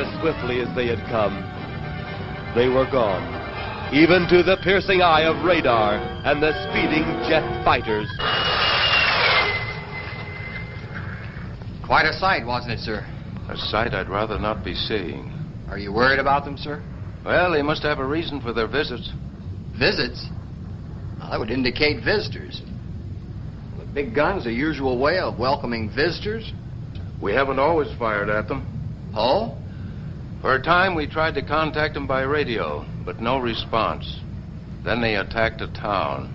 as swiftly as they had come. They were gone, even to the piercing eye of radar and the speeding jet fighters. Quite a sight, wasn't it, sir? A sight I'd rather not be seeing. Are you worried about them, sir? Well, they must have a reason for their visits. Visits? Well, that would indicate visitors. The big gun's the usual way of welcoming visitors. We haven't always fired at them. Oh? For a time, we tried to contact them by radio, but no response. Then they attacked a town.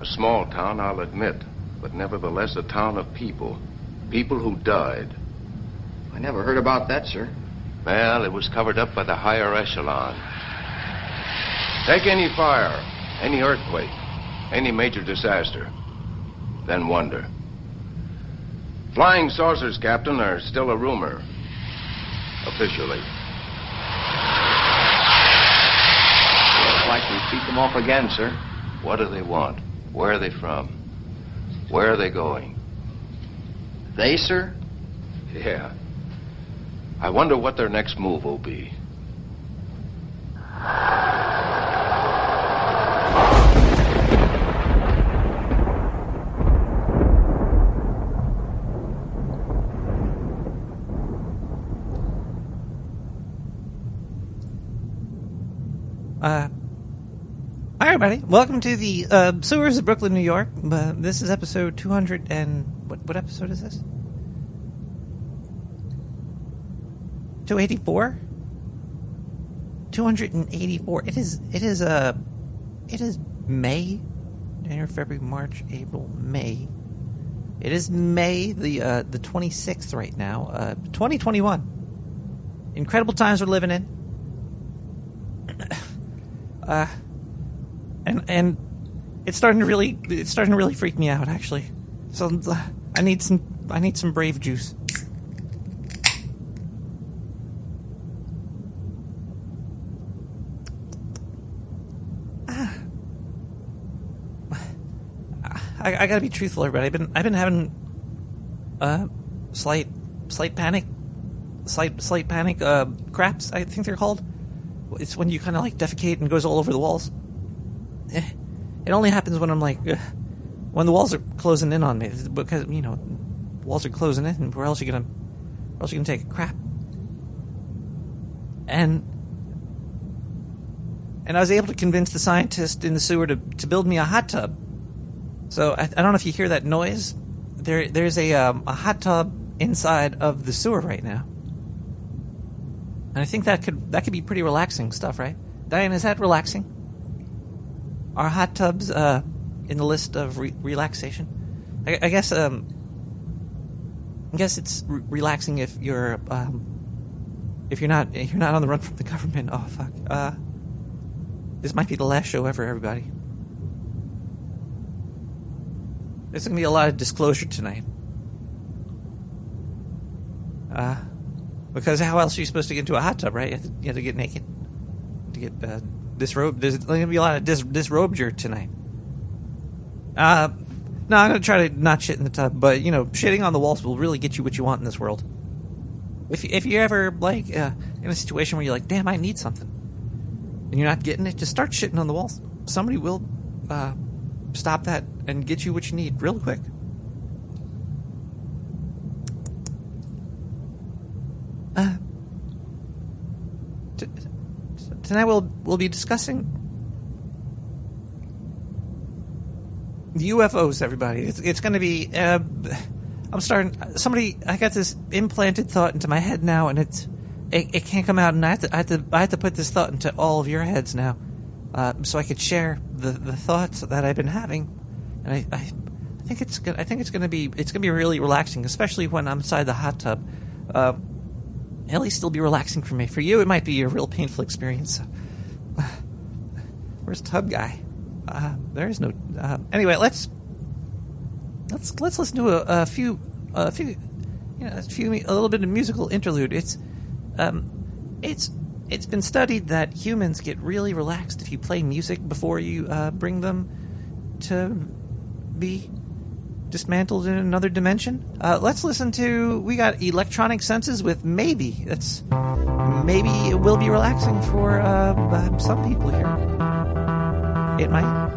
A small town, I'll admit, but nevertheless a town of people. People who died. I never heard about that, sir. Well, it was covered up by the higher echelon. Take any fire, any earthquake, any major disaster, then wonder. Flying saucers, Captain, are still a rumor. Officially. Looks like we beat them off again, sir. What do they want? Where are they from? Where are they going? They, sir? Yeah. I wonder what their next move will be. Uh, hi, everybody. Welcome to the uh, sewers of Brooklyn, New York. Uh, this is episode 200 and... What, what episode is this? 284? 284. It is, it is, uh, it is May. January, February, March, April, May. It is May the, uh, the 26th right now. Uh, 2021. Incredible times we're living in. Uh, and and it's starting to really it's starting to really freak me out actually. So uh, I need some I need some brave juice. Ah. I, I gotta be truthful, everybody. I've been I've been having uh slight slight panic, slight slight panic uh craps. I think they're called. It's when you kind of like defecate and goes all over the walls. Eh, It only happens when I'm like, uh, when the walls are closing in on me because you know, walls are closing in. And where else are you gonna, where else are you gonna take a crap? And and I was able to convince the scientist in the sewer to to build me a hot tub. So I, I don't know if you hear that noise. There there's a um, a hot tub inside of the sewer right now. And I think that could that could be pretty relaxing stuff, right? Diane, is that relaxing? Are hot tubs uh, in the list of re- relaxation? I, I guess um, I guess it's re- relaxing if you're um, if you're not if you're not on the run from the government. Oh fuck! Uh, this might be the last show ever, everybody. There's gonna be a lot of disclosure tonight. Uh, because how else are you supposed to get into a hot tub, right? You have to, you have to get naked to get uh, disrobed. There's going to be a lot of dis- disrobure tonight. Uh, no, I'm going to try to not shit in the tub, but you know, shitting on the walls will really get you what you want in this world. If if you're ever like uh, in a situation where you're like, damn, I need something, and you're not getting it, just start shitting on the walls. Somebody will uh, stop that and get you what you need real quick. Uh, t- tonight we'll we'll be discussing UFOs. Everybody, it's it's going to be. Uh, I'm starting. Somebody, I got this implanted thought into my head now, and it's it, it can't come out, and I have to I have to I have to put this thought into all of your heads now, uh, so I could share the the thoughts that I've been having, and I. I I think it's. I think it's gonna be. It's gonna be really relaxing, especially when I'm inside the hot tub. Uh, at least it'll be relaxing for me. For you, it might be a real painful experience. Where's Tub Guy? Uh, there is no. Uh, anyway, let's let's let's listen to a, a few a few you know a few a little bit of musical interlude. It's um it's it's been studied that humans get really relaxed if you play music before you uh, bring them to be dismantled in another dimension. Uh, let's listen to. We got electronic senses with maybe. That's maybe it will be relaxing for uh, uh, some people here. It might.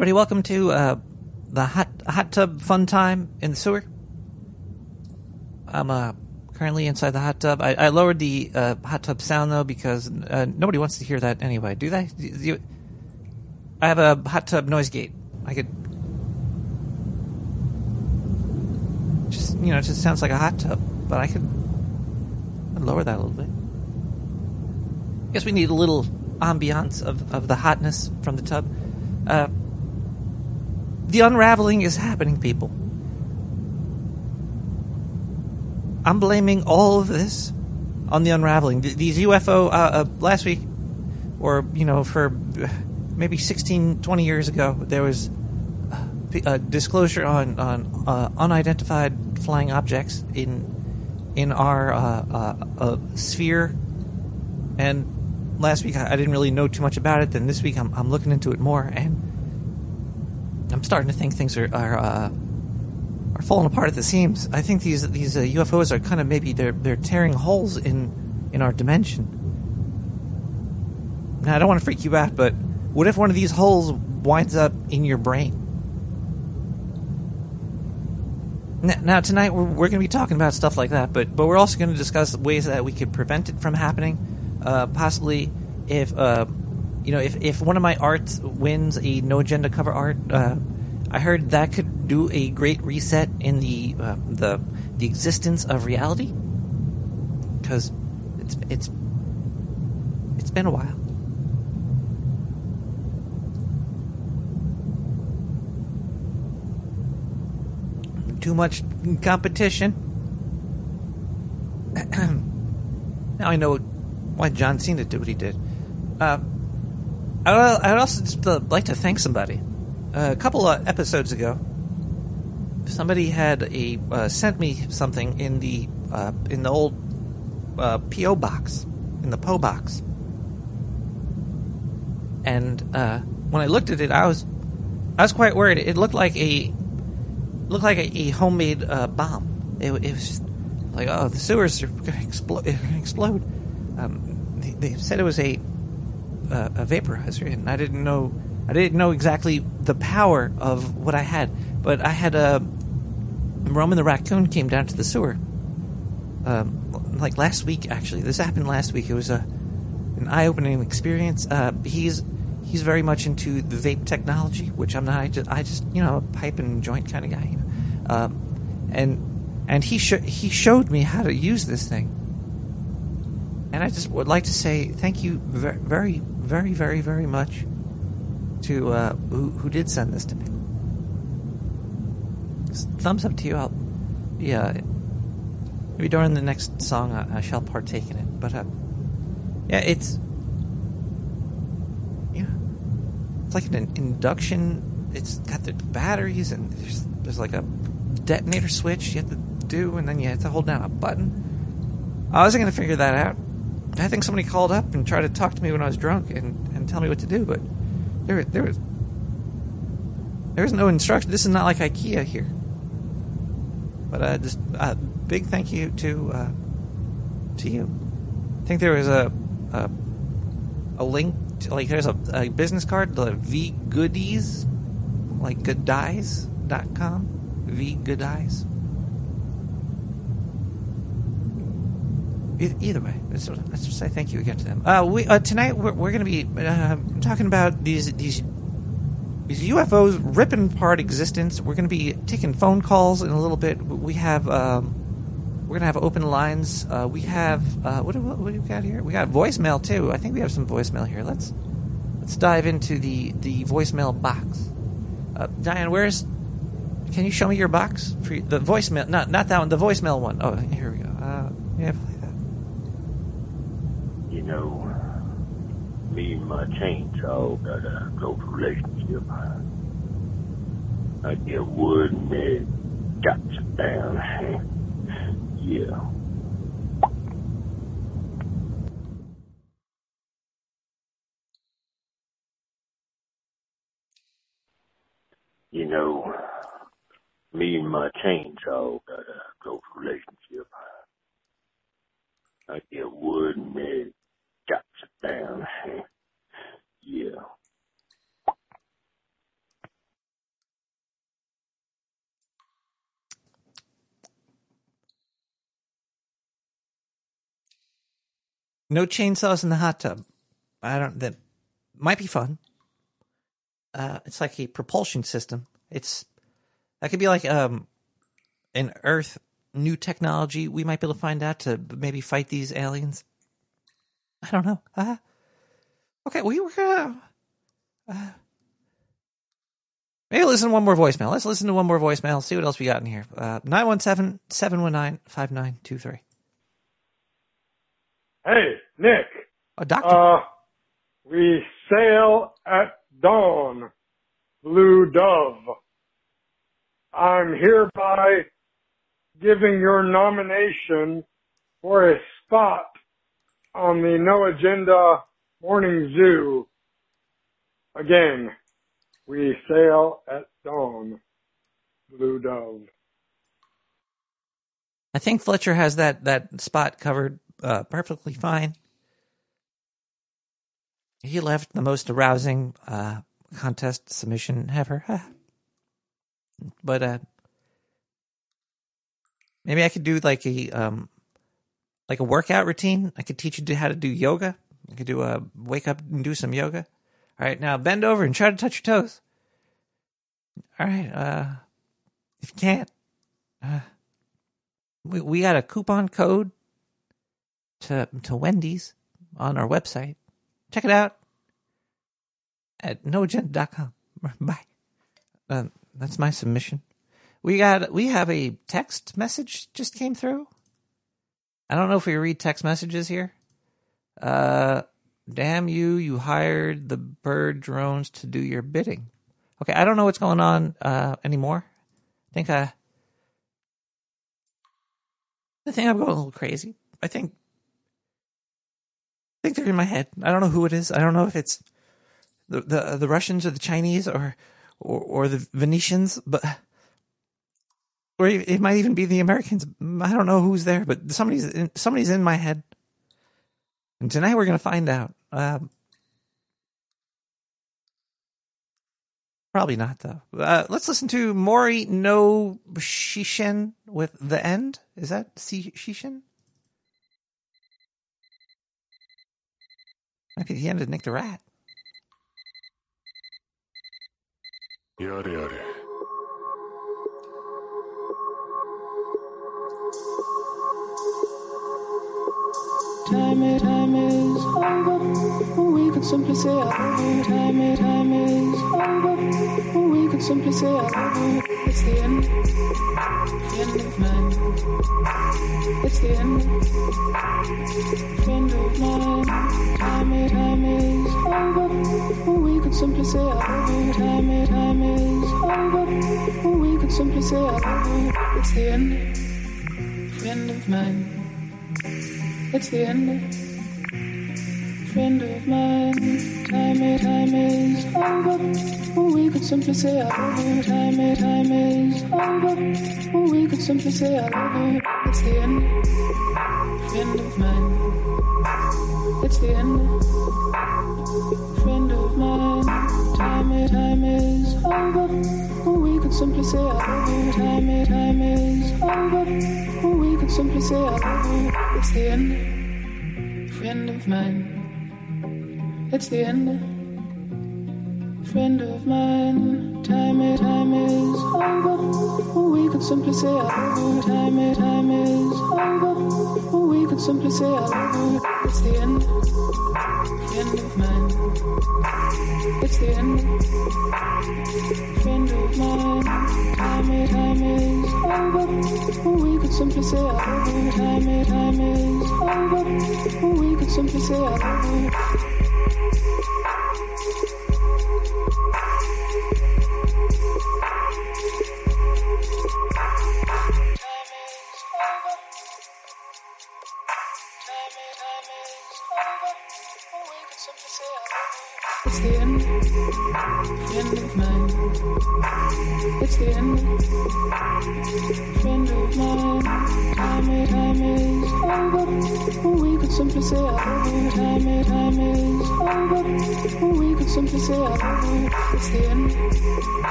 Everybody, welcome to uh, the hot hot tub fun time in the sewer. I'm uh, currently inside the hot tub. I, I lowered the uh, hot tub sound though because uh, nobody wants to hear that anyway, do they? Do you- I have a hot tub noise gate. I could just you know, it just sounds like a hot tub, but I could I'd lower that a little bit. I guess we need a little ambiance of, of the hotness from the tub. Uh, the unraveling is happening, people. I'm blaming all of this on the unraveling. These UFO uh, uh, last week, or you know, for maybe 16, 20 years ago, there was a disclosure on on uh, unidentified flying objects in in our uh, uh, uh, sphere, and last week I, didn't really know too much about it. Then this week I'm, I'm looking into it more, and starting to think things are are, uh, are falling apart at the seams. I think these these uh, UFOs are kind of maybe they're they're tearing holes in in our dimension. Now I don't want to freak you out, but what if one of these holes winds up in your brain? Now tonight we're, we're going to be talking about stuff like that, but but we're also going to discuss ways that we could prevent it from happening. Uh, possibly, if uh, you know, if, if one of my arts wins a no agenda cover art, uh, I heard that could do a great reset in the uh, the the existence of reality because it's it's it's been a while. too much competition. now I know why John Cena did what he did. Uh, I'd also just uh, like to thank somebody. Uh, a couple of episodes ago, somebody had a uh, sent me something in the uh, in the old uh, PO box, in the PO box, and when I looked at it, I was I was quite worried. It looked like a looked like a, a homemade uh, bomb. It, it, was like, oh, the sewers are going to explo- explode. Um, they, they, said it was a uh, a vaporizer, and I didn't know. I didn't know exactly the power of what I had, but I had a Roman the raccoon came down to the sewer. Um, like last week, actually, this happened last week. It was a an eye-opening experience. Uh, he's he's very much into the vape technology, which I'm not. I just, I just you know, a pipe and joint kind of guy. You know? um, and and he sh- he showed me how to use this thing. And I just would like to say thank you very, very, very, very, very much to uh, who, who did send this to me. Thumbs up to you. I'll, yeah, maybe during the next song I, I shall partake in it. But uh, yeah, it's yeah, it's like an induction. It's got the batteries and there's, there's like a detonator switch you have to do, and then you have to hold down a button. I wasn't to figure that out. I think somebody called up and tried to talk to me when I was drunk and, and tell me what to do, but there there was there was no instruction. This is not like IKEA here. But uh, just uh, big thank you to uh, to you. I think there was a a, a link like there's a, a business card, the V Goodies, like goodies.com. V Goodies. Either way, let's, let's say thank you again to them. Uh, we uh, tonight we're, we're going to be uh, talking about these these these UFOs ripping apart existence. We're going to be taking phone calls in a little bit. We have um, we're gonna have open lines. Uh, we have uh, what, what, what do we got here? We got voicemail too. I think we have some voicemail here. Let's let's dive into the the voicemail box. Uh, Diane, where's? Can you show me your box for the voicemail? Not not that one. The voicemail one. Oh, here we go. Uh, yeah, know, me and my chainsaw got a close relationship. I get wood and it chops it down. Yeah. You know, me and my chainsaw got a close relationship. I get wood and it down. yeah. No chainsaws in the hot tub. I don't. That might be fun. Uh, it's like a propulsion system. It's that could be like um, an Earth new technology we might be able to find out to maybe fight these aliens. I don't know. Uh, okay, we were gonna. Uh, maybe listen to one more voicemail. Let's listen to one more voicemail. See what else we got in here. Uh, 917 719 5923. Hey, Nick. A doctor. Uh, we sail at dawn, blue dove. I'm hereby giving your nomination for a spot on the No Agenda morning zoo. Again, we sail at dawn, Blue Dove. I think Fletcher has that that spot covered uh, perfectly fine. He left the most arousing uh, contest submission ever. but uh, maybe I could do like a um, like a workout routine. I could teach you how to do yoga. I could do a wake up and do some yoga. All right, now bend over and try to touch your toes. All right, uh, if you can't, uh, we we got a coupon code to to Wendy's on our website. Check it out at noagenda.com. Bye. Uh, that's my submission. We got we have a text message just came through. I don't know if we read text messages here. Uh damn you, you hired the bird drones to do your bidding. Okay, I don't know what's going on uh anymore. I think I I think I'm going a little crazy. I think I think they're in my head. I don't know who it is. I don't know if it's the the, the Russians or the Chinese or, or or the Venetians, but or it might even be the Americans. I don't know who's there, but somebody's in, somebody's in my head. And tonight we're gonna find out. Um, probably not though. Uh, let's listen to Mori no Shishin with the end. Is that Shishin? Might be the end of Nick the Rat. やれ Time is, time is over. We could simply say over. Time is, time is over. We could simply say over. It's the end. The end of mine. It's the end. Friend of mine. It's the end. Of mine, time is, time is over. We could simply say I. Time is, time is over. We could simply say I. It's the end. Friend of mine. It's the end. Friend of mine, time is, time is over. Or we could simply say I love you. Time is, time is over. Or we could simply say I love you. It's the end. Friend of mine. It's the end. Friend of mine. Time is, time is over. Or we could simply say I love you. Time is, time is over. Er could simply say I. It's the end. Friend of mine. It's the end. Friend of mine. Time time is over. We could simply say I. Time is, time is over. We could simply say I. It's the end. Friend of mine. It's the end. Friend of mine. Time time is over. We could simply say love. Time is, time is over. We could simply say love you. It's say, it's the end. Of mine. It's the end.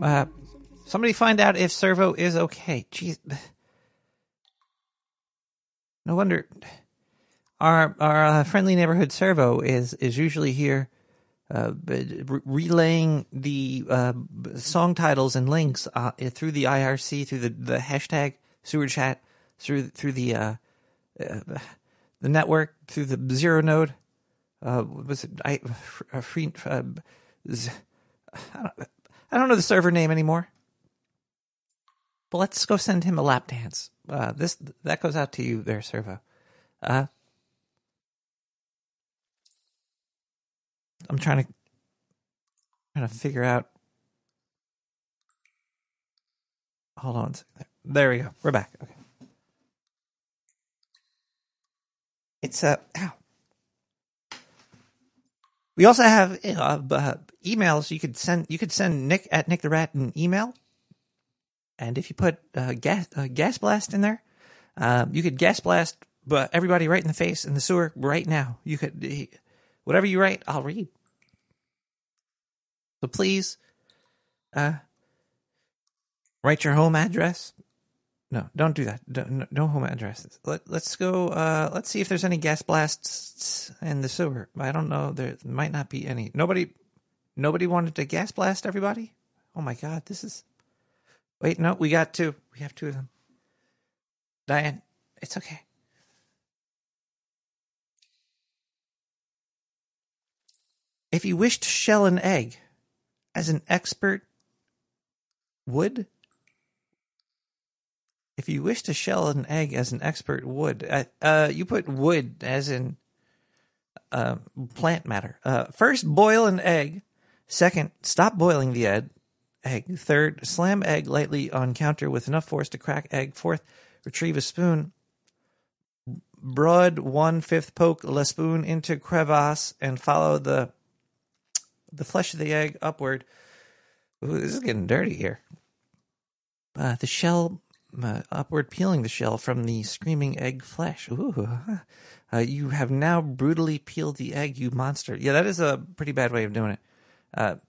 Uh, somebody find out if Servo is okay. Jeez. No wonder our our uh, friendly neighborhood Servo is is usually here, uh, re- relaying the uh, song titles and links uh, through the IRC through the, the hashtag sewer chat through through the uh, uh, the network through the zero node. Was it I free? Don't, I don't know the server name anymore. But let's go send him a lap dance. Uh, this that goes out to you there, Servo. Uh, I'm trying to trying to figure out. Hold on. a second. There we go. We're back. Okay. It's uh, ow. We also have uh, uh, emails. You could send. You could send Nick at Nick the Rat an email, and if you put uh, gas uh, gas blast in there, um, you could gas blast but everybody right in the face in the sewer right now. You could whatever you write, I'll read. So please, uh, write your home address. No, don't do that. Don't, no home addresses. Let, let's go. Uh, let's see if there's any gas blasts in the sewer. I don't know. There might not be any. Nobody, nobody wanted to gas blast everybody. Oh my god, this is. Wait, no, we got two. We have two of them. Diane, it's okay. If you wish to shell an egg, as an expert would, if you wish to shell an egg as an expert would, uh, uh, you put wood as in uh, plant matter. Uh, first, boil an egg. Second, stop boiling the egg. Egg. Third, slam egg lightly on counter with enough force to crack egg. Fourth, retrieve a spoon. Broad one fifth poke la spoon into crevasse and follow the the flesh of the egg upward. Ooh, this is getting dirty here. Uh, the shell uh, upward peeling the shell from the screaming egg flesh. Ooh, uh, you have now brutally peeled the egg, you monster. Yeah, that is a pretty bad way of doing it.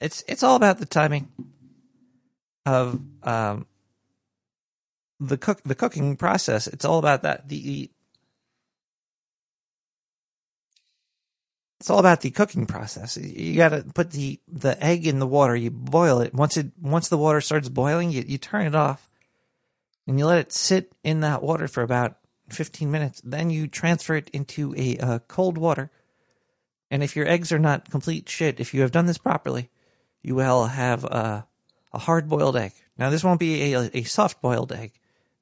It's it's all about the timing of um, the cook the cooking process. It's all about that. The it's all about the cooking process. You got to put the, the egg in the water. You boil it. Once it once the water starts boiling, you, you turn it off, and you let it sit in that water for about fifteen minutes. Then you transfer it into a uh, cold water. And if your eggs are not complete shit, if you have done this properly, you will have a, a hard boiled egg. Now this won't be a, a soft boiled egg.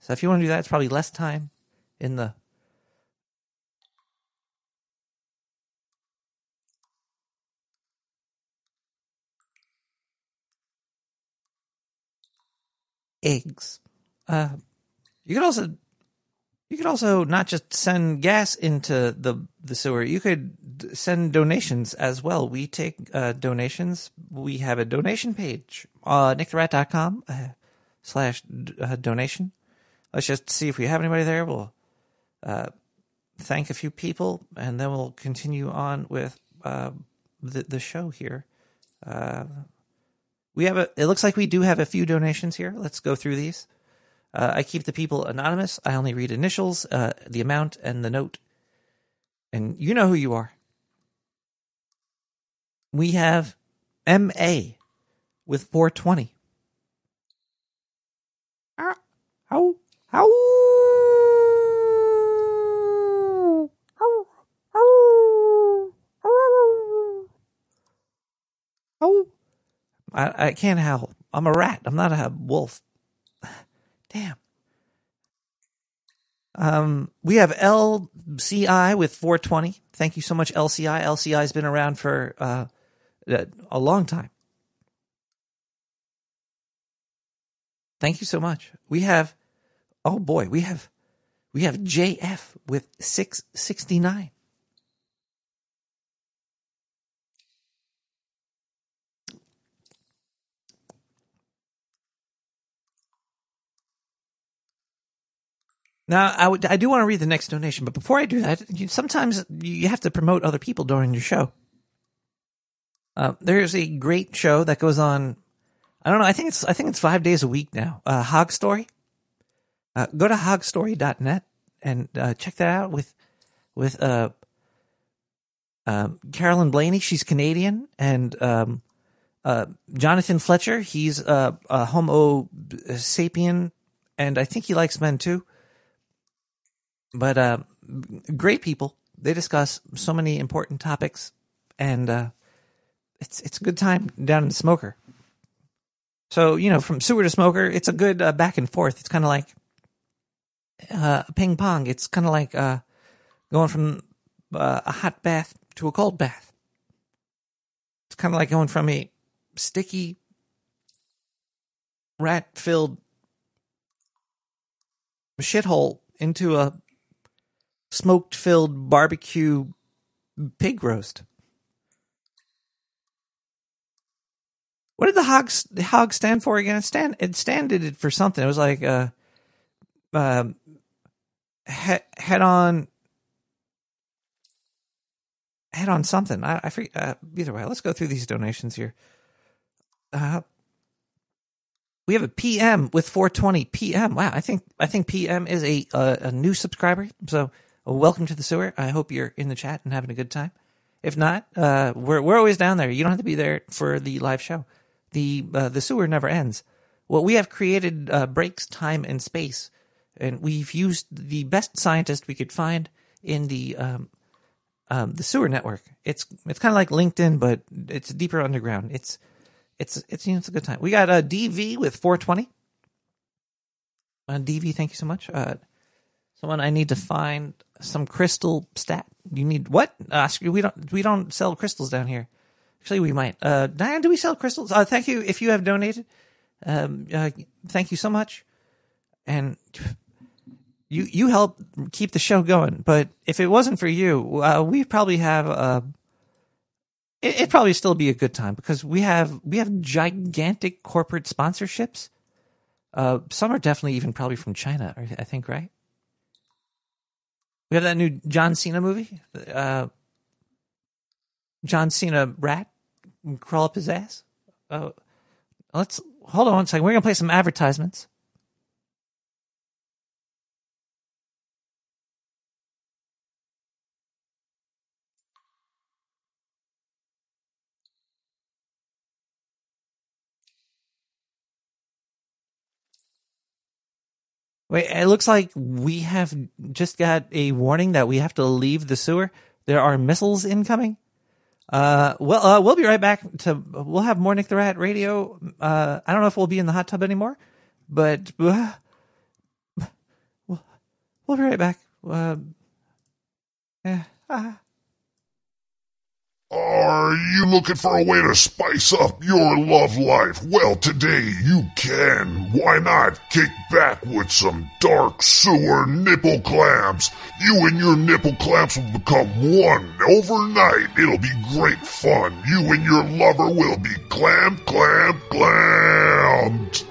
So if you want to do that, it's probably less time in the eggs. Uh, you could also you could also not just send gas into the the sewer. You could send donations as well. We take uh, donations. We have a donation page, uh, nicktherat.com uh, slash uh, donation. Let's just see if we have anybody there. We'll uh, thank a few people, and then we'll continue on with uh, the the show here. Uh, we have a. It looks like we do have a few donations here. Let's go through these. Uh, I keep the people anonymous. I only read initials, uh, the amount, and the note. And you know who you are. We have MA with 420. How? How? How? Oh, I, I can't howl. I'm a rat. I'm not a wolf. Damn. Um, we have LCI with 420. Thank you so much, LCI. LCI has been around for uh, a long time. Thank you so much. We have, oh boy, we have, we have JF with 669. Now, I, do want to read the next donation, but before I do that, you, sometimes you have to promote other people during your show. Uh, there's a great show that goes on. I don't know. I think it's I think it's five days a week now. Uh, Hog Story. Uh, go to hogstory.net and uh, check that out with with uh, um, Carolyn Blaney. She's Canadian, and um, uh, Jonathan Fletcher. He's a Homo sapien, and I think he likes men too but uh, great people. They discuss so many important topics, and uh, it's it's a good time down in the smoker. So you know, from sewer to smoker, it's a good uh, back and forth. It's kind of like uh, ping pong. It's kind of like uh, going from uh, a hot bath to a cold bath. It's kind of like going from a sticky, rat filled shithole into a smoked filled barbecue pig roast. What did the hog the hog stand for again? It stand it standed for something. It was like uh, um, head head on head on something. I, I forget. Uh, either way, let's go through these donations here. Uh, we have a PM with 420 PM. Wow, I think I think PM is a uh, a new subscriber. So uh, welcome to the sewer. I hope you're in the chat and having a good time. If not, uh, we're we're always down there. You don't have to be there for the live show. The uh, the sewer never ends. Well, we have created uh, breaks, time, and space, and we've used the best scientist we could find in the um, um, the sewer network. It's it's kind of like LinkedIn, but it's deeper underground. It's it's it's you know, it's a good time. We got a DV with 420. Uh, DV, thank you so much. Uh, someone I need to find some crystal stat. You need what? Uh, we don't we don't sell crystals down here. Actually, we might. Uh, Diane, do we sell crystals? Uh, thank you if you have donated. Um, uh, thank you so much. And you you help keep the show going. But if it wasn't for you, uh, we probably have uh, it, it'd probably still be a good time because we have we have gigantic corporate sponsorships. Uh, some are definitely even probably from China. I think right. We have that new John Cena movie. Uh, John Cena rat crawl up his ass. Uh, let's hold on one second. We're gonna play some advertisements. Wait, it looks like we have just got a warning that we have to leave the sewer. There are missiles incoming. Uh, well, uh, we'll be right back to, we'll have more Nick the Rat radio. Uh, I don't know if we'll be in the hot tub anymore, but, uh, we'll, we'll be right back. Uh, uh. Are you looking for a way to spice up your love life? Well, today you can. Why not kick back with some dark sewer nipple clamps? You and your nipple clamps will become one overnight. It'll be great fun. You and your lover will be clamp, clamp, clamped.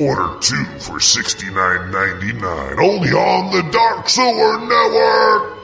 Order two for $69.99 only on the Dark Sewer Network.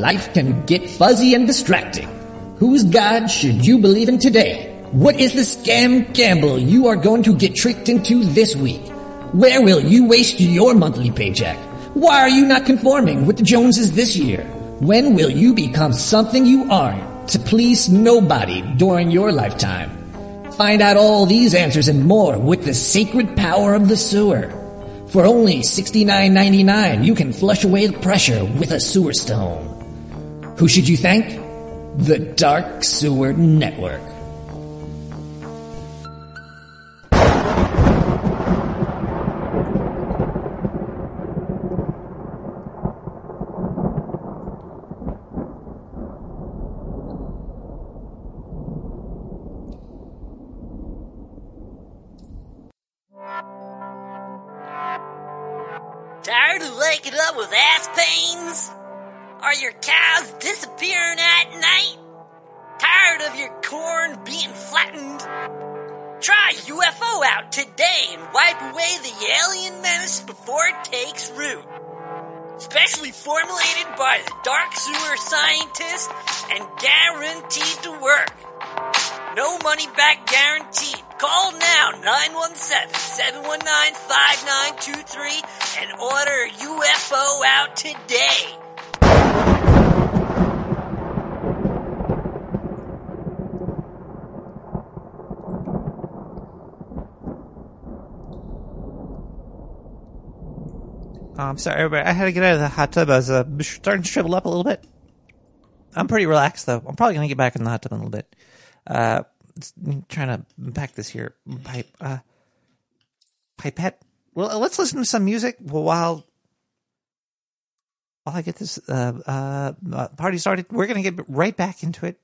Life can get fuzzy and distracting. Whose God should you believe in today? What is the scam gamble you are going to get tricked into this week? Where will you waste your monthly paycheck? Why are you not conforming with the Joneses this year? When will you become something you aren't to please nobody during your lifetime? Find out all these answers and more with the sacred power of the sewer. For only $69.99, you can flush away the pressure with a sewer stone. Who should you thank? The Dark Sewer Network. Sewer scientist and guaranteed to work. No money back guaranteed. Call now 917-719-5923 and order UFO out today. I'm sorry, everybody. I had to get out of the hot tub. I was uh, starting to shrivel up a little bit. I'm pretty relaxed though. I'm probably gonna get back in the hot tub in a little bit. Uh, trying to pack this here pipe uh, pipette. Well, let's listen to some music while while I get this uh, uh, uh, party started. We're gonna get right back into it.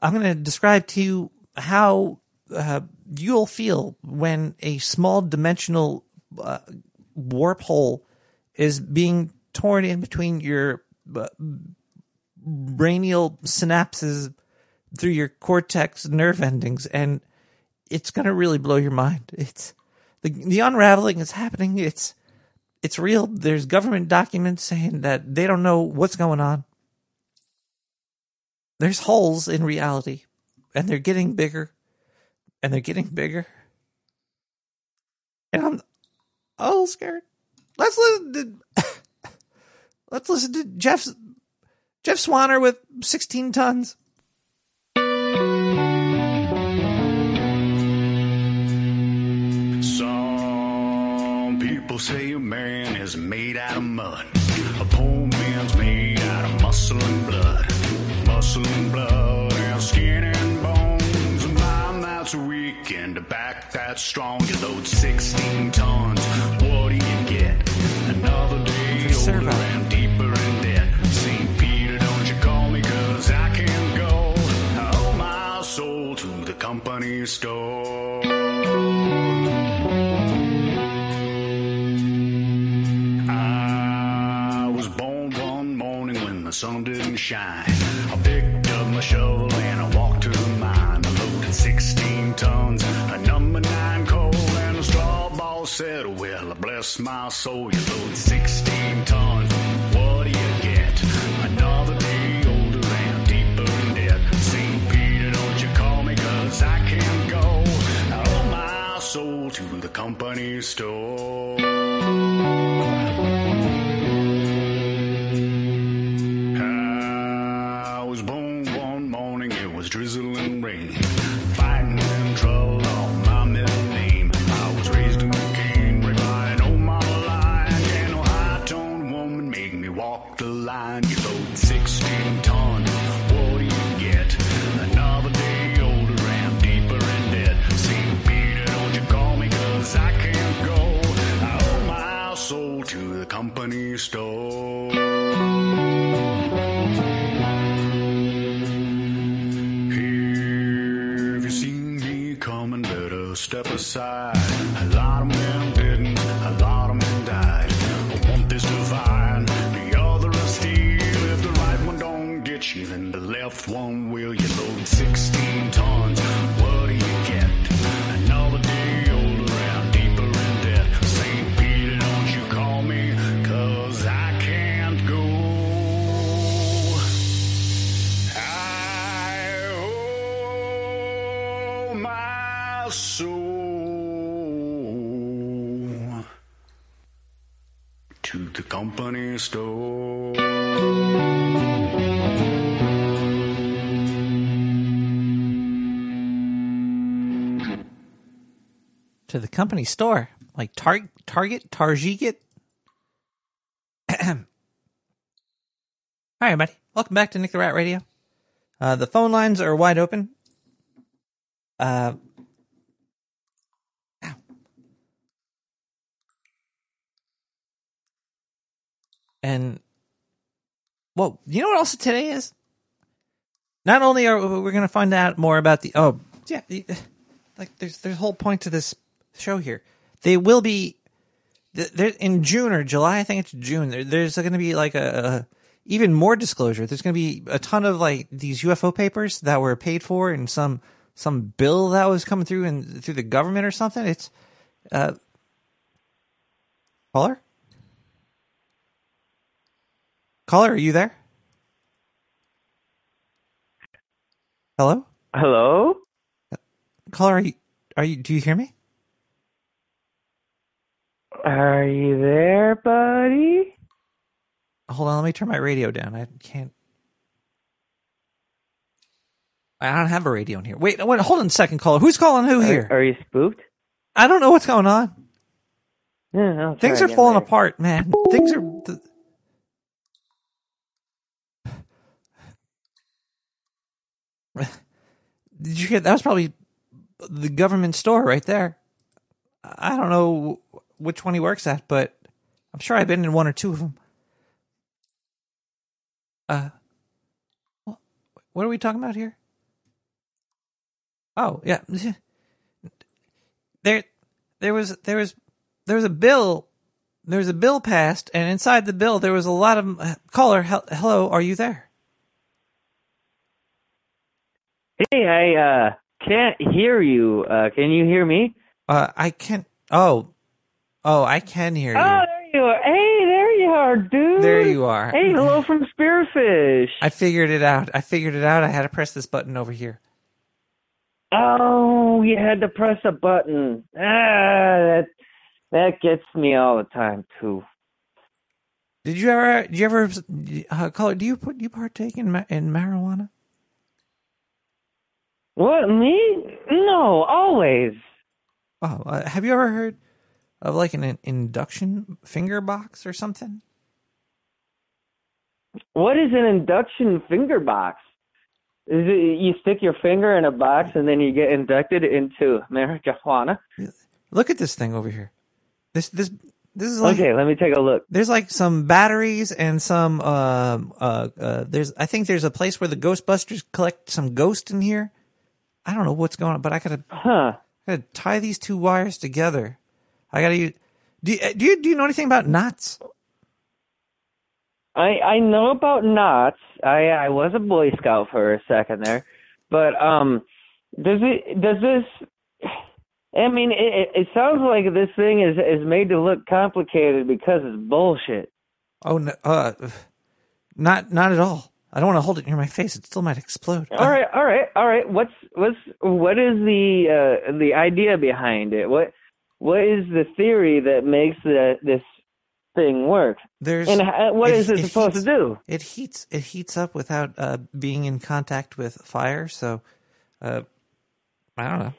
I'm gonna describe to you how uh, you'll feel when a small dimensional uh, warp hole is being torn in between your uh, brainial synapses through your cortex nerve endings, and it's gonna really blow your mind. It's the the unraveling is happening. It's it's real. There's government documents saying that they don't know what's going on. There's holes in reality, and they're getting bigger, and they're getting bigger. And I'm a little scared. Let's listen to let's listen to Jeff's Jeff Swanner with 16 tons. Some people say a man is made out of mud. A poor man's made out of muscle and blood. Muscle and blood and skin and bones. A mind that's weak and a back that's strong. You load 16 tons. The company store. I was born one morning when the sun didn't shine. Said, Well, bless my soul, you load 16 tons. What do you get? Another day older and deeper in debt. St. Peter, don't you call me, cause I can't go. I owe my soul to the company store. To the company store, like Tar- Target, Target. Hi, everybody. Welcome back to Nick the Rat Radio. Uh, the phone lines are wide open. Uh. And, well, you know what else today is? Not only are we going to find out more about the oh yeah, like there's there's a whole point to this show here. They will be th- in June or July. I think it's June. There, there's going to be like a, a even more disclosure. There's going to be a ton of like these UFO papers that were paid for and some some bill that was coming through and through the government or something. It's uh caller caller. Are you there? Hello. Hello? Caller, are you, Are you? Do you hear me? Are you there, buddy? Hold on, let me turn my radio down. I can't. I don't have a radio in here. Wait, wait, hold on a second, caller. Who's calling who here? Are, are you spooked? I don't know what's going on. Yeah, I'll Things are falling later. apart, man. Things are. th- Did you hear? That was probably the government store right there. I don't know which one he works at, but I'm sure I've been in one or two of them. Uh, what are we talking about here? Oh yeah, there, there was there was there was a bill there was a bill passed, and inside the bill there was a lot of uh, caller. hel- Hello, are you there? Hey, I uh can't hear you. Uh can you hear me? Uh, I can't. Oh, oh, I can hear you. Oh, there you are. Hey, there you are, dude. There you are. Hey, hello from Spearfish. I figured it out. I figured it out. I had to press this button over here. Oh, you had to press a button. Ah, that that gets me all the time too. Did you ever? Did you ever? Uh, caller, do you put do you partake in ma- in marijuana? What me? No, always. Oh, uh, have you ever heard of like an, induction finger box or something? What is an induction finger box? Is it you stick your finger in a box and then you get inducted into marijuana? Look at this thing over here. This this this is like Okay, let me take a look. There's like some batteries and some um uh, uh there's I think there's a place where the Ghostbusters collect some ghost in here. I don't know what's going on, but I gotta huh. I gotta tie these two wires together. I gotta use. Do you, do you do you know anything about knots? I I know about knots. I I was a Boy Scout for a second there, but um, does it does this? I mean, it it- sounds like this thing is is made to look complicated because it's bullshit. Oh no, uh, not not at all. I don't want to hold it near my face. It still might explode. All right, all right, all right. What's what's what is the uh the idea behind it? What what is the theory that makes the this thing work? There's and how, what it- is it, it supposed heats- to do? It heats it heats up without uh, being in contact with fire. So, uh, I don't know.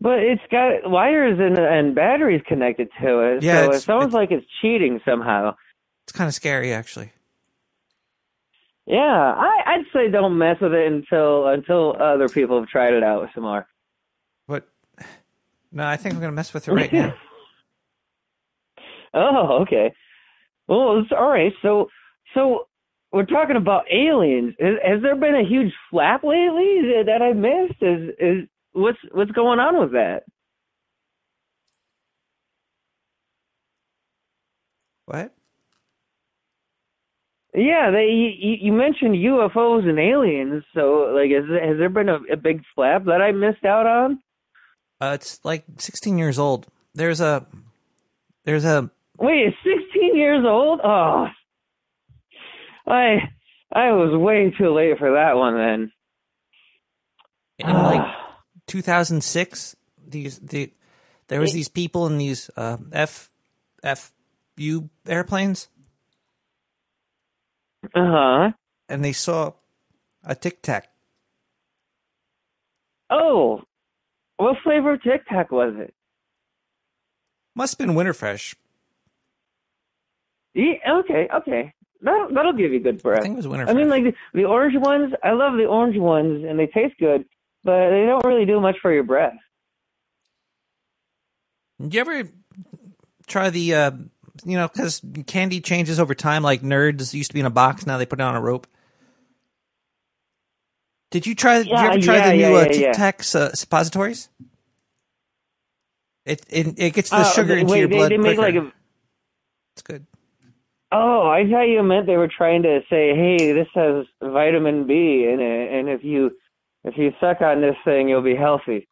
But it's got wires and and batteries connected to it, Yeah, so it it's- sounds like it's cheating somehow. It's kind of scary, actually. Yeah, I, I'd say don't mess with it until until other people have tried it out some more. No, I think I'm gonna mess with it right now. Oh, okay. Well, it's all right. So, so we're talking about aliens. Has, has there been a huge flap lately that, I missed? Is is what's what's going on with that? What? Yeah, they you, you mentioned UFOs and aliens. So, like, has has there been a, a big flap that I missed out on? Uh, it's like 16 years old. There's a there's a Wait, it's 16 years old? Oh, I I was way too late for that one then. in like 2006 these the there was these people in these uh, f f u airplanes Uh huh. and they saw a tic tac Oh, what flavor of Tic Tac was it? must have been winterfresh Yeah, okay, okay. That'll that'll give you good breath. I think it was Winterfresh. I mean, like the, the orange ones. I love the orange ones, and they taste good, but they don't really do much for your breath. did you ever try the uh you know because candy changes over time like nerds used to be in a box now they put it on a rope did you try did you Yeah, ever try yeah, the new yeah, uh, tic yeah. tacs uh, suppositories it, it it gets the Uh, sugar into wait, your they, blood they make quicker. like a. it's good Oh, I thought you meant they were trying to say, "Hey, this has vitamin B in it, and if you if you suck on this thing, you'll be healthy."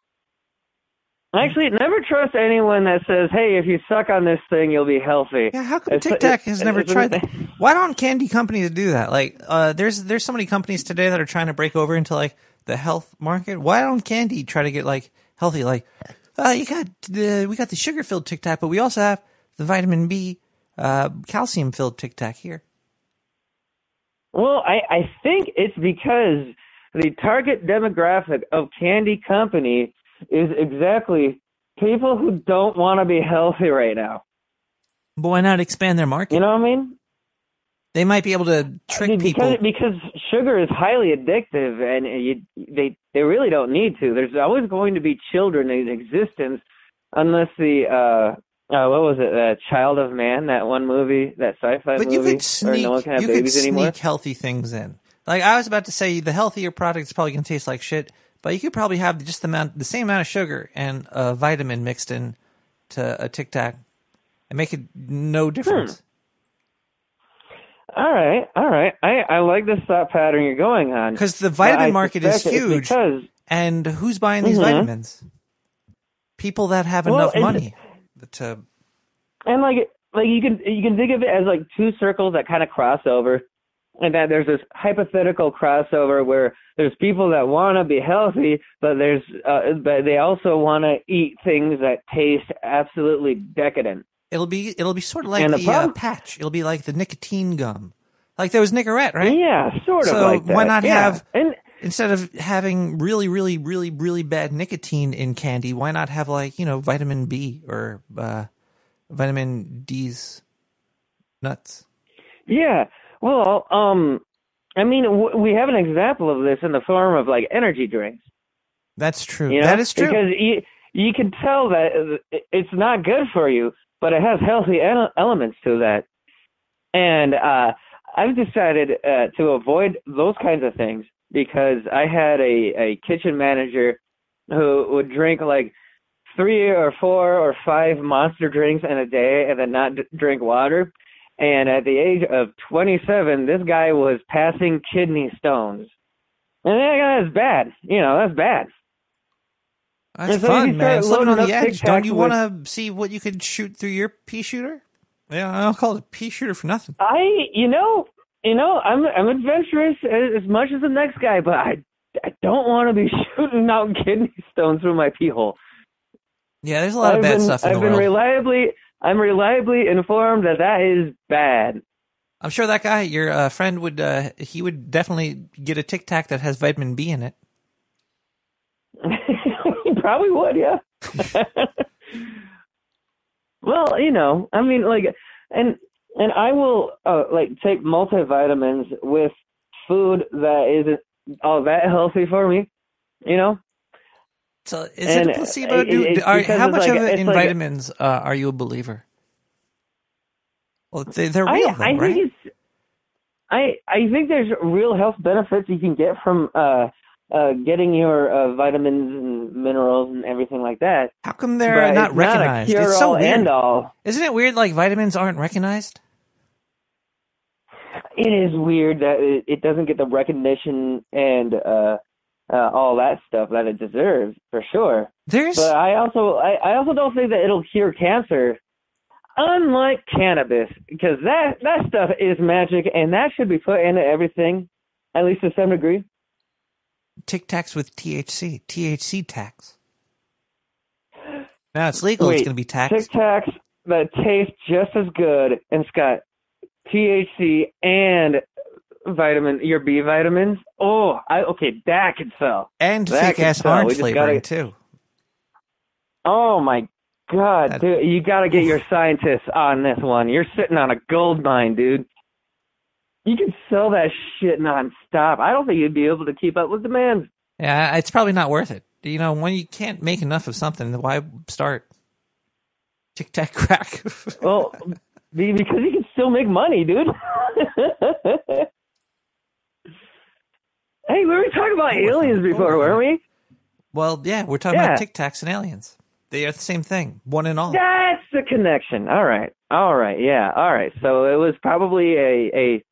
Actually, never trust anyone that says, "Hey, if you suck on this thing, you'll be healthy." Yeah, how come Tic Tac has never tried that? Why don't candy companies do that? Like, uh, there's there's so many companies today that are trying to break over into like the health market. Why don't candy try to get like, healthy. Like, uh, you got the we got the sugar filled Tic Tac, but we also have the vitamin B, uh, calcium filled Tic Tac here. Well, I, I think it's because the target demographic of Candy Company is exactly people who don't want to be healthy right now. But why not expand their market? You know what I mean? They might be able to trick I mean, people. because because sugar is highly addictive, and you, they they really don't need to. There's always going to be children in existence, unless the uh, uh what was it, uh, Child of Man, that one movie, that sci-fi but movie, you could sneak, no one can have you could babies sneak anymore. healthy things in. Like I was about to say, the healthier product is probably going to taste like shit, but you could probably have just the amount, the same amount of sugar and a vitamin mixed in to a Tic Tac, and make it no difference. All right, all right. I I like this thought pattern you're going on Because the vitamin market is huge, Because and who's buying these Mhm. vitamins? People that have Well, enough money to. and like like you can you can think of it as like two circles that kind of cross over and that there's this hypothetical crossover where there's people that want to be healthy but there's uh, but they also want to eat things that taste absolutely decadent It'll be it'll be sort of like And the, the problem- uh, patch. It'll be like the nicotine gum. Like there was Nicorette, right? Yeah, sort of so like why not yeah. have and instead of having really, really, really, really bad nicotine in candy, why not have like you know vitamin B or uh, vitamin D's nuts? yeah well um i mean w- we have an example of this in the form of like energy drinks That's true. You know? that is true. Because you, you can tell that uh, it's not good for you, but it has healthy ele- elements to that. And uh, I've decided uh, to avoid those kinds of things because I had a, a kitchen manager who would drink like three or four or five monster drinks in a day and then not d- drink water. And at the age of 27, this guy was passing kidney stones. And that's bad. You know, that's bad. That's so fun, man. start It's living on the edge. Don't you want to see what you could shoot through your pea shooter? Yeah, I don't call it a pea shooter for nothing. I, you know, you know, I'm I'm adventurous as, as much as the next guy, but I I don't want to be shooting out kidney stones through my pee hole. Yeah, there's a lot of I've bad been, stuff in I've the been world. reliably I'm reliably informed that that is bad. I'm sure that guy, your uh, friend, would uh, he would definitely get a Tic Tac that has vitamin B in it. he probably would, yeah. well, you know, I mean, like, and and I will uh, like take multivitamins with food that isn't all that healthy for me. You know. So is And it a placebo? it- Do, are, how much like- of it in like- vitamins uh, are you a believer? Well, they, they're I, real, I though, think right? it's I I think there's real health benefits you can get from uh uh getting your uh, vitamins and minerals and everything like that. How come they're But not recognized? Not it's so weird. Isn't it weird? Like vitamins aren't recognized. It is weird that it, it doesn't get the recognition and uh uh all that stuff that it deserves for sure. There's But I also I, I also don't think that it'll cure cancer. Unlike cannabis, because that that stuff is magic and that should be put into everything, at least to some degree. Tic Tacs with THC, THC tax. Now it's legal. it's going to be taxed. Tic Tacs that taste just as good and it's got THC and vitamin your B vitamins. Oh, I okay, that could sell. and That fake ass sell. Orange flavoring gotta- too. Oh my god, dude, you got to get your scientists on this one. You're sitting on a gold mine, dude. You can sell that shit nonstop. I don't think you'd be able to keep up with demand. Yeah, it's probably not worth it. You know, when you can't make enough of something, why start? Tic Tac crack. Well, because you can still make money, dude. hey, we were talking about aliens before, weren't we? well, yeah, we're talking Yeah. about Tic Tacs and aliens. They are the same thing, one and all. That's the connection. All right, all right, yeah, all right. So it was probably a a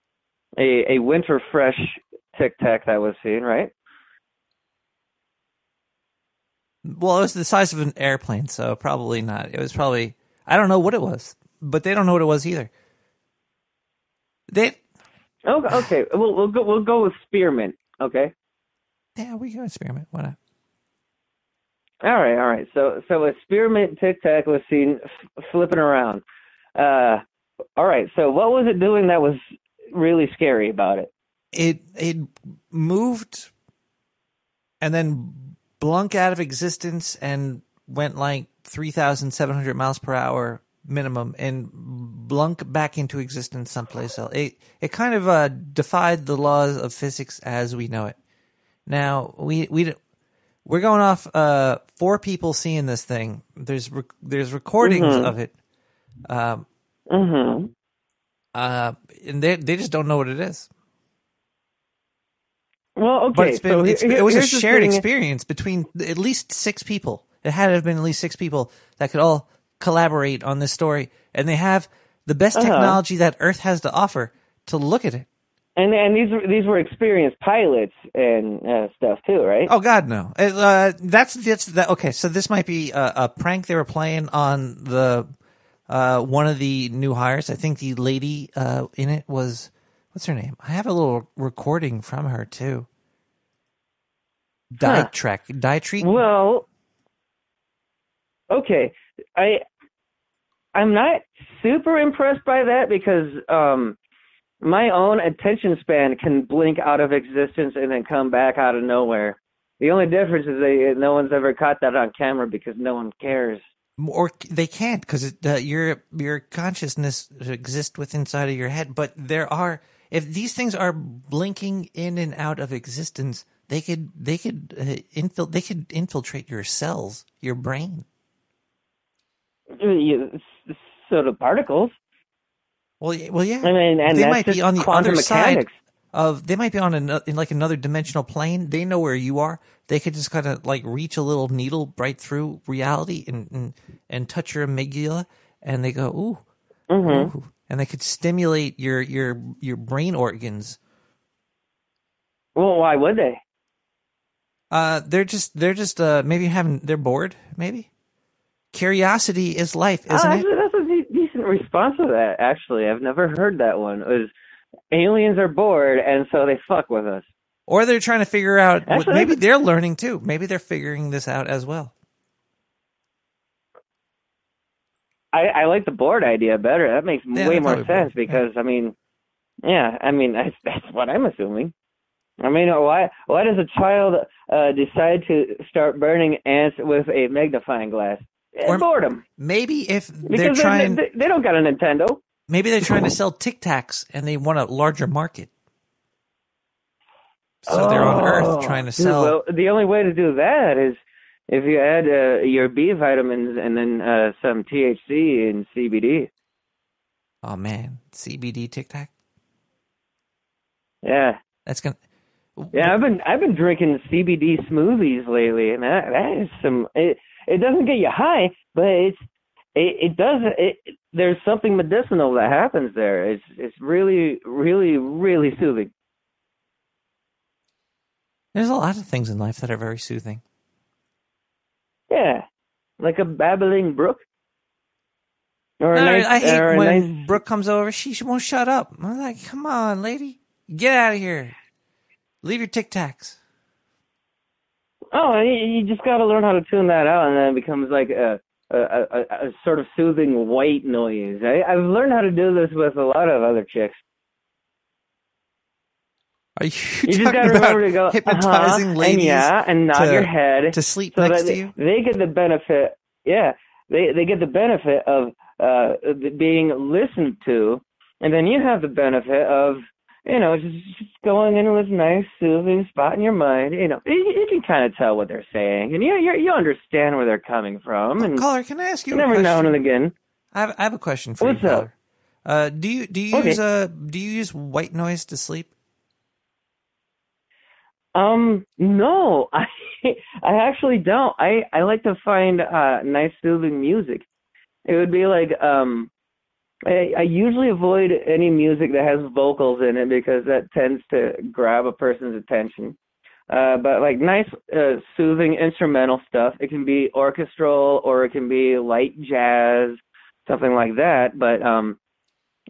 a, a winter fresh Tic Tac that was seen, right? Well, it was the size of an airplane, so probably not. It was probably I don't know what it was, but they don't know what it was either. They Okay, okay. We'll we'll go we'll go with spearmint. Okay. yeah, we can experiment. Why not? All right, all right. So, so a spearmint tic tac was seen f- flipping around. Uh, all right. So, what was it doing that was really scary about it? It it moved and then blunk out of existence and went like 3,700 miles per hour minimum and blunk back into existence someplace else. It, it kind of uh, defied the laws of physics as we know it. Now, we, we, we're going off uh, four people seeing this thing. There's rec- there's recordings Mhm. of it. Um, Mm-hmm. uh, and they they just don't know what it is. Well, okay. But it's been, so it's, here- it was a shared experience between at least six people. It had to have been at least six people that could all collaborate on this story, and they have the best Uh-huh. technology that Earth has to offer to look at it. And and these were these were experienced pilots and uh, stuff too, right? Oh God, no! Uh, that's that's that. Okay, so this might be a, a prank they were playing on the uh, one of the new hires. I think the lady uh, in it was what's her name? I have a little recording from her too. Huh. Ditrek, Dietreat. Well, okay. I I'm not super impressed by that because um my own attention span can blink out of existence and then come back out of nowhere. The only difference is they no one's ever caught that on camera because no one cares. or they can't because uh, your your consciousness exists within inside of your head. But there are if these things are blinking in and out of existence, they could they could uh, infil- they could infiltrate your cells, your brain. So the particles. Well, well, yeah. I mean, and they might be on the quantum other mechanics. side of. They might be on an, in like another dimensional plane. They know where you are. They could just kind of like reach a little needle right through reality and and, and touch your amygdala, and they go ooh, Mhm. ooh, and they could stimulate your your your brain organs. Well, why would they? Uh, they're just they're just uh maybe having they're bored. Maybe curiosity is life, Oh, isn't that's, it? Decent response to that. Actually, I've never heard that one. It was aliens are bored and so they fuck with us. Or they're trying to figure out. Actually, maybe they're learning too. Maybe they're figuring this out as well. I, I like the bored idea better. That makes Yeah, way more sense bored, yeah. because I mean, yeah, I mean that's that's what I'm assuming. I mean, why why does a child uh, decide to start burning ants with a magnifying glass? Or boredom. Maybe if they're Because they- trying, they, they don't got a Nintendo. maybe they're trying to sell Tic Tacs and they want a larger market. So they're on Earth Oh, trying to sell. Well, the only way to do that is if you add uh, your B vitamins and then uh, some THC and CBD. oh man, CBD Tic Tac. Yeah. That's gonna. Yeah, I've been I've been drinking CBD smoothies lately, and that that is some. It it doesn't get you high, but it's it it does it. There's something medicinal that happens there. It's it's really really really soothing. There's a lot of things in life that are very soothing. Yeah, like a babbling brook. Or No, nice, I hate when nice Brooke comes over. She, she won't shut up. I'm like, come on, lady, get out of here. Leave your Tic Tacs. Oh, you, just got to learn how to tune that out, and then it becomes like a a, a, a sort of soothing white noise. I, I've learned how to do this with a lot of other chicks. Are you, You just talking got to about remember to go hypnotizing uh-huh, ladies and yeah, and nod to- your head to sleep so next to you? They get the benefit. Yeah, they they get the benefit of uh being listened to, and then you have the benefit of you know just, just going into this nice soothing spot in your mind. You know, you, you can kind of tell what they're saying, and you you you understand where they're coming from. And Caller, can I ask you a every now and again? I have, I have a question for What's you, up? Uh, do you do you Okay. use uh do you use white noise to sleep? Um, no, I I actually don't. I I like to find uh nice soothing music. It would be like um I, I usually avoid any music that has vocals in it because that tends to grab a person's attention. Uh, but like nice, uh, soothing instrumental stuff. It can be orchestral or it can be light jazz, something like that. But um,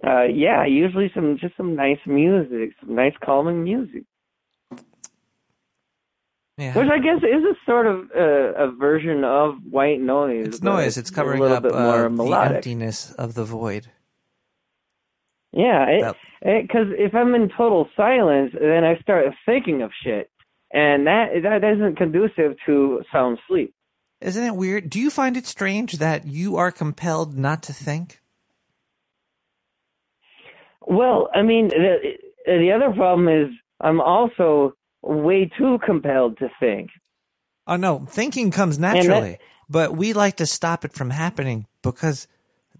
uh, yeah, usually some just some nice music, some nice calming music. Yeah. Which I guess is a sort of uh, a version of white noise. It's noise. It's a covering little up bit uh, more the emptiness of the void. Yeah, because if I'm in total silence, then I start thinking of shit, and that that isn't conducive to sound sleep. Isn't it weird? Do you find it strange that you are compelled not to think? Well, I mean, the the other problem is I'm also way too compelled to think. Oh no, thinking comes that- naturally, but we like to stop it from happening because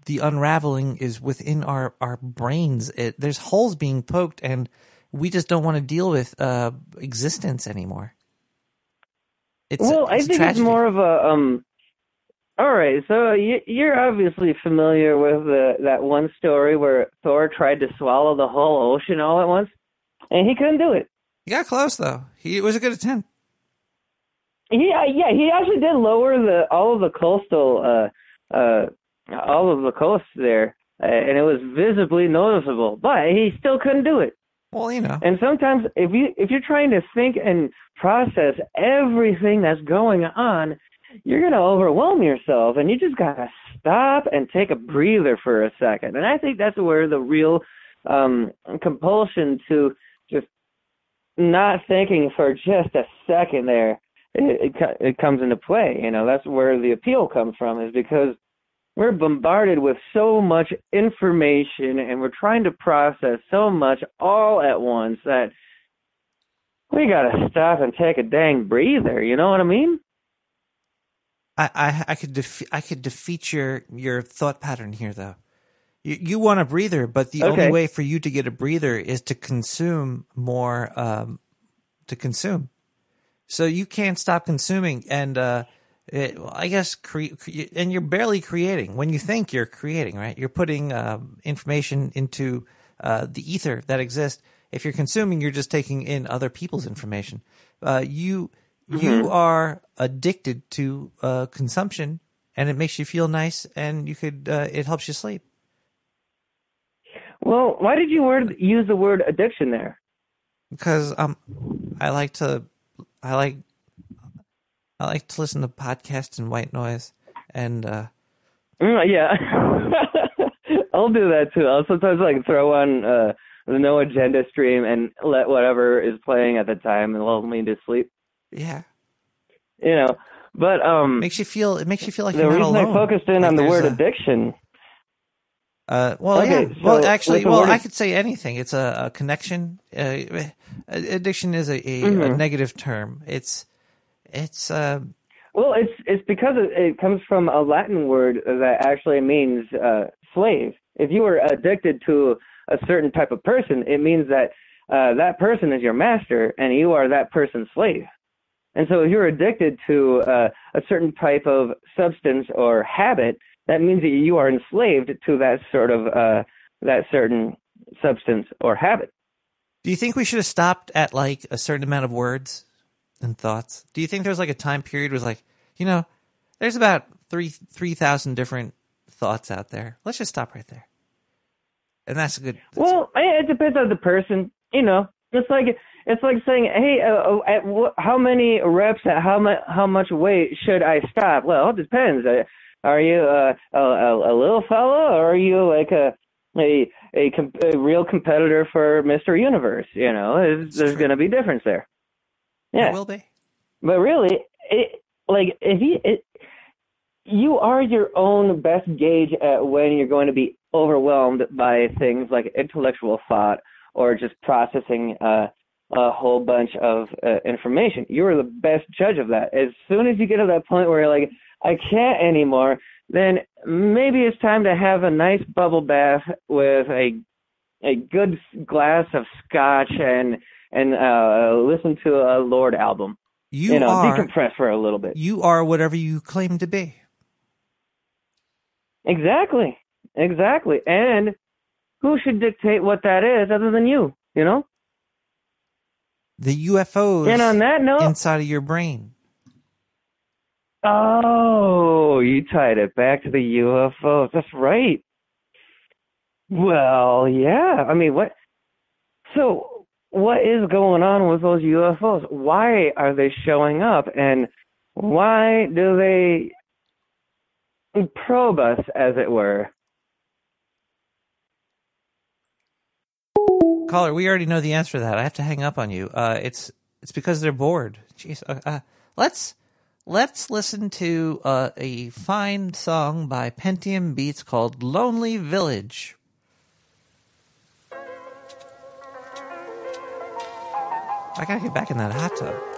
the unraveling is within our our brains. It, there's holes being poked, and we just don't want to deal with uh, existence anymore. It's well, I think it's more of a um. All right, so you, you're obviously familiar with that one story where Thor tried to swallow the whole ocean all at once, and he couldn't do it. He got close though. He it was a good attempt. He uh, yeah, he actually did lower the all of the coastal uh uh all of the coast there, uh, and it was visibly noticeable. But he still couldn't do it. Well, you know. And sometimes if you if you're trying to think and process everything that's going on, you're gonna overwhelm yourself, and you just gotta stop and take a breather for a second. And I think that's where the real um compulsion to just not thinking for just a second there it, it, it comes into play. You know, that's where the appeal comes from, is because we're bombarded with so much information and we're trying to process so much all at once that we gotta stop and take a dang breather. You know what I mean? I, I, I could defe- I could defeat your your thought pattern here though. You you want a breather, but the only way for you to get a breather is to consume more um to consume. So you can't stop consuming and uh it, well, I guess cre- cre- and you're barely creating. When you think you're creating, right? You're putting um, information into uh, the ether that exists. If you're consuming, you're just taking in other people's information. Uh, you you Mhm. are addicted to uh, consumption, and it makes you feel nice, and you could uh, it helps you sleep. Well, why did you word use the word addiction there? because um I like to I like I like to listen to podcasts and white noise and uh Mm, yeah, I'll do that too. I'll sometimes like throw on uh the no agenda stream and let whatever is playing at the time and lull me to sleep. yeah You know, but um, makes you feel it makes you feel like the you're not reason alone. I focused in Like on the word a- addiction. Uh, well, Okay, yeah. Well, so actually, well, I could say anything. It's a, a connection. Uh, addiction is a, a, a Mhm. negative term. It's it's uh, Well, it's it's because it, comes from a Latin word that actually means uh, slave. If you were addicted to a certain type of person, it means that uh, that person is your master and you are that person's slave. And so, if you're addicted to uh, a certain type of substance or habit, that means that you are enslaved to that sort of uh, that certain substance or habit. Do you think we should have stopped at like a certain amount of words and thoughts? Do you think there's like a time period was like, you know, there's about three three thousand different thoughts out there. Let's just stop right there. And that's a good. Well, I- it depends on the person. You know, it's like it's like saying, "Hey, uh, uh, at wh- how many reps at how much how much weight should I stop?" Well, it depends. Uh, are you uh, a, a a little fella, or are you like a a a, com- a real competitor for Mr. Universe? You know, there's, there's going to be difference there. Yeah, will be. But really, it like if you it, you are your own best gauge at when you're going to be overwhelmed by things like intellectual thought or just processing uh, a whole bunch of uh, information. You are the best judge of that. As soon as you get to that point where you're like, I can't anymore, then maybe it's time to have a nice bubble bath with a a good glass of scotch and and uh, listen to a Lorde album. You know, are- decompress for a little bit. You are whatever you claim to be. Exactly. Exactly. And who should dictate what that is other than you, you know? The UFOs And on that note, inside of your brain. oh, you tied it back to the UFOs. That's right. Well, yeah. I mean, what? So, what is going on with those UFOs? Why are they showing up? And why do they probe us, as it were? Caller, we already know the answer to that. I have to hang up on you. Uh, it's it's because they're bored. Jeez. Uh, uh, let's let's listen to uh, a fine song by Pentium Beats called "Lonely Village." I gotta get back in that hot tub.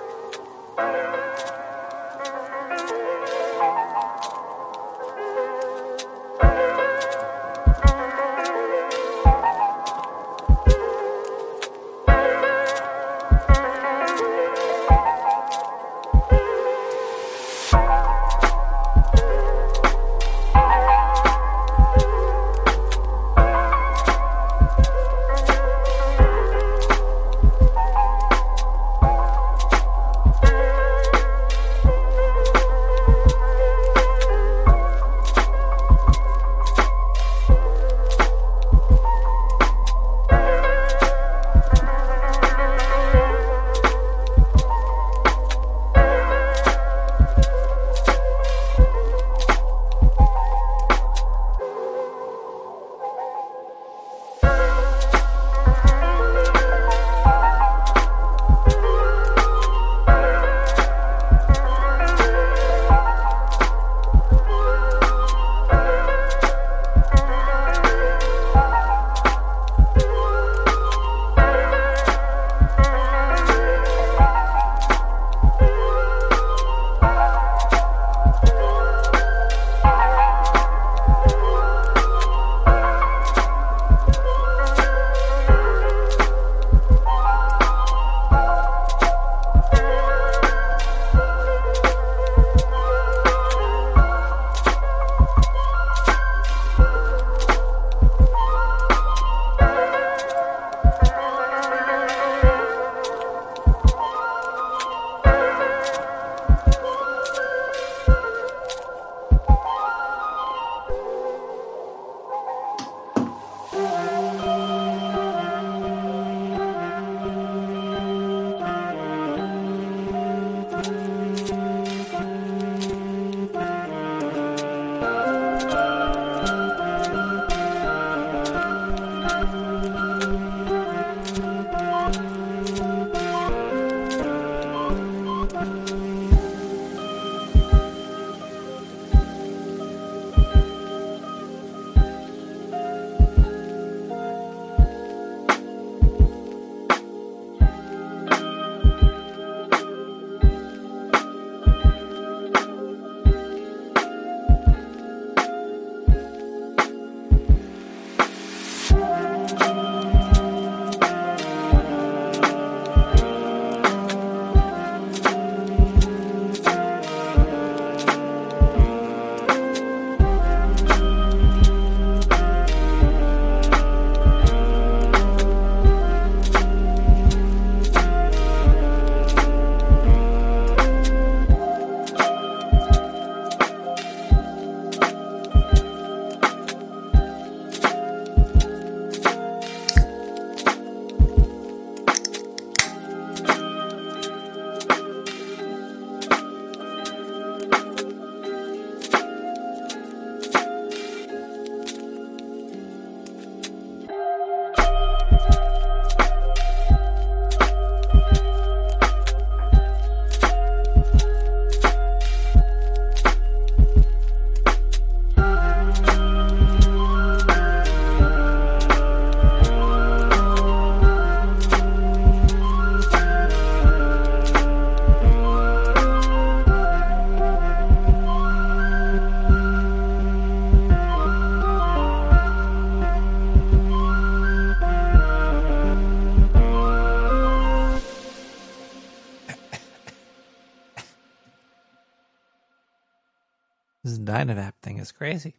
This Dynavap thing is crazy.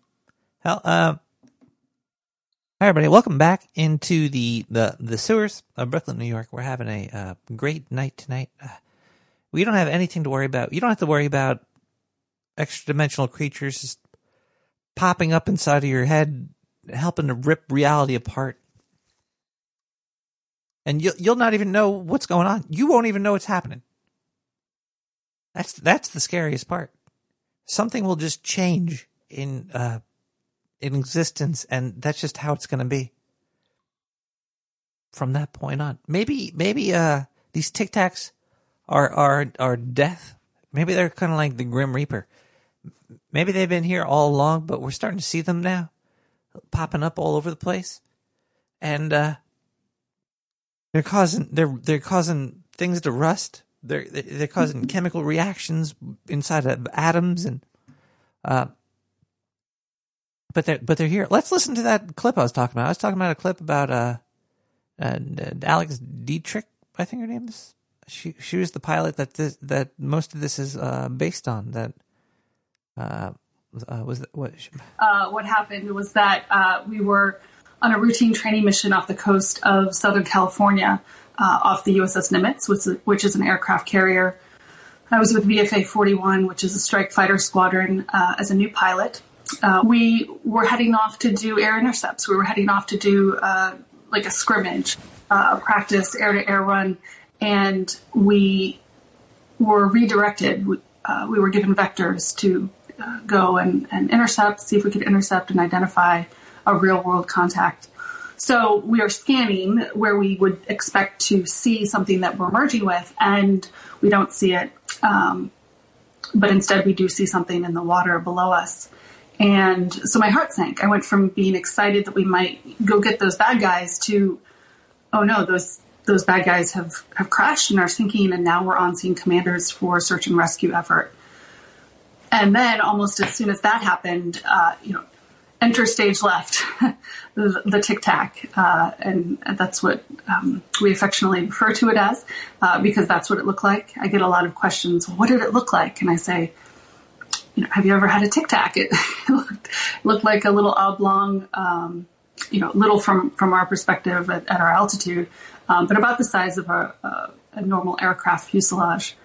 Hell, um, hi everybody, welcome back into the, the, the sewers of Brooklyn, New York. We're having a uh, great night tonight. Uh, we don't have anything to worry about. You don't have to worry about extra dimensional creatures just popping up inside of your head, helping to rip reality apart. and you'll you'll not even know what's going on. You won't even know what's happening. That's that's the scariest part. Something will just change in uh in existence, and that's just how it's going to be from that point on. Maybe maybe uh these tic tacs are are are death. Maybe they're kind of like the Grim Reaper. Maybe they've been here all along, but we're starting to see them now, popping up all over the place, and uh, they're causing they're they're causing things to rust. They're they're causing chemical reactions inside of atoms, and uh, but they're but they're here. Let's listen to that clip I was talking about. I was talking about a clip about uh, uh Alex Dietrich, I think her name is. She she was the pilot that this that most of this is uh, based on. That uh, uh, was that, what uh, what happened was that uh, we were on a routine training mission off the coast of Southern California, uh, off the USS Nimitz, which is, which is an aircraft carrier. I was with VFA 41, which is a strike fighter squadron, uh, as a new pilot. Uh, we were heading off to do air intercepts. We were heading off to do like a scrimmage, a practice air to air run, and we were redirected. We, we were given vectors to uh, go and, and intercept, see if we could intercept and identify a real world contact. So we are scanning where we would expect to see something that we're merging with, and we don't see it. Um, but instead, we do see something in the water below us. And so my heart sank. I went from being excited that we might go get those bad guys to, oh no, those those bad guys have, have crashed and are sinking, and now we're on scene commanders for search and rescue effort. And then almost as soon as that happened, uh, you know, enter stage left, the, the tic tac, uh, and that's what um, we affectionately refer to it as, uh, because that's what it looked like. I get a lot of questions. What did it look like? And I say, you know, have you ever had a tic tac? It looked, looked like a little oblong, um, you know, little from from our perspective at, at our altitude, um, but about the size of a, a, a normal aircraft fuselage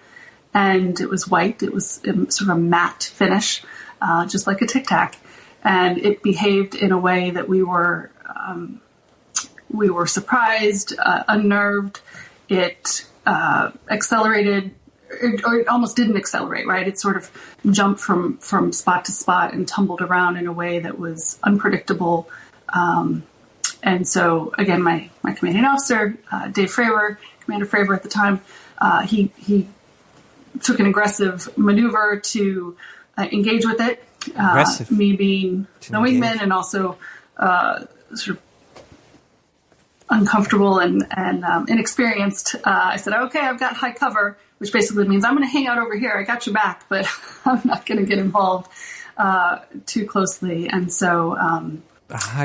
and it was white. It was sort of a matte finish, uh, just like a Tic Tac, and it behaved in a way that we were um, we were surprised, uh, unnerved. It uh, accelerated, or it almost didn't accelerate. Right? It sort of jumped from from spot to spot and tumbled around in a way that was unpredictable. Um, and so, again, my, my commanding officer, uh, Dave Fravor, Commander Fravor at the time, uh, he he took an aggressive maneuver to uh, engage with it. Uh, me being the wingman and also uh, sort of uncomfortable and, and um, inexperienced, uh, I said, okay, I've got high cover, which basically means I'm going to hang out over here. I got your back, but I'm not going to get involved uh, too closely. And so um,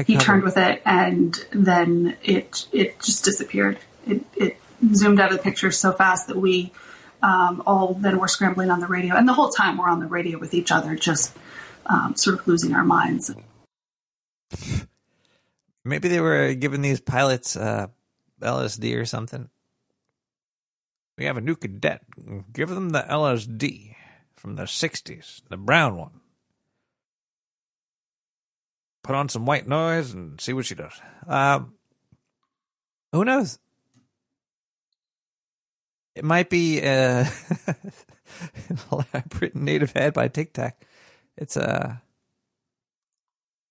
he cover. turned with it, and then it it just disappeared. It, it zoomed out of the picture so fast that we um, all then were scrambling on the radio. And the whole time we're on the radio with each other, just um, sort of losing our minds. Maybe they were giving these pilots uh, LSD or something. We have a new cadet. Give them the LSD from the 60s, the brown one. Put on some white noise and see what she does. Um, who knows? It might be uh, an elaborate native head by Tic Tac. It's a.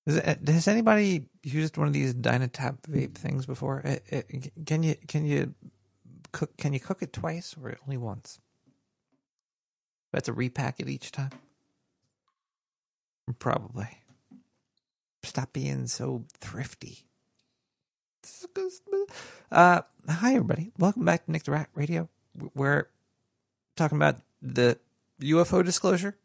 Uh, has anybody used one of these DynaVap vape things before? It, it, can you can you cook can you cook it twice or only once? I have to repack it each time. Probably. Stop being so thrifty. Uh, hi everybody. Welcome back to Nick the Rat Radio we're talking about the UFO disclosure.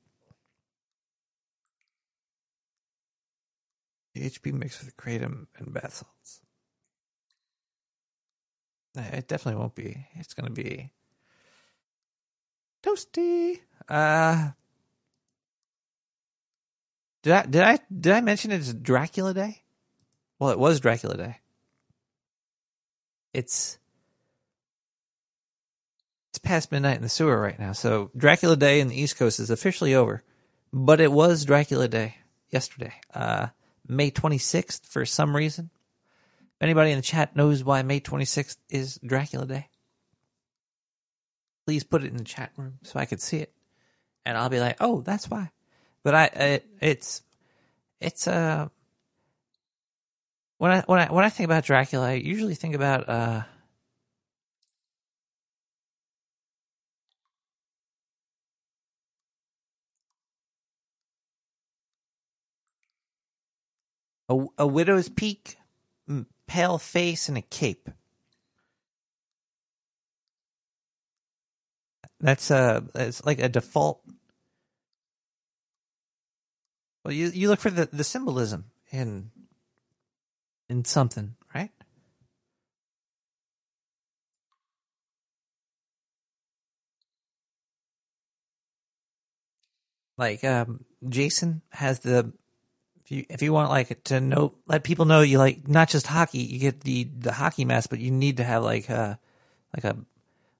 HP mixed with kratom and bath salts. It definitely won't be. It's going to be toasty. Uh, did I did I did I mention it's Dracula Day? Well, it was Dracula Day. It's it's past midnight in the sewer right now. So Dracula Day in the East Coast is officially over, but it was Dracula Day yesterday, uh, May 26th for some reason. If anybody in the chat knows why May 26th is Dracula Day, please put it in the chat room so I could see it, and I'll be like, oh, that's why. But I, it, it's, it's uh, when I when I when I think about Dracula, I usually think about uh. A, a widow's peak, mm, pale face, and a cape. That's uh, it's like a default. Well, you you look for the the symbolism in in something, right? Like um, Jason has the if you if you want like to know let people know you like not just hockey, you get the the hockey mask, but you need to have like a like a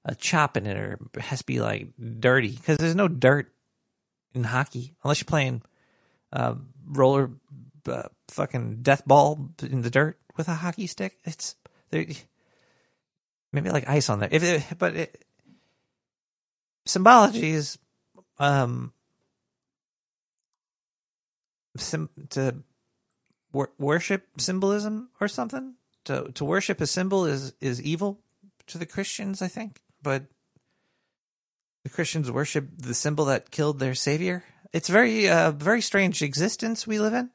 a chop in it, or it has to be like dirty because there's no dirt in hockey unless you're playing uh, roller uh, fucking death ball in the dirt with a hockey stick. It's there, maybe like ice on there. If it, but it, symbology is um sim, to wor- worship symbolism or something. To to worship a symbol is is evil to the Christians, I think. But the Christians worship the symbol that killed their savior. It's very uh very strange existence we live in.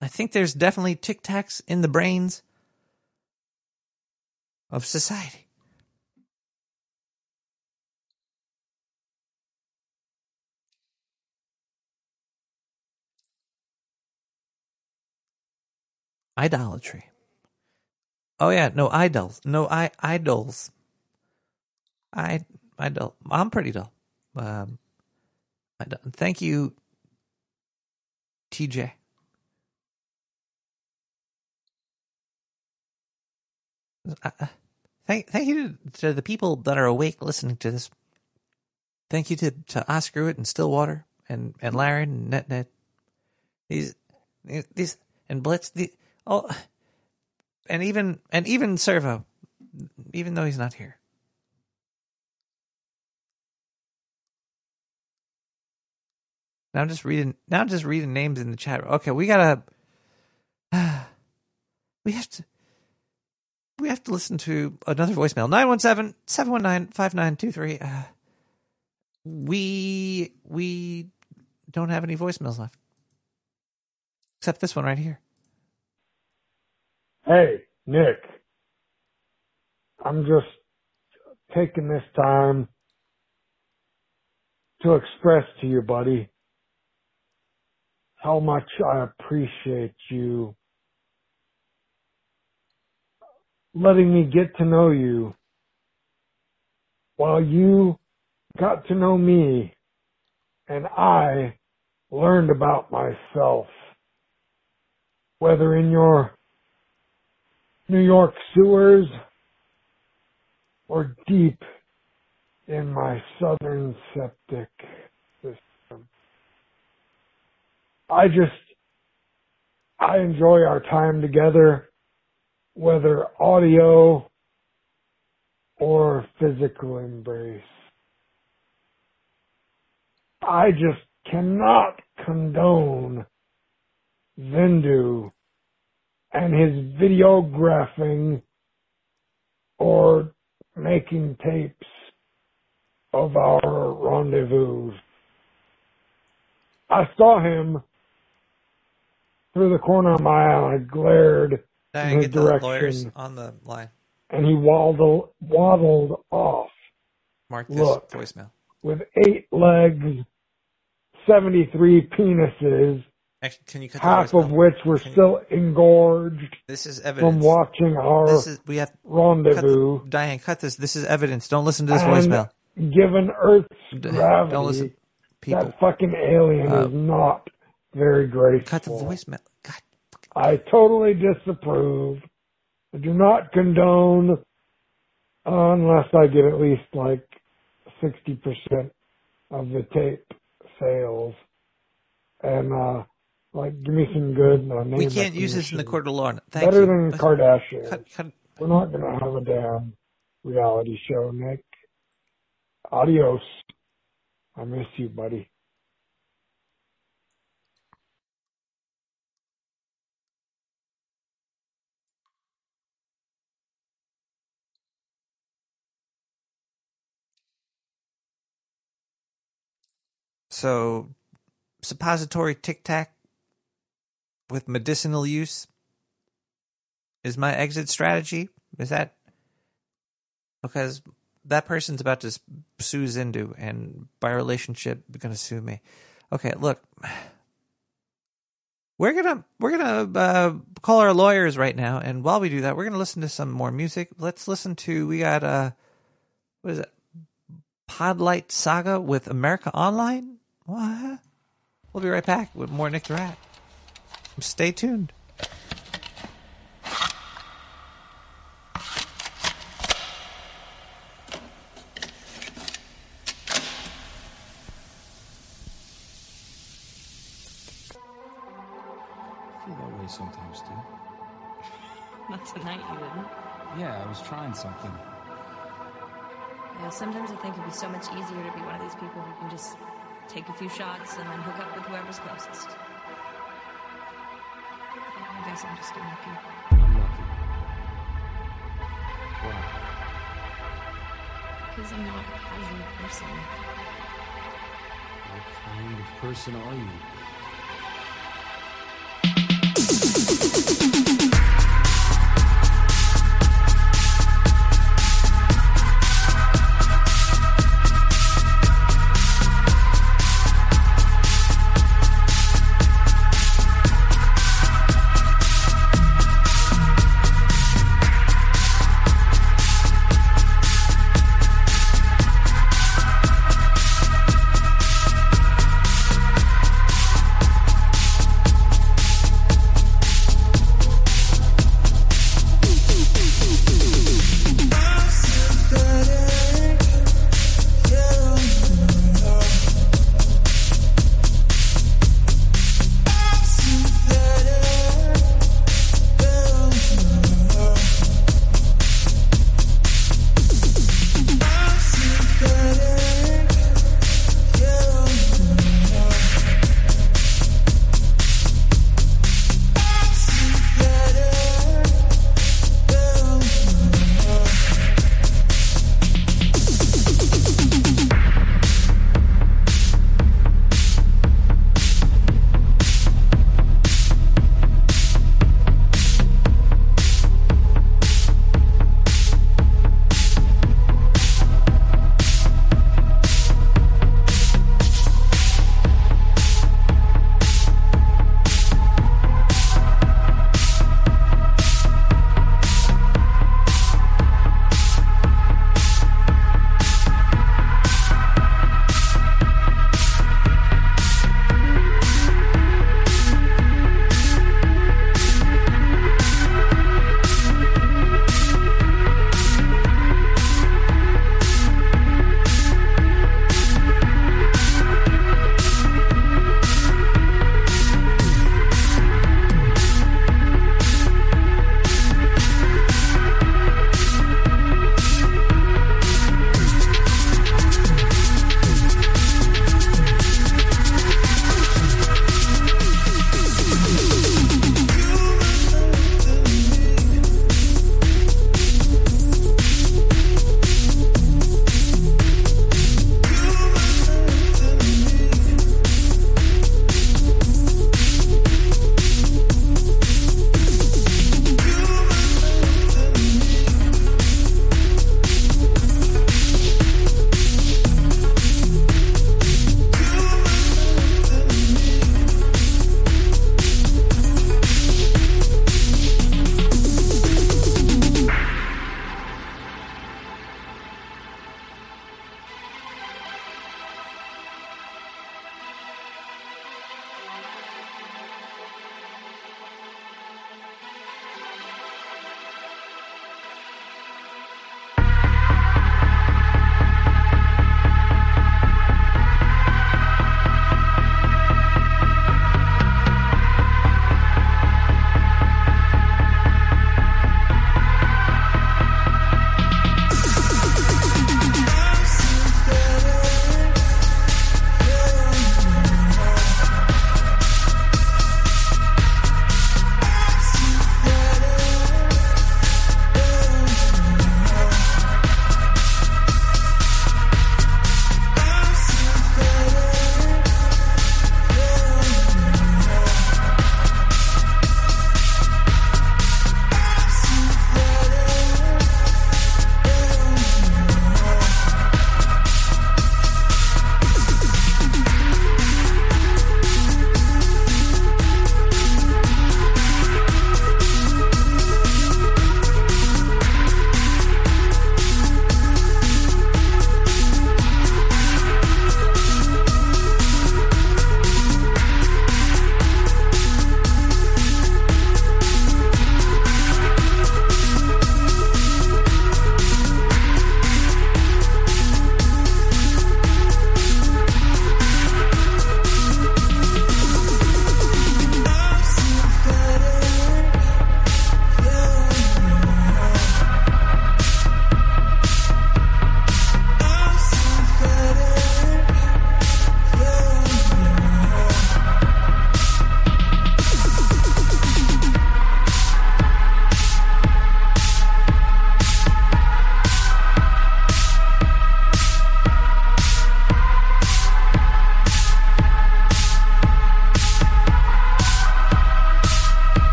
I think there's definitely tic tacs in the brains of society. Idolatry. Oh yeah, no idols. No I idols. I idol. I'm pretty dull. Um, thank you, TJ. Uh, uh, thank thank you to, the people that are awake listening to this. Thank you to to Oscar It and Stillwater and and Laren and Net Net. These these and Blitz the oh and even and even Servo, even though he's not here. Now I'm just reading. Now I'm just reading names in the chat. Okay, we gotta. we have to. We have to listen to another voicemail. 917-719-5923. Uh, we we don't have any voicemails left. Except this one right here. Hey, Nick. I'm just taking this time to express to you, buddy, how much I appreciate you letting me get to know you while you got to know me and I learned about myself, whether in your New York sewers or deep in my southern septic system. I just, I enjoy our time together, whether audio or physical embrace. I just cannot condone Zindu and his videographing or making tapes of our rendezvous. I saw him through the corner of my eye. And I glared Diane, in his direction, on the line. and he waddled, waddled off. Mark this Look. voicemail. with eight legs, 73 penises, Actually, can you cut half of which were still engorged This is from evidence. watching our This is we have rendezvous. Cut Diane, cut this. This is evidence. Don't listen to this and voicemail. given Earth's gravity, don't listen, people. that fucking alien Uh, is not very graceful. Cut the voicemail. God. I totally disapprove. I do not condone unless I get at least like 60% of the tape sales. And, uh, Like, give me some good uh, name We can't use this in the court of law. Thank Better you. than Let's- Kardashian. cut- cut- We're not going to have a damn reality show, Nick. Adios. I miss you, buddy. So, suppository tic tac with medicinal use is my exit strategy. Is that because that person's about to sue Zindu, and by relationship, going to sue me? Okay, look, we're gonna we're gonna uh, call our lawyers right now, and while we do that, we're gonna listen to some more music. Let's listen to we got uh, what is it? Podlight Saga with America Online. What? We'll be right back with more Nick the Rat. Stay tuned. I feel that way sometimes too. Not tonight, you didn't. Yeah, I was trying something. Yeah, sometimes I think it'd be so much easier to be one of these people who can just take a few shots and then hook up with whoever's closest. I guess I'm just unlucky. I'm lucky. Why? Because I'm not a casual person. What kind of person are you?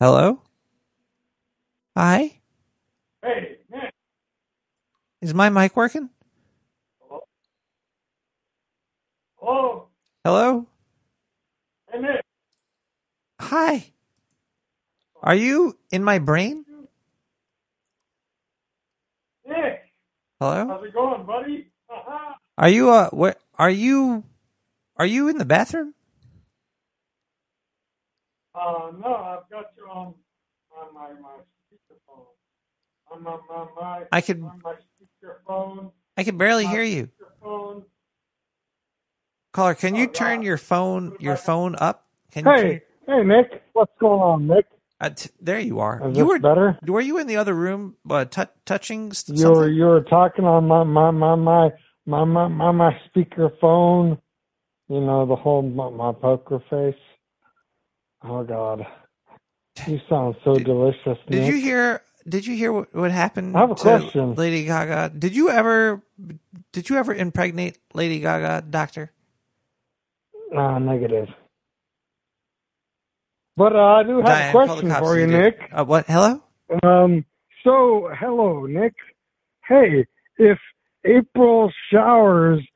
Hello? Hi? Hey, Nick. Is my mic working? Hello. Hello? Hey, Nick. Hi. Are you in my brain? Nick. Hello? How's it going, buddy? Are you uh where are you are you in the bathroom? Uh, no, I've got you on on my my speakerphone. On my my, my I could- on my speakerphone. I can barely My hear you. Speakerphone. Caller, can you turn your phone your phone up? Can you Hey, hey, Nick. What's going on, Nick? Uh, t- there you are. Is you this were better? Were you in the other room uh, tou touching s- You were you were talking on my my my my my my my, my speaker phone. You know the whole my, my poker face. Oh God, you sound so delicious. Did Nick. you hear? Did you hear what, what happened I have a to question. Lady Gaga? Did you ever? Did you ever impregnate Lady Gaga, Doctor? Ah, negative. But uh, I do have Diane, a question for you, you. Nick. Uh, what? Hello? Um, so hello, Nick. Hey, if April showers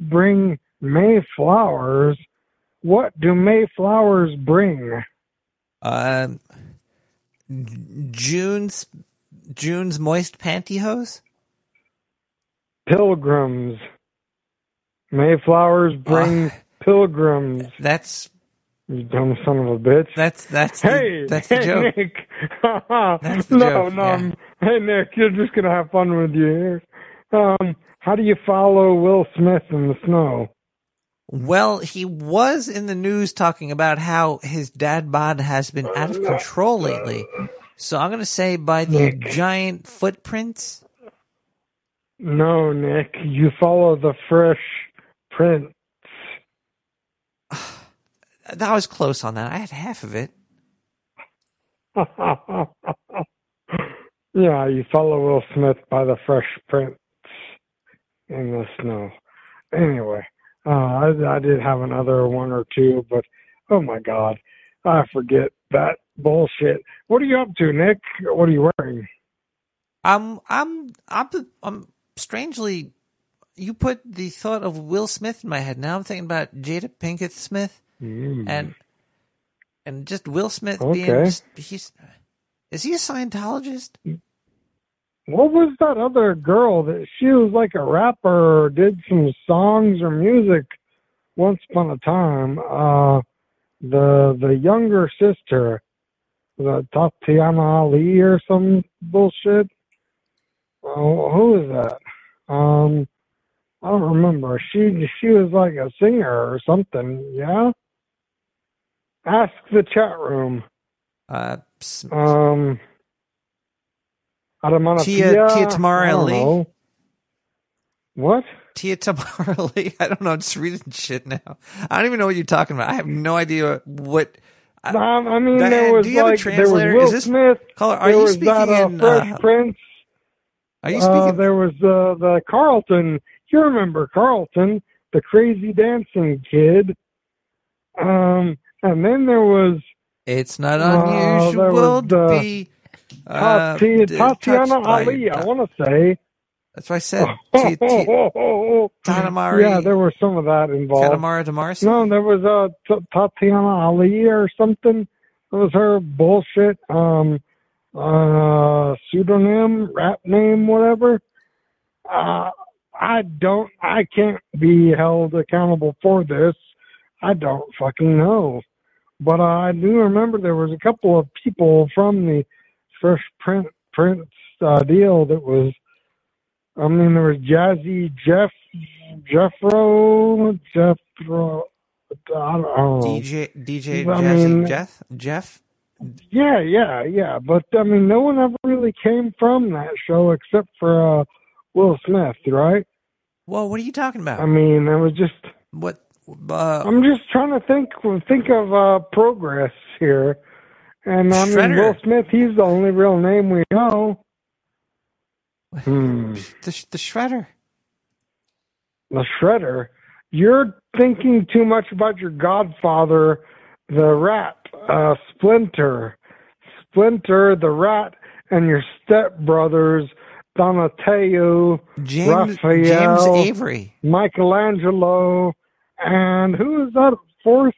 bring May flowers, what do May flowers bring? Um, June's June's moist pantyhose. Pilgrims. May flowers bring pilgrims. That's you dumb son of a bitch. That's that's the, hey, that's the hey, joke. Nick. That's the no, joke, no. yeah. Hey, Nick, you're just gonna have fun with you here. Um, how do you follow Will Smith in the snow? Well, he was in the news talking about how his dad bod has been out of control lately. So I'm going to say by the giant footprints. No, Nick, you follow the fresh prints. That was close on that. I had half of it. yeah, you follow Will Smith by the fresh prints in the snow. Anyway, uh, I, I did have another one or two, but oh my God, I forget that bullshit. What are you up to, Nick? What are you wearing? I'm I'm I'm I'm strangely you put the thought of Will Smith in my head. Now I'm thinking about Jada Pinkett Smith Mm. and and just Will Smith Okay. being just, he's is he a Scientologist? What was that other girl that she was like a rapper or did some songs or music once upon a time? Uh, the the younger sister, the Tatyana Ali or some bullshit. Oh, who is that? Um, I don't remember. She she was like a singer or something. Yeah. Ask the chat room. Uh, Um. Adamanapia? Tia Tia Tamara Lee. What? Tia Tamara Lee. I don't know. I'm just reading shit now. I don't even know what you're talking about. I have no idea what. I, Um, I mean, there was do you have a like there was translator? Will Is this- Smith. Caller, are you speaking that uh, in, Fresh uh, Prince. Are you Uh, speaking? there was uh, the Carlton. You remember Carlton, the crazy dancing kid. Um, and then there was It's not uh, unusual was, to uh, be. Uh, Tati- Tatyana Ali. I want to say. That's what I said. Tia- Tia- Tanamari- Yeah, there was some of that involved. Katamara Demarcy? No, there was uh, T- Tatyana Ali or something. It was her bullshit um, uh, pseudonym, rap name, whatever. Uh, I don't, I can't be held accountable for this. I don't fucking know. But uh, I do remember there was a couple of people from the Fresh Print Prince uh, deal that was. I mean, there was Jazzy Jeff, Jeffro, Jeffro. I don't, I don't know. DJ DJ I Jazzy mean- Jeff Jeff. Yeah, yeah, yeah. But I mean, no one ever really came from that show except for uh, Will Smith, right? Well, what are you talking about? I mean, it was just. What? Uh, I'm just trying to think think of uh, progress here, and I mean, Shredder. Will Smith. He's the only real name we know. Hmm. the the shredder. The Shredder. You're thinking too much about your Godfather, the rat uh, Splinter, Splinter the Rat, and your stepbrothers Donatello, James- Raphael, James Avery. Michelangelo, and who is that fourth?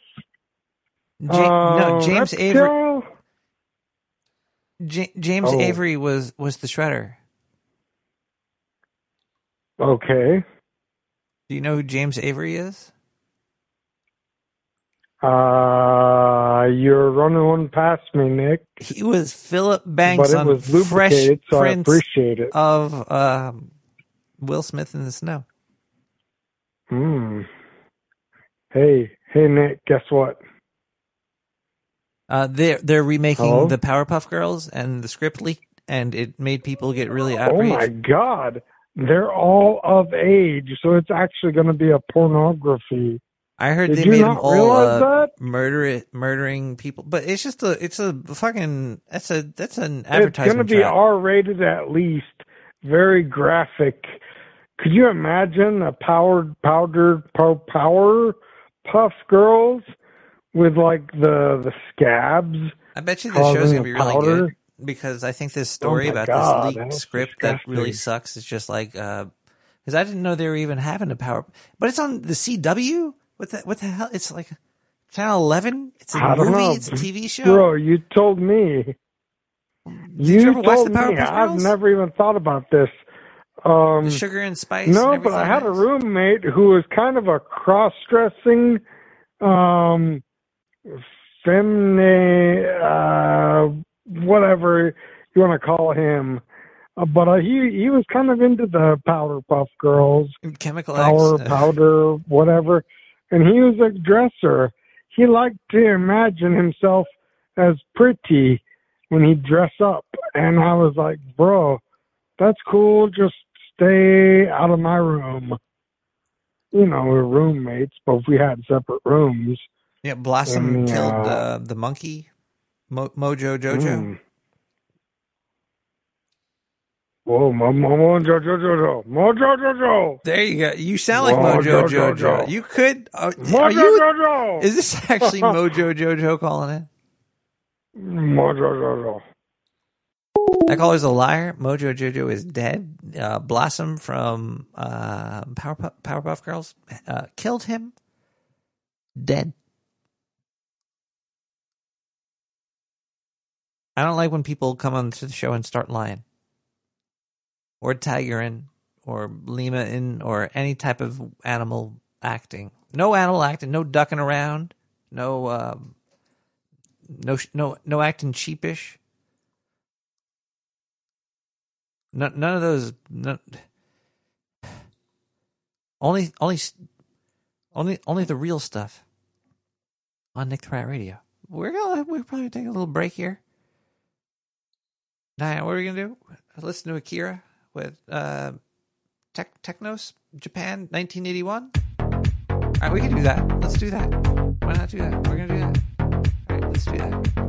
Ja- no, Uh, James Avery. Ja- James Oh. Avery was was the Shredder. Okay. Do you know who James Avery is? Uh, you're running one past me, Nick. He was Philip Banks But it on was Fresh lubricated, so I appreciate it. of um, Will Smith in the Snow. Hmm. Hey, hey, Nick. Guess what? Uh, they're they're remaking Hello? the Powerpuff Girls, and the script leaked, and it made people get really angry. Oh my God! They're all of age, so it's actually going to be a pornography. I heard Did they made them all uh, that? murder murdering people, but it's just a it's a fucking that's a that's an It's going to be. R-rated at least. Very graphic. Could you imagine a powered powdered pow, power puff girls with like the the scabs? I bet you this show's gonna be really powder? good because I think this story Oh about God, this leaked script that really sucks is just like because I didn't know they were even having a power, but it's on the CW. What the what the hell? It's like channel eleven. It's a I movie. It's a TV show. Bro, you told me. you ever watch the. Powerpuff I've never even thought about this. Um, The sugar and spice. no, and but I had a roommate who was kind of a cross-dressing, um, feminine, uh, whatever you want to call him. Uh, but uh, he he was kind of into the powder puff girls, Chemical power X. powder, whatever. And he was a dresser. He liked to imagine himself as pretty when he dress up, and I was like, bro, that's cool. Just stay out of my room. You know, we're roommates, but we had separate rooms. Yeah, Blossom killed uh, the monkey, Mo- Mojo Jojo. Mm. Whoa, mo, mo, mojo, jojo, mojo, jojo. There you go. You sound like Mojo Jojo. You could. Uh, Mojo are you? Jojo. Is this actually Mojo Jojo calling it? Mojo, jojo. That caller's a liar. Mojo Jojo is dead. Uh, Blossom from uh, Powerpuff, Powerpuff Girls uh, killed him. Dead. I don't like when people come on to the show and start lying. Or Tiger in, or Lima in, or any type of animal acting. No animal acting, no ducking around, no, um, no, no, no acting cheapish. No, none of those. No, only, only, only, only the real stuff on Nick Rat Radio. We're gonna we're probably take a little break here. Now, what are we gonna do? Listen to Akira with uh, Tech Technos Japan 1981. All right, we can do that. Let's do that. Why not do that? We're gonna do that. All right, let's do that.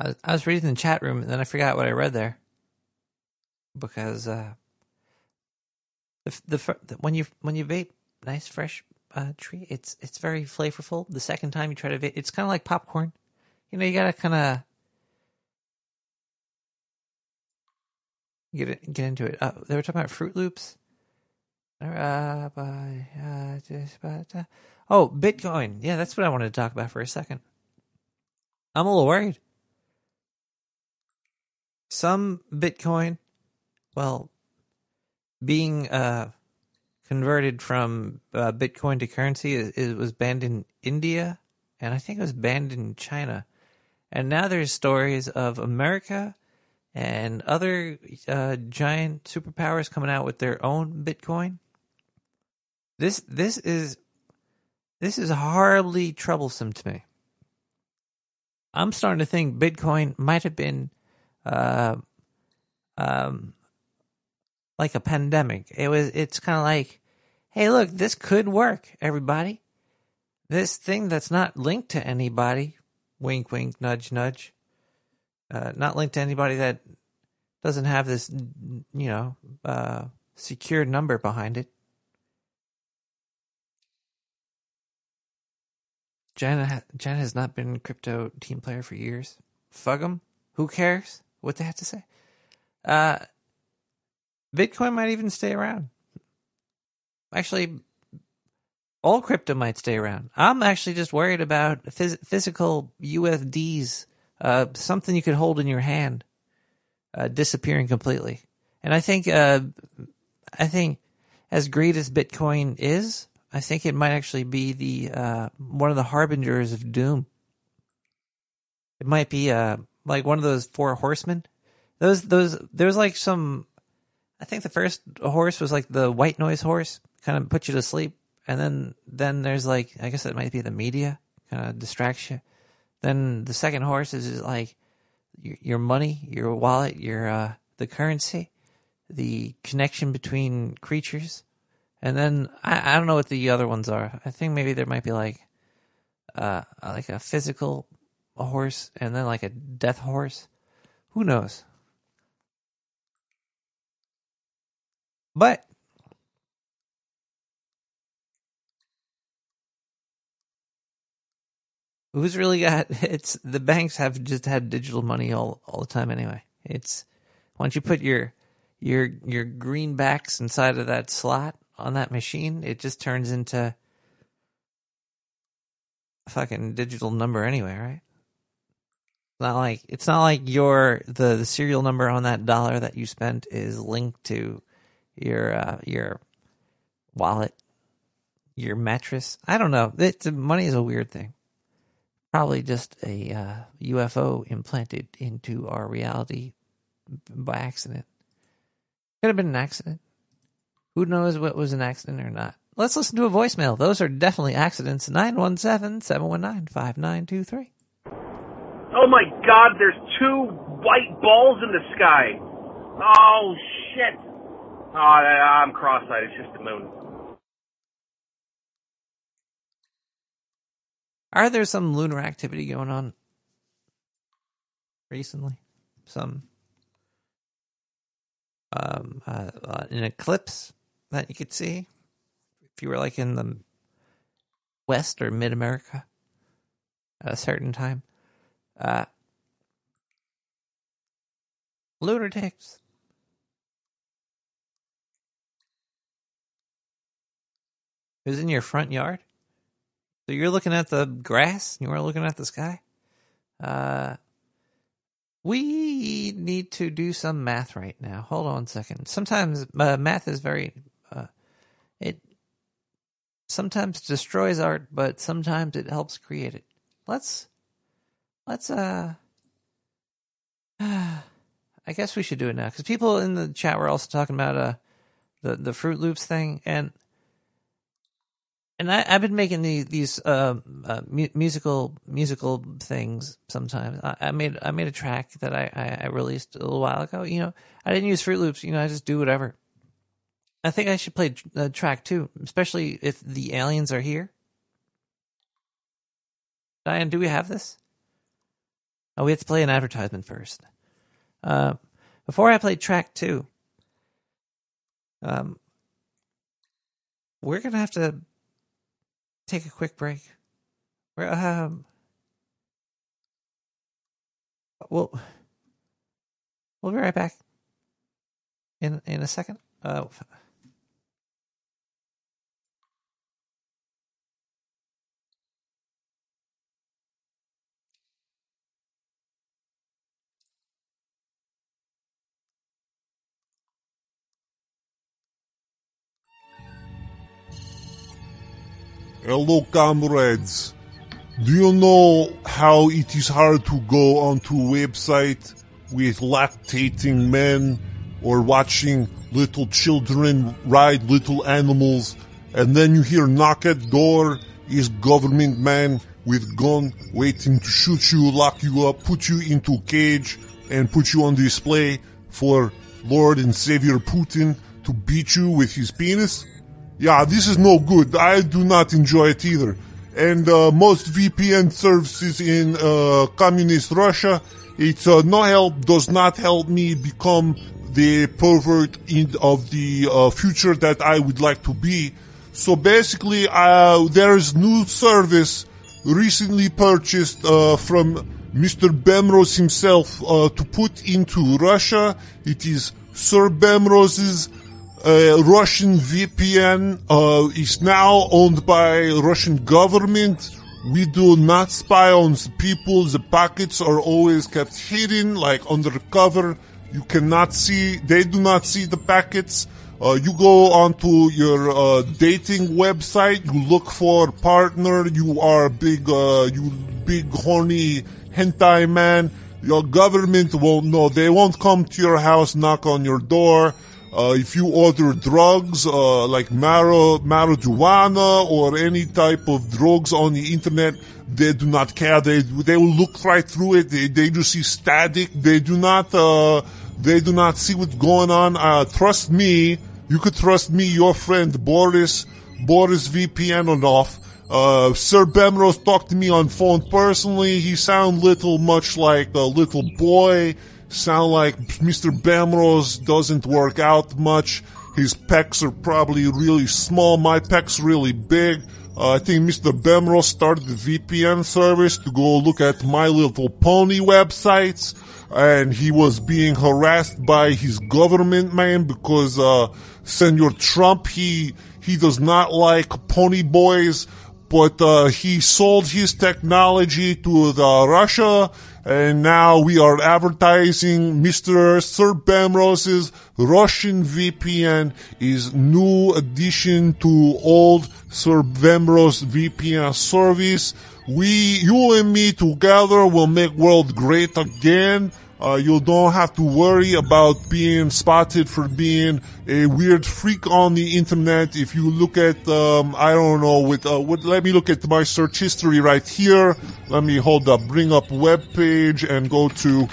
I was, I was reading the chat room and then I forgot what I read there because uh, the, the, the when you when you vape nice fresh uh, tree, it's it's very flavorful. The second time you try to vape, it's kind of like popcorn. You know, you gotta kind of get it, get into it. Uh, they were talking about Fruit Loops. Oh, Bitcoin. Yeah, that's what I wanted to talk about for a second. I'm a little worried. Some Bitcoin, well, being uh, converted from uh, Bitcoin to currency, it, it was banned in India, and I think it was banned in China. And now there's stories of America and other uh, giant superpowers coming out with their own Bitcoin. This this is this is horribly troublesome to me. I'm starting to think Bitcoin might have been uh, um, like a pandemic. It was. It's kind of like, hey, look, this could work. Everybody, this thing that's not linked to anybody. Wink, wink, nudge, nudge. Uh, not linked to anybody that doesn't have this, you know, uh, secure number behind it. Jen, ha- Jen has not been crypto team player for years. Fug 'em. Who cares what they have to say? Uh, Bitcoin might even stay around. Actually, all crypto might stay around. I'm actually just worried about phys- physical USDs, uh, something you could hold in your hand, uh, disappearing completely. And I think, uh, I think, as great as Bitcoin is, I think it might actually be the uh, one of the harbingers of doom. It might be uh, like one of those four horsemen. Those those there's like some. I think the first horse was like the white noise horse, kind of put you to sleep, and then then there's like I guess it might be the media, kind of distracts you. Then the second horse is like your, your money, your wallet, your uh, the currency, the connection between creatures. And then I, I don't know what the other ones are. I think maybe there might be like uh like a physical horse and then like a death horse. Who knows? But who's really got it's the banks have just had digital money all all the time anyway. It's once you put your your your greenbacks inside of that slot on that machine, it just turns into a fucking digital number anyway, right? Not like it's not like your the, the serial number on that dollar that you spent is linked to your uh, your wallet, your mattress. I don't know. It's, money is a weird thing. Probably just a uh, UFO implanted into our reality by accident. Could have been an accident. Who knows what was an accident or not? Let's listen to a voicemail. Those are definitely accidents. 917 719 5923. Oh my god, there's two white balls in the sky. Oh shit. Oh, I'm cross-eyed. It's just the moon. Are there some lunar activity going on recently? Some um, uh, uh, an eclipse that you could see if you were like in the West or Mid America at a certain time. Uh, lunatics. It was in your front yard. So you're looking at the grass. You weren't looking at the sky. Uh, we need to do some math right now. Hold on a second. Sometimes uh, math is very uh, it sometimes destroys art, but sometimes it helps create it. Let's let's uh I guess we should do it now because people in the chat were also talking about uh the the Fruit Loops thing and and I, I've been making the, these uh, uh, mu- musical musical things sometimes. I, I made I made a track that I, I, I released a little while ago. You know, I didn't use Fruit Loops. You know, I just do whatever. I think I should play a track too, especially if the aliens are here. Diane, do we have this? Oh, we have to play an advertisement first. Uh, before I play track two, um, we're gonna have to take a quick break. We're, um, we'll we'll be right back in in a second. Uh, Hello, comrades. Do you know how it is hard to go onto website with lactating men or watching little children ride little animals and then you hear knock at door is government man with gun waiting to shoot you, lock you up, put you into cage and put you on display for Lord and Savior Putin to beat you with his penis? Yeah, this is no good. I do not enjoy it either. And uh, most VPN services in uh, communist Russia, it's uh, no help, does not help me become the pervert in, of the uh, future that I would like to be. So basically, there is new service recently purchased uh, from Mr. Bemrose himself uh, to put into Russia. It is Sir Bemrose's uh, Russian VPN uh, is now owned by Russian government. We do not spy on the people. The packets are always kept hidden, like undercover. You cannot see. They do not see the packets. Uh, you go onto your uh, dating website. You look for partner. You are big, uh, you big horny hentai man. Your government won't know. They won't come to your house, knock on your door. Uh, if you order drugs uh, like marijuana or any type of drugs on the internet, they do not care. They they will look right through it. They, they just see static. They do not uh, they do not see what's going on. Uh, trust me. You could trust me, your friend Boris Boris VPN on off. Uh, Sir Bemrose talked to me on phone personally. He sound little much like a little boy sound like Mr. Bamrose doesn't work out much. His pecs are probably really small. My pecs really big. Uh, I think Mr. Bamrose started the VPN service to go look at My Little Pony websites, and he was being harassed by his government man because uh, Senor Trump he he does not like pony boys, but uh, he sold his technology to the Russia and now we are advertising Mr. Sir Bamrose's Russian VPN is new addition to old Sir Bamrose VPN service. We, you and me together will make world great again. Uh, you don't have to worry about being spotted for being a weird freak on the internet. If you look at, um, I don't know, with, uh, with, let me look at my search history right here. Let me hold up, bring up web page and go to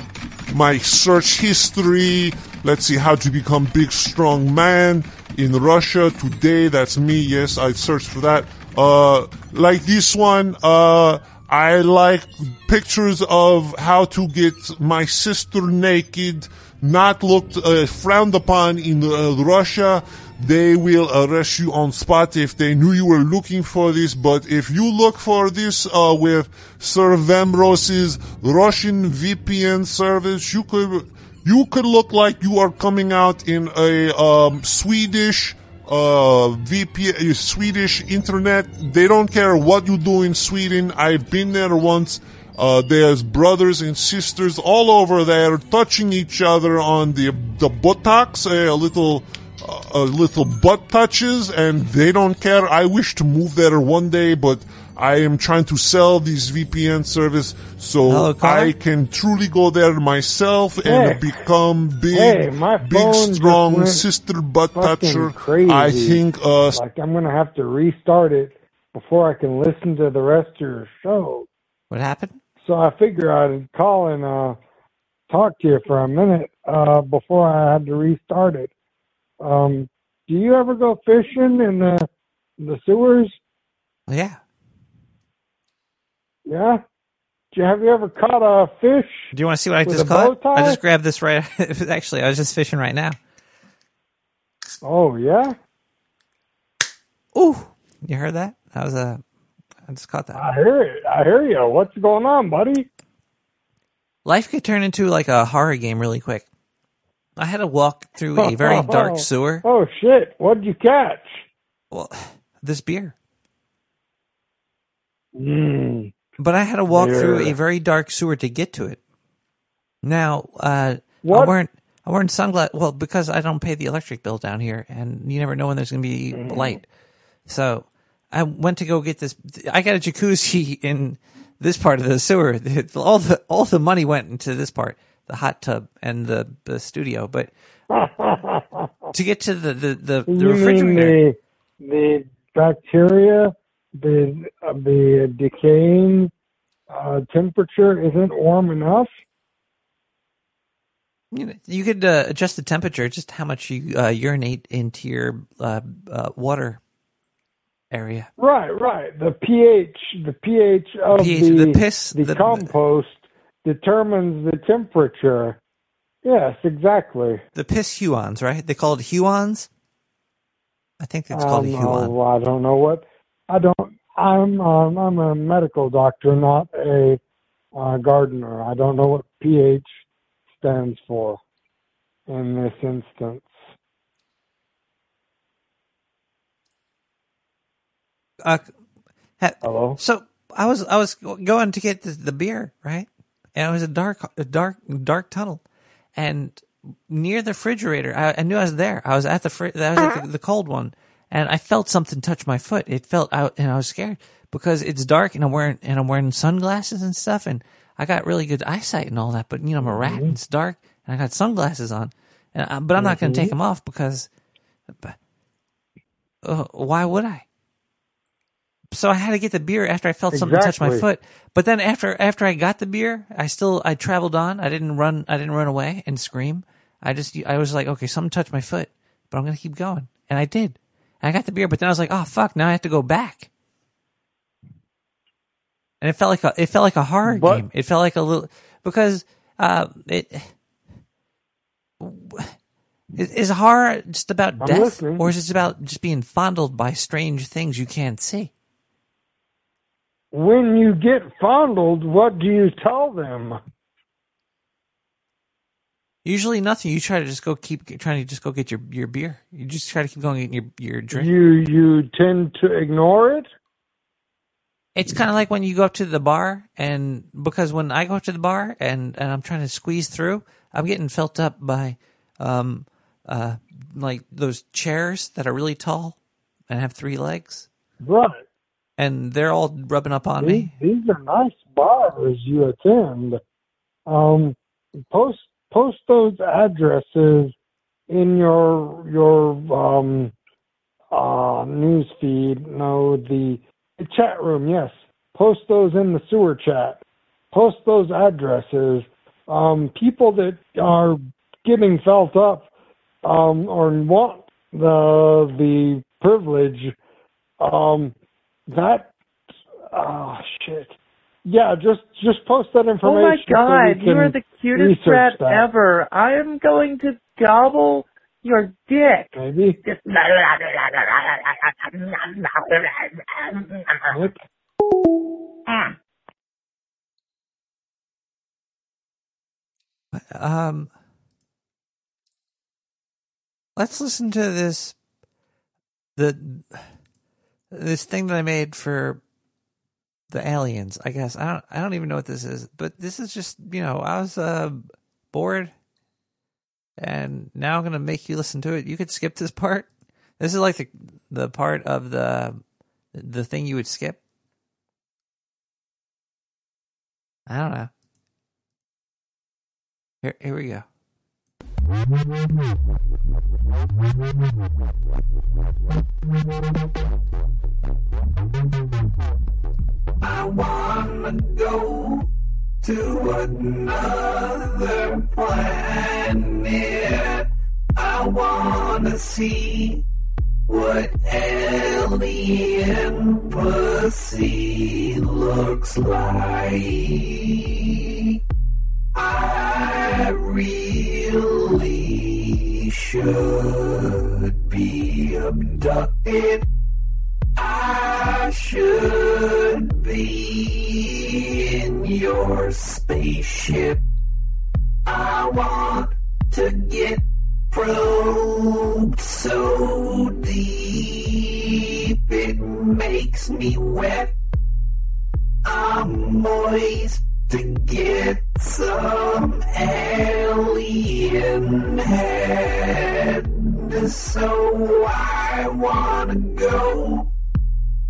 my search history. Let's see how to become big strong man in Russia today. That's me. Yes, I searched for that. Uh, like this one, uh, I like pictures of how to get my sister naked, not looked uh, frowned upon in uh, Russia. They will arrest you on spot if they knew you were looking for this. But if you look for this uh, with Sir Vamrose's Russian VPN service, you could you could look like you are coming out in a um, Swedish uh, VP, Swedish internet. They don't care what you do in Sweden. I've been there once. Uh, there's brothers and sisters all over there touching each other on the the buttocks, a little uh, a little butt touches, and they don't care. I wish to move there one day, but I am trying to sell this VPN service so Hello. I can truly go there myself and become big, Hey, my big, strong sister butt toucher. Crazy. I think uh, like I'm gonna have to restart it before I can listen to the rest of your show. What happened? So I figure I'd call and uh talk to you for a minute uh before I had to restart it. Um do you ever go fishing in the the sewers? Yeah. Yeah? Do you, have you ever caught a fish? Do you want to see what I just caught? I just grabbed this right. Actually, I was just fishing right now. Oh yeah. Ooh, you heard that? That was a. I just caught that. I hear it. I hear you. What's going on, buddy? Life could turn into like a horror game really quick. I had to walk through a very dark sewer. Oh shit! What'd you catch? Well, this beer. Mm. But I had to walk through a very dark sewer to get to it. Now, uh, I weren't I weren't sunglasses. Well, because I don't pay the electric bill down here, and you never know when there's going to be light. So I went to go get this. I got a jacuzzi in this part of the sewer. All the all the money went into this part, the hot tub and the, the studio. But to get to the the the, the refrigerator, the the bacteria, the uh, the decaying uh, temperature isn't warm enough? you, could uh, adjust the temperature, just how much you uh, urinate into your uh, uh, water area. Right, right. The pH, the pH of pH, the, the piss, the, the- compost determines the temperature. Yes, exactly. The piss huons, right? They call it huons. I think it's called a Um, huon. oh, I don't know what. I don't. I'm um, I'm a medical doctor, not a uh, gardener. I don't know what pH stands for in this instance. Uh, ha- Hello. So I was I was going to get the, the beer, right? And it was a dark a dark dark tunnel, and near the refrigerator, I, I knew I was there. I was at the fri- that was like the, the cold one, and I felt something touch my foot. It felt out, and I was scared because it's dark, and I'm wearing and I'm wearing sunglasses and stuff, and I got really good eyesight and all that. But you know, I'm a rat. And it's dark, and I got sunglasses on, and I, but I'm not going to take Mhm. them off because. But, uh, why would I? so I had to get the beer after I felt something touch my foot. But then after after I got the beer, I still I traveled on. I didn't run. I didn't run away and scream. I just I was like, okay, something touched my foot, but I'm gonna keep going, and I did. I got the beer, but then I was like, oh fuck, now I have to go back. And it felt like a it felt like a horror But- game. It felt like a little because uh it. Is, is horror just about I'm death, listening. or is it about just being fondled by strange things you can't see? When you get fondled, what do you tell them? Usually nothing. You try to just go keep trying to just go get your, your beer. You just try to keep going getting your your drink. You you tend to ignore it. It's kind of like when you go up to the bar, and because when I go up to the bar and and I'm trying to squeeze through, I'm getting felt up by, um, uh, like those chairs that are really tall and have three legs, Right. and they're all rubbing up on These, me. these are nice bars you attend. Um, post post those addresses in your your um uh news feed. No, the, the chat room. Yes, post those in the sewer chat. Post those addresses. Um, people that are getting felt up um, or want the the privilege. Um, that oh shit. Yeah, just just post that information. Oh my god, we you are the cutest research rat that. ever. I am going to gobble your dick. Maybe. Just Um, let's listen to this. The this thing that I made for the aliens. I guess I don't. I don't even know what this is, but this is just you know I was uh, bored, and now I'm gonna make you listen to it. You could skip this part. This is like the the part of the the thing you would skip. I don't know. Here, here we go. I wanna go to another planet. I wanna see what alien pussy looks like. I really should be abducted. I should be in your spaceship. I want to get probed so deep it makes me wet. I'm moist to get some alien head. So I wanna go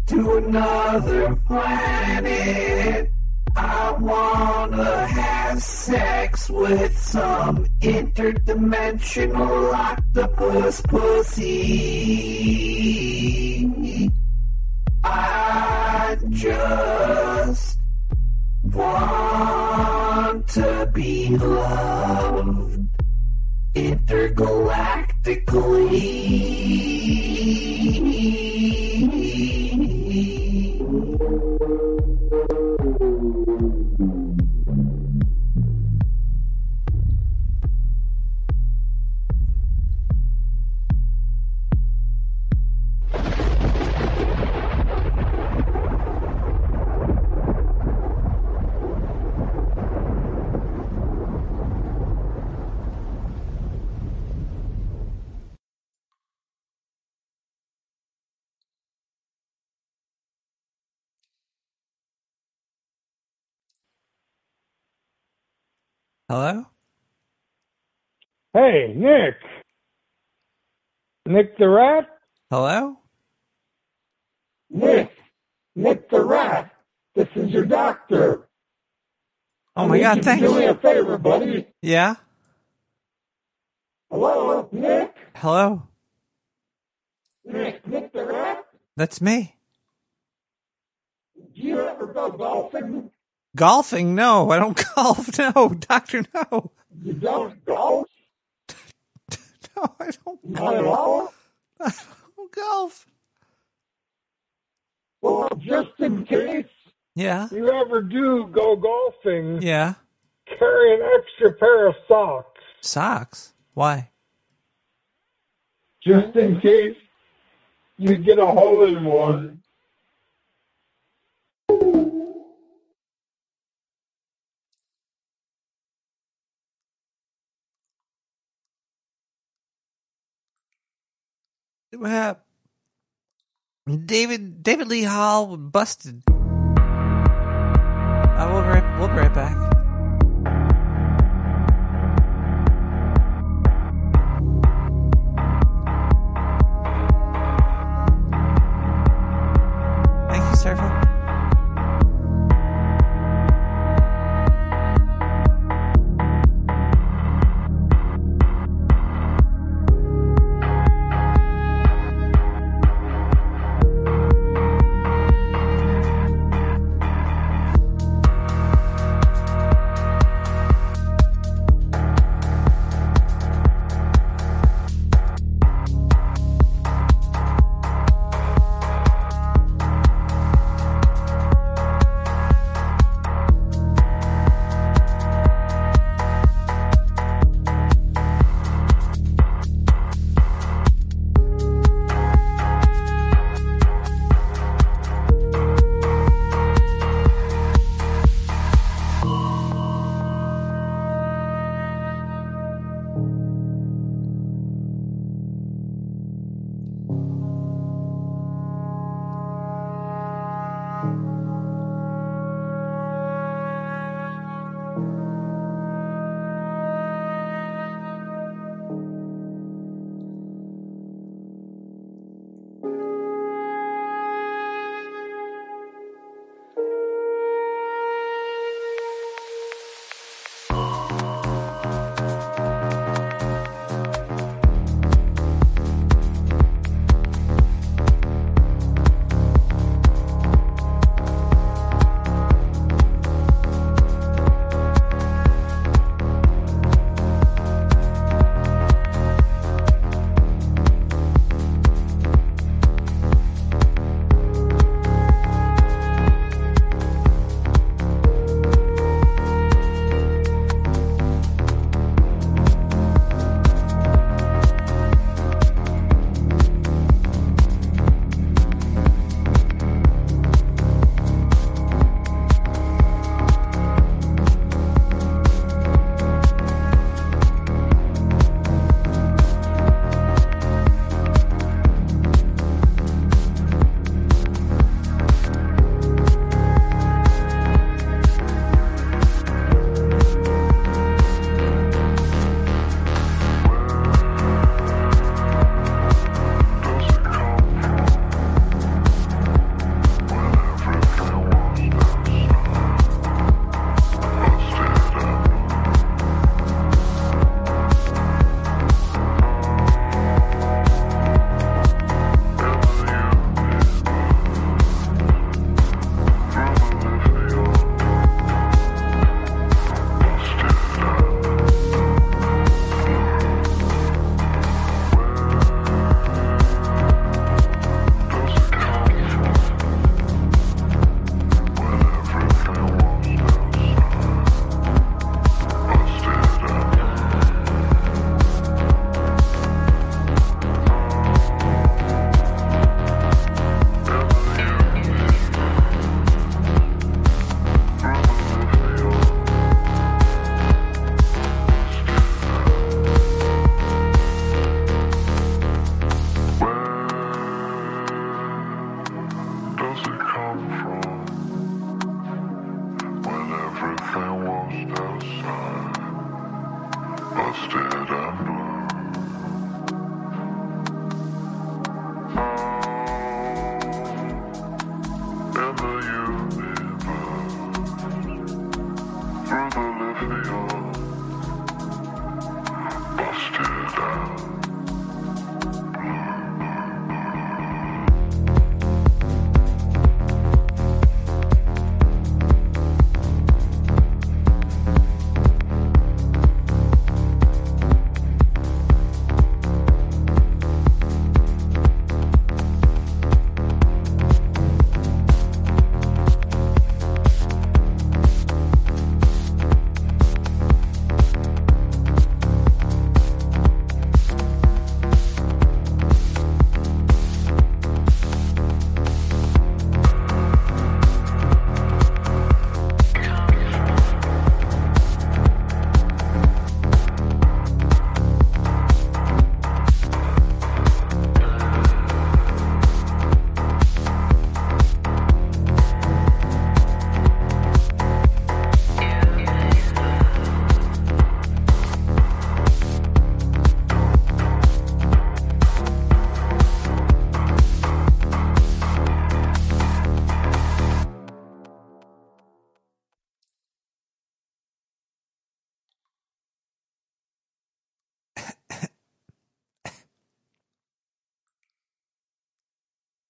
to another planet. I wanna have sex with some interdimensional octopus pussy. I just want to be loved intergalactically. Hello? Hey, Nick. Nick the Rat? Hello? Nick. Nick the Rat. This is your doctor. Oh I my god, you thank Do me a favor, buddy. Yeah? Hello, Nick. Hello? Nick, Nick the Rat. That's me. Do you ever go golfing? Golfing? No, I don't golf. No, doctor, no. You don't golf? No, I don't Not at all? I don't golf. Well, just in case Yeah. you ever do go golfing, Yeah. carry an extra pair of socks. Socks? Why? Just in case you get a hole in one. Happened? David David Lee Hall busted.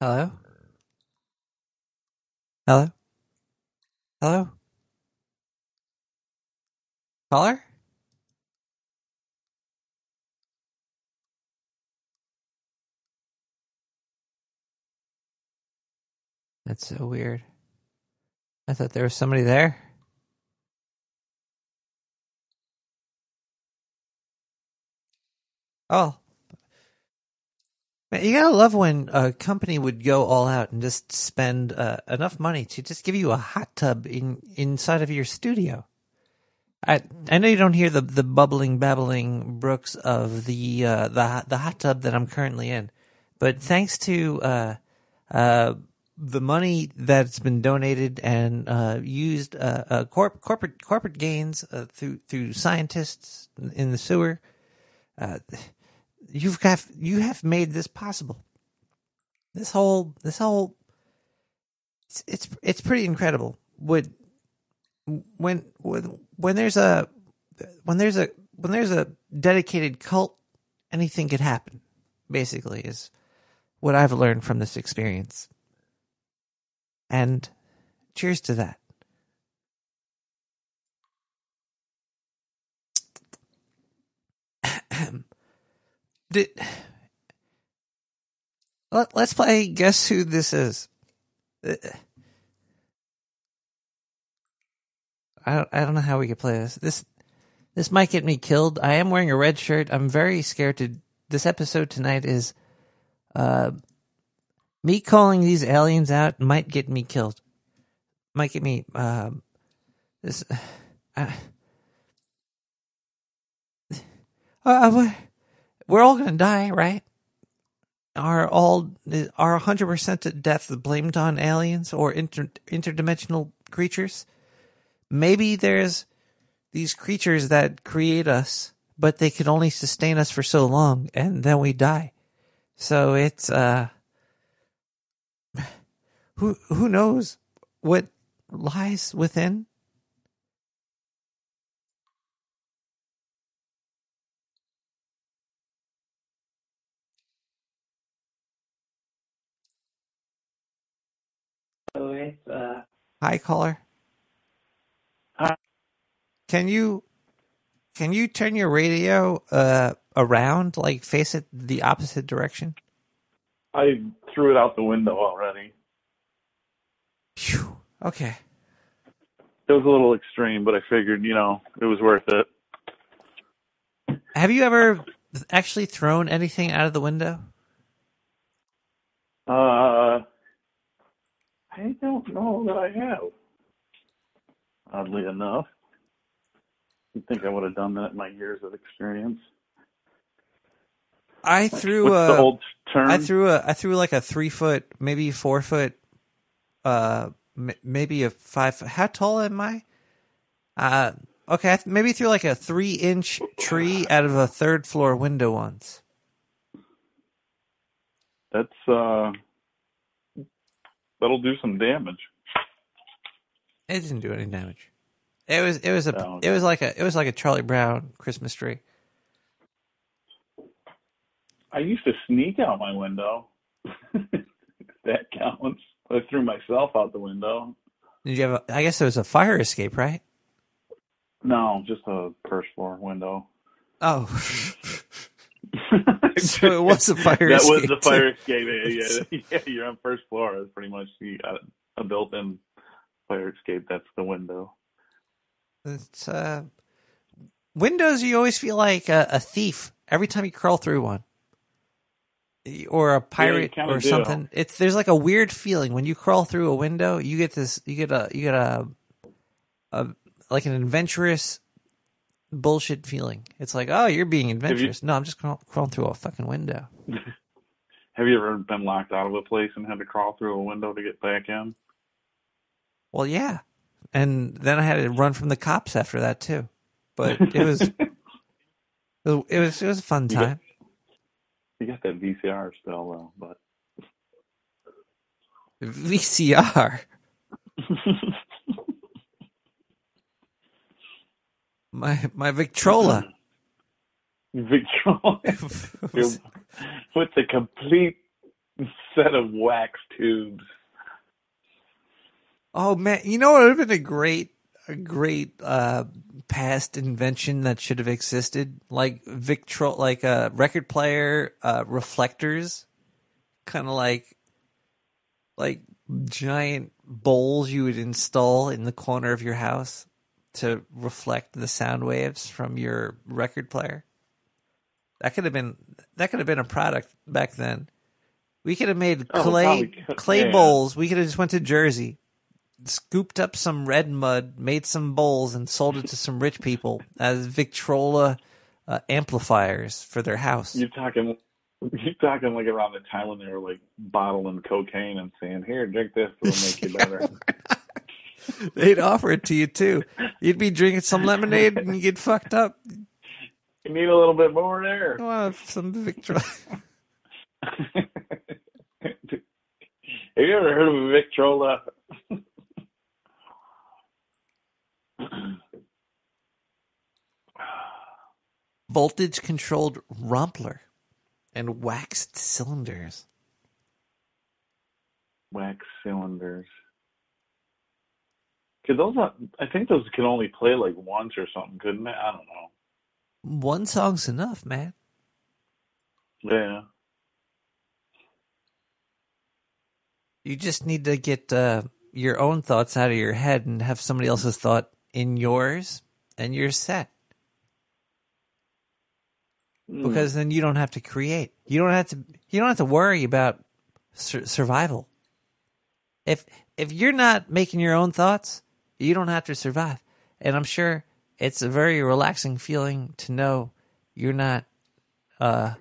Hello? Hello? Hello? Caller? That's so weird. I thought there was somebody there. Oh. You gotta love when a company would go all out and just spend uh, enough money to just give you a hot tub in inside of your studio. I I know you don't hear the, the bubbling babbling brooks of the uh, the the hot tub that I'm currently in, but thanks to uh, uh, the money that's been donated and uh, used uh, uh, corp- corporate corporate gains uh, through through scientists in the sewer, uh, you've got you have made this possible. This whole this whole it's it's, it's pretty incredible. Would when when when there's a when there's a when there's a dedicated cult, anything could happen. Basically, is what I've learned from this experience. And cheers to that. Did, let, let's play guess who this is. Uh, I don't, I don't know how we could play this. This this might get me killed. I am wearing a red shirt. I'm very scared to this episode tonight is uh me calling these aliens out might get me killed. Might get me um this uh, uh, we're, we're all gonna die, right? Are all are hundred percent of death blamed on aliens or inter, interdimensional creatures? Maybe there's these creatures that create us, but they can only sustain us for so long, and then we die. So it's uh, who who knows what lies within? So it's uh Hi, caller. Hi. Can you can you turn your radio uh around, like face it the opposite direction? I threw it out the window already. Okay. It was a little extreme, but I figured, you know, it was worth it. Have you ever actually thrown anything out of the window? Uh, I don't know that I have. Oddly enough, you'd think I would have done that in my years of experience. I threw What's a the old term? I threw a I threw like a three foot, maybe four foot, uh, m- maybe a five. How tall am I? Uh, okay, I th- maybe threw like a three inch tree out of a third floor window once. That's uh, that'll do some damage. It didn't do any damage. It was it was a No. it was like a it was like a Charlie Brown Christmas tree. I used to sneak out my window. that counts. I threw myself out the window. Did you have? A, I guess it was a fire escape, right? No, just a first floor window. Oh, so it was a fire that escape. was the fire escape. Yeah, yeah, you're on first floor. It's pretty much you got a built-in fire escape. That's the window. It's uh, windows. You always feel like a, a thief every time you crawl through one, or a pirate kinda or do. something. It's there's like a weird feeling when you crawl through a window. You get this. You get a. You get a. A like an adventurous bullshit feeling. It's like, oh, you're being adventurous. No, I'm just crawl, crawling through a fucking window. Have you ever been locked out of a place and had to crawl through a window to get back in? Well, yeah, and then I had to run from the cops after that too. But it was. It was, it was it was a fun You got- time. You got that VCR still though, but VCR. my my Victrola. Victrola. With the complete set of wax tubes. Oh man, you know what would have been a great, a great uh, past invention that should have existed, like Victro, like a record player, uh, reflectors, kind of like, like giant bowls you would install in the corner of your house to reflect the sound waves from your record player. That could have been that could have been a product back then. We could have made Oh, clay could- clay yeah. bowls. We could have just went to Jersey, scooped up some red mud, made some bowls, and sold it to some rich people as Victrola uh, amplifiers for their house. You're talking, you're talking like around the time when they were like bottling cocaine and saying, "Here, drink this; it'll make you better." They'd offer it to you too. You'd be drinking some lemonade and you get fucked up. you need a little bit more there. Want some Victrola. Have you ever heard of a Victrola? voltage controlled Rumpler and waxed cylinders. Wax cylinders. Those not? I think those can only play like once or something, couldn't they? I don't know. One song's enough, man. Yeah. You just need to get uh, your own thoughts out of your head and have somebody else's thought in yours, and you're set. Because then you don't have to create. You don't have to. You don't have to worry about sur- survival. If if you're not making your own thoughts, you don't have to survive. And I'm sure it's a very relaxing feeling to know you're not uh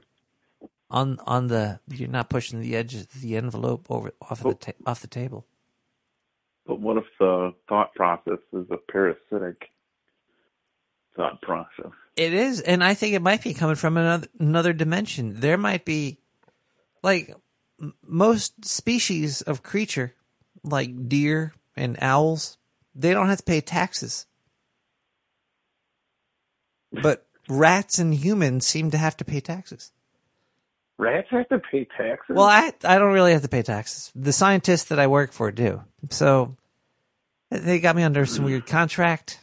on on the you're not pushing the edge of the envelope over off of the ta- off the table. But what if the thought process is a parasitic thought process? It is, and I think it might be coming from another another dimension. There might be, like, m- most species of creature, like deer and owls, they don't have to pay taxes. But rats and humans seem to have to pay taxes. Rats have to pay taxes. Well, I I don't really have to pay taxes. The scientists that I work for do. So they got me under some weird contract.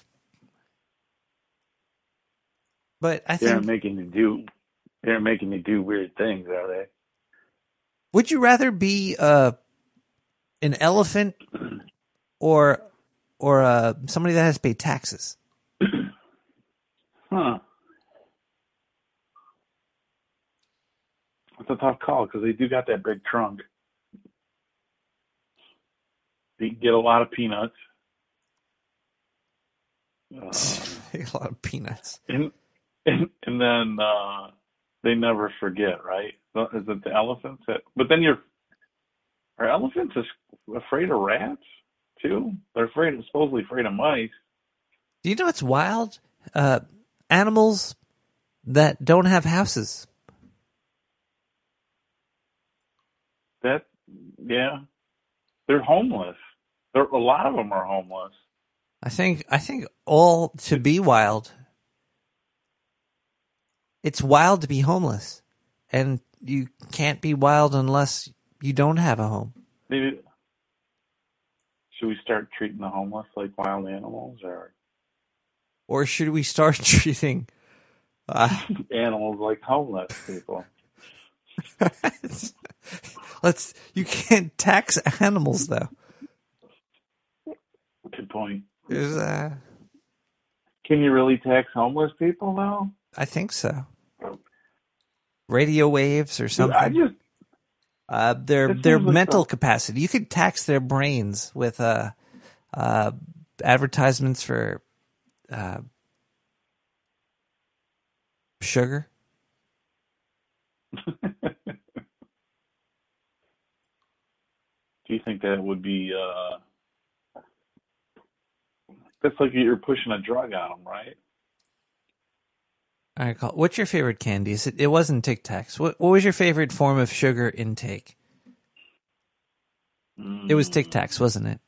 But I think making you do. They aren't making you do weird things, are they? would you rather be uh an elephant or or uh somebody that has to pay taxes? Huh. That's a tough call because they do got that big trunk. They get a lot of peanuts. Uh, a lot of peanuts. and, and and then uh they never forget, right? Is it the elephants that? But then you're are elephants afraid of rats too? They're afraid, supposedly afraid of mice. Do you know it's wild? Uh animals that don't have houses. That yeah, they're homeless. There a lot of them are homeless. I think I think all to be wild. It's wild to be homeless, and you can't be wild unless you don't have a home. Maybe should we start treating the homeless like wild animals or Or should we start treating uh, animals like homeless people? Let's. You can't tax animals though. Good point. There's, uh, Can you really tax homeless people though? I think so. Radio waves or something. I just uh, their their like mental capacity. You could tax their brains with uh, uh, advertisements for uh, sugar. do you think that would be uh that's like you're pushing a drug on them, right? All right, call. What's your favorite candy? Is it, it wasn't Tic Tacs. What what was your favorite form of sugar intake? It was Tic Tacs, wasn't it?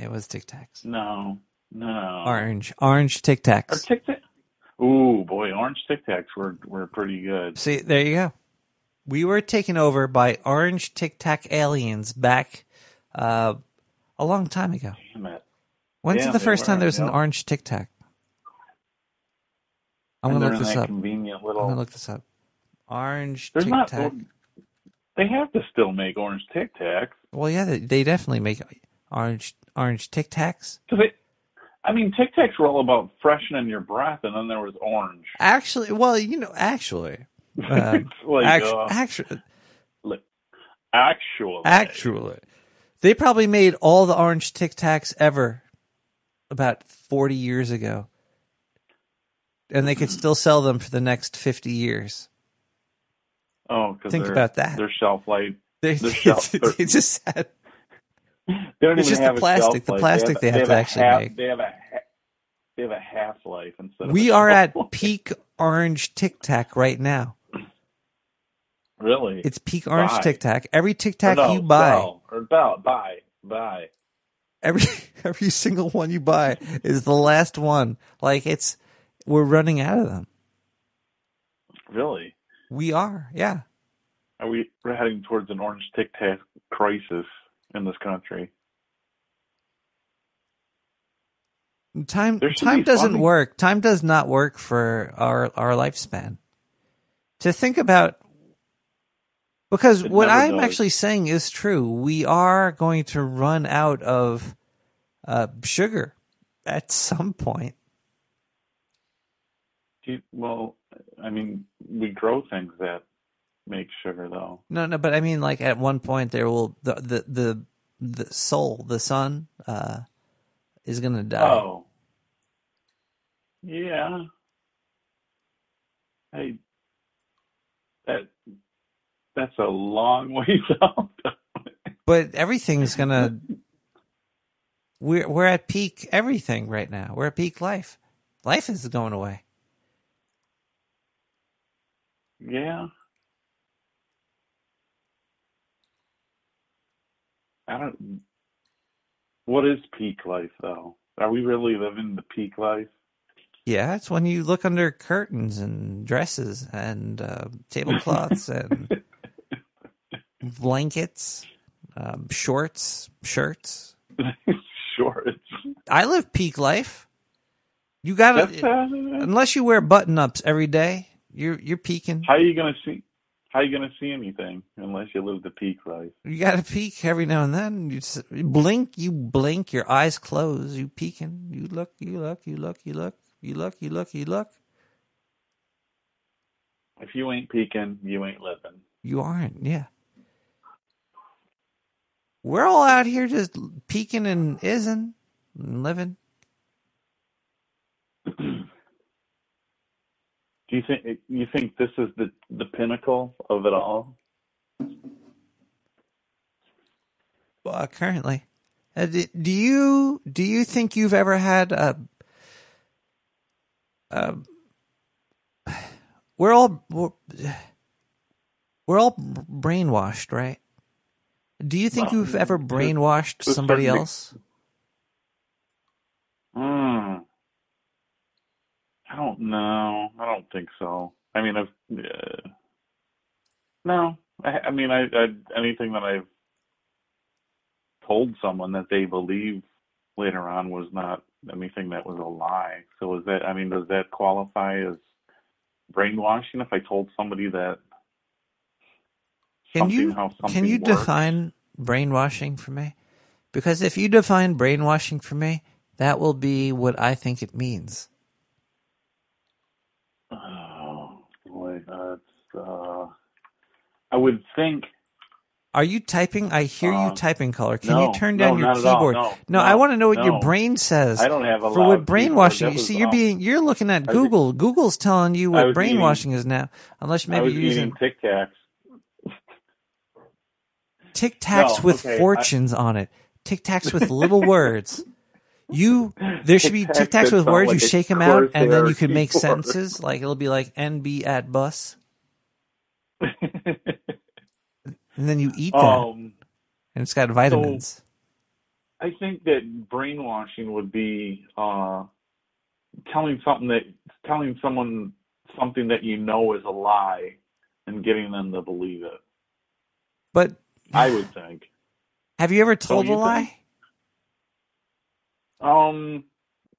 It was Tic Tacs. No, no. Orange, orange Tic Or Tacs. Tic Tac. Ooh, boy, orange Tic Tacs were were pretty good. See, there you go. We were taken over by orange Tic Tac aliens back uh, a long time ago. Damn it. When's Yeah, the first time there was an orange Tic Tac? I'm gonna look this up. convenient little. I'm gonna look this up. Orange Tic not. Tac. They have to still make orange Tic Tacs. Well, yeah, they, they definitely make orange orange Tic Tacs. They, I mean, Tic Tacs were all about freshening your breath, and then there was orange. Actually, well, you know, actually, uh, like, actu- uh, actually, Like, actually, actually, they probably made all the orange Tic Tacs ever about forty years ago, and they could still sell them for the next fifty years. Oh, because Think about that. Their shelf life. They, their shelf, they just had they it's just the have a plastic- shelf the life. plastic they have to actually half, make. They have a they have a half life instead. we are at life. peak orange Tic Tac right now. Really, It's peak orange Buy. Tic Tac. Every Tic Tac no, you buy, sell, or buy, buy, buy. every every single one you buy is the last one. Like it's we're running out of them. Really, We are, yeah. are we? We're heading towards an orange Tic Tac crisis in this country. Time time doesn't funding. work. Time does not work for our our lifespan. To think about because It what I'm does. actually saying is true. We are going to run out of uh, sugar at some point. You- well, I mean, we grow things that make sugar, though. No, no, but I mean, like at one point there will the the the, the soul, the sun, uh, is going to die. Oh, yeah. Hey, that that's a long ways out. But everything's gonna. We're we're at peak everything right now. We're at peak life. Life is going away. Yeah. I don't. What is peak life, though? Are we really living the peak life? Yeah, it's when you look under curtains and dresses and uh, tablecloths and blankets, um, shorts, shirts. Shorts. I live peak life. You gotta That's, uh, unless you wear button ups every day. You're you're peaking. How are you gonna see? How are you gonna see anything unless you live the peak life? You got to peek every now and then. You just you blink, you blink, your eyes close, you peeking, you look, you look, you look, you look, you look, you look, you look. If you ain't peeking, you ain't living. You aren't, yeah. We're all out here just peeking and isn't and living. Do you think you think this is the the pinnacle of it all? Uh, currently, uh, do, do you do you think you've ever had a? Uh, we're all we're, we're all brainwashed, right? Do you think Well, you've ever brainwashed somebody else? Hmm. I don't know. I don't think so. I mean, I've uh, no. I, I mean, I, I anything that I've told someone that they believe later on was not anything that was a lie. So is that? I mean, does that qualify as brainwashing? If I told somebody that Can you how can you works? define brainwashing for me? Because if you define brainwashing for me, that will be what I think it means. Oh boy, that's. Uh, I would think. Are you typing? I hear you Uh, typing, caller. Can no, you turn no, down your at all. keyboard? No, no, no, I want to know what your brain says. I don't have a for what brainwashing. You see, you're being you're looking at I was- Google. Google's telling you what brainwashing eating- is now. Unless I maybe you're using Tic Tacs. Tic Tacs No, with okay, I- fortunes on it. Tic Tacs with little words. You there should be Tic Tacs with words. like you shake them out, and then you can make sentences. Like it'll be like NB at bus, and then you eat that, Um, and it's got vitamins. I think that brainwashing would be uh, telling something that telling someone something that you know is a lie, and getting them to believe it. But I would think. have you ever told you a lie? Um,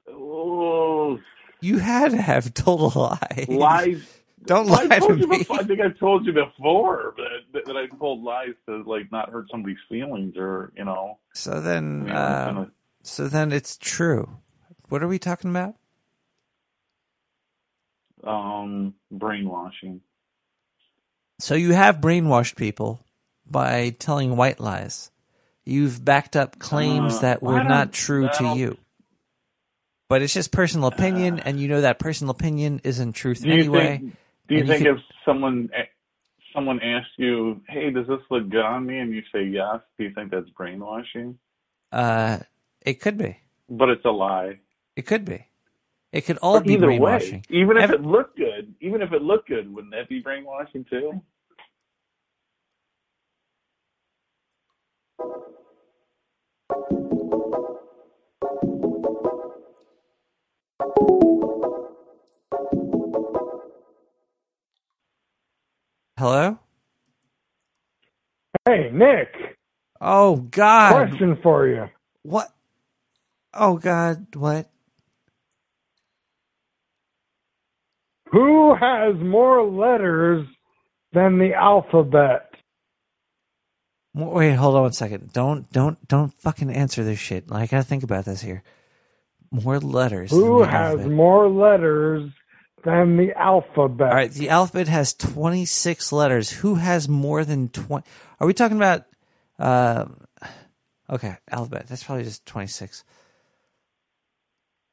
oh, You had to have told a lie. lies. Don't lie I to told you me. Before, I think I told you before that that I told lies to like not hurt somebody's feelings or you know. So then, I'm um, gonna- so then it's true. What are we talking about? Um, brainwashing. So you have brainwashed people by telling white lies. You've backed up claims Uh, that were not true to you. But it's just personal opinion, and you know that personal opinion isn't truth anyway. think? Do you think could- if someone a- someone asks you, "Hey, does this look good on me?" and you say yes, do you think that's brainwashing? uh, it could be. But it's a lie. It could be. It could all But be either brainwashing. way, even if Ev- it looked good, even if it looked good, wouldn't that be brainwashing too? Hello. Hey, Nick. Oh God. Question for you. What? Oh God. What? Who has more letters than the alphabet? Wait, hold on one second. Don't, don't, don't fucking answer this shit. I gotta think about this here. More letters. Who has alphabet. more letters than the alphabet? All right, the alphabet has 26 letters. Who has more than 20? Are we talking about uh Okay, alphabet. That's probably just 26.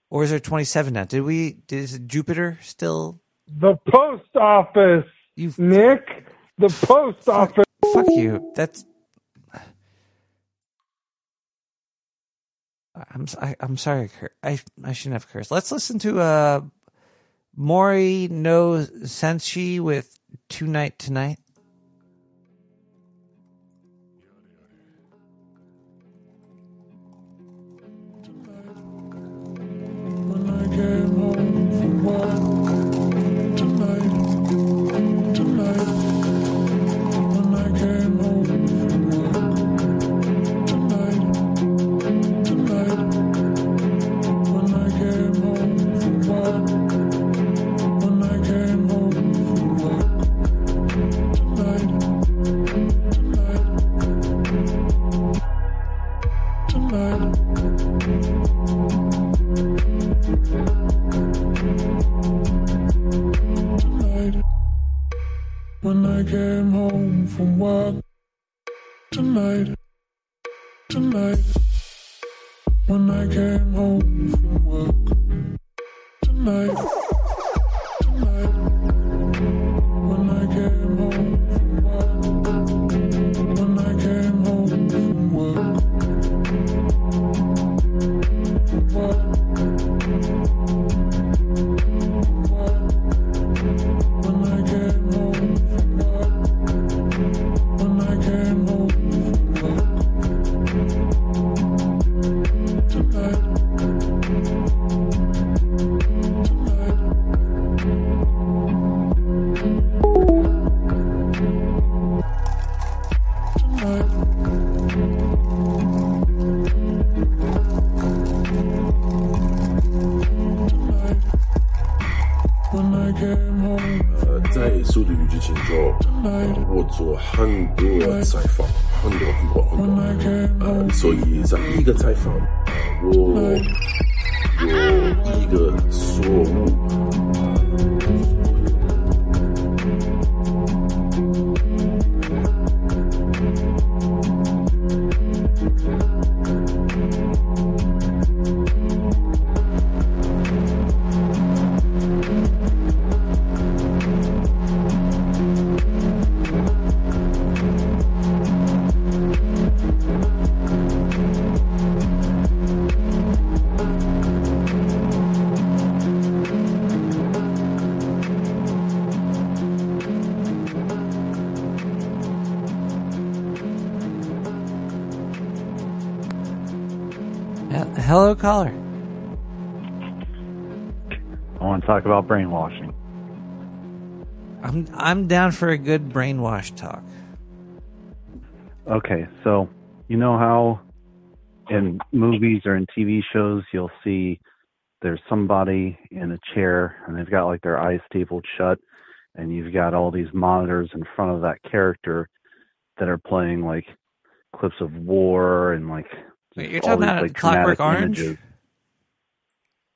Or is there 27 now? Did we is Jupiter still The post office. You Nick. The post office. Fuck you. That's I'm s- I, am sorry. I I shouldn't have cursed. Let's listen to uh Mori no Senshi with Tonight Tonight. to I'm down for a good brainwash talk. Okay, so you know how in movies or in TV shows you'll see there's somebody in a chair and they've got like their eyes stapled shut and you've got all these monitors in front of that character that are playing like clips of war and like Wait, you're talking these, about like, Clockwork Orange? images.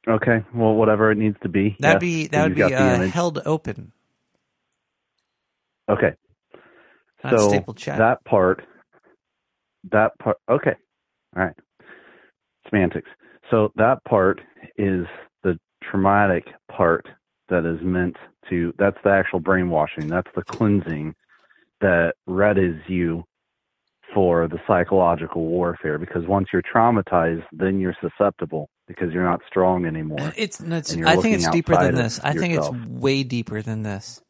Okay, well whatever it needs to be. That'd yes, be that would be uh, held open. Okay. Not so that part, that part, okay, all right. Semantics. So that part is the traumatic part that is meant to. That's the actual brainwashing. That's the cleansing that readies you for the psychological warfare. Because once you're traumatized, then you're susceptible because you're not strong anymore. It's, it's I think it's deeper than this. I think it's way deeper than this.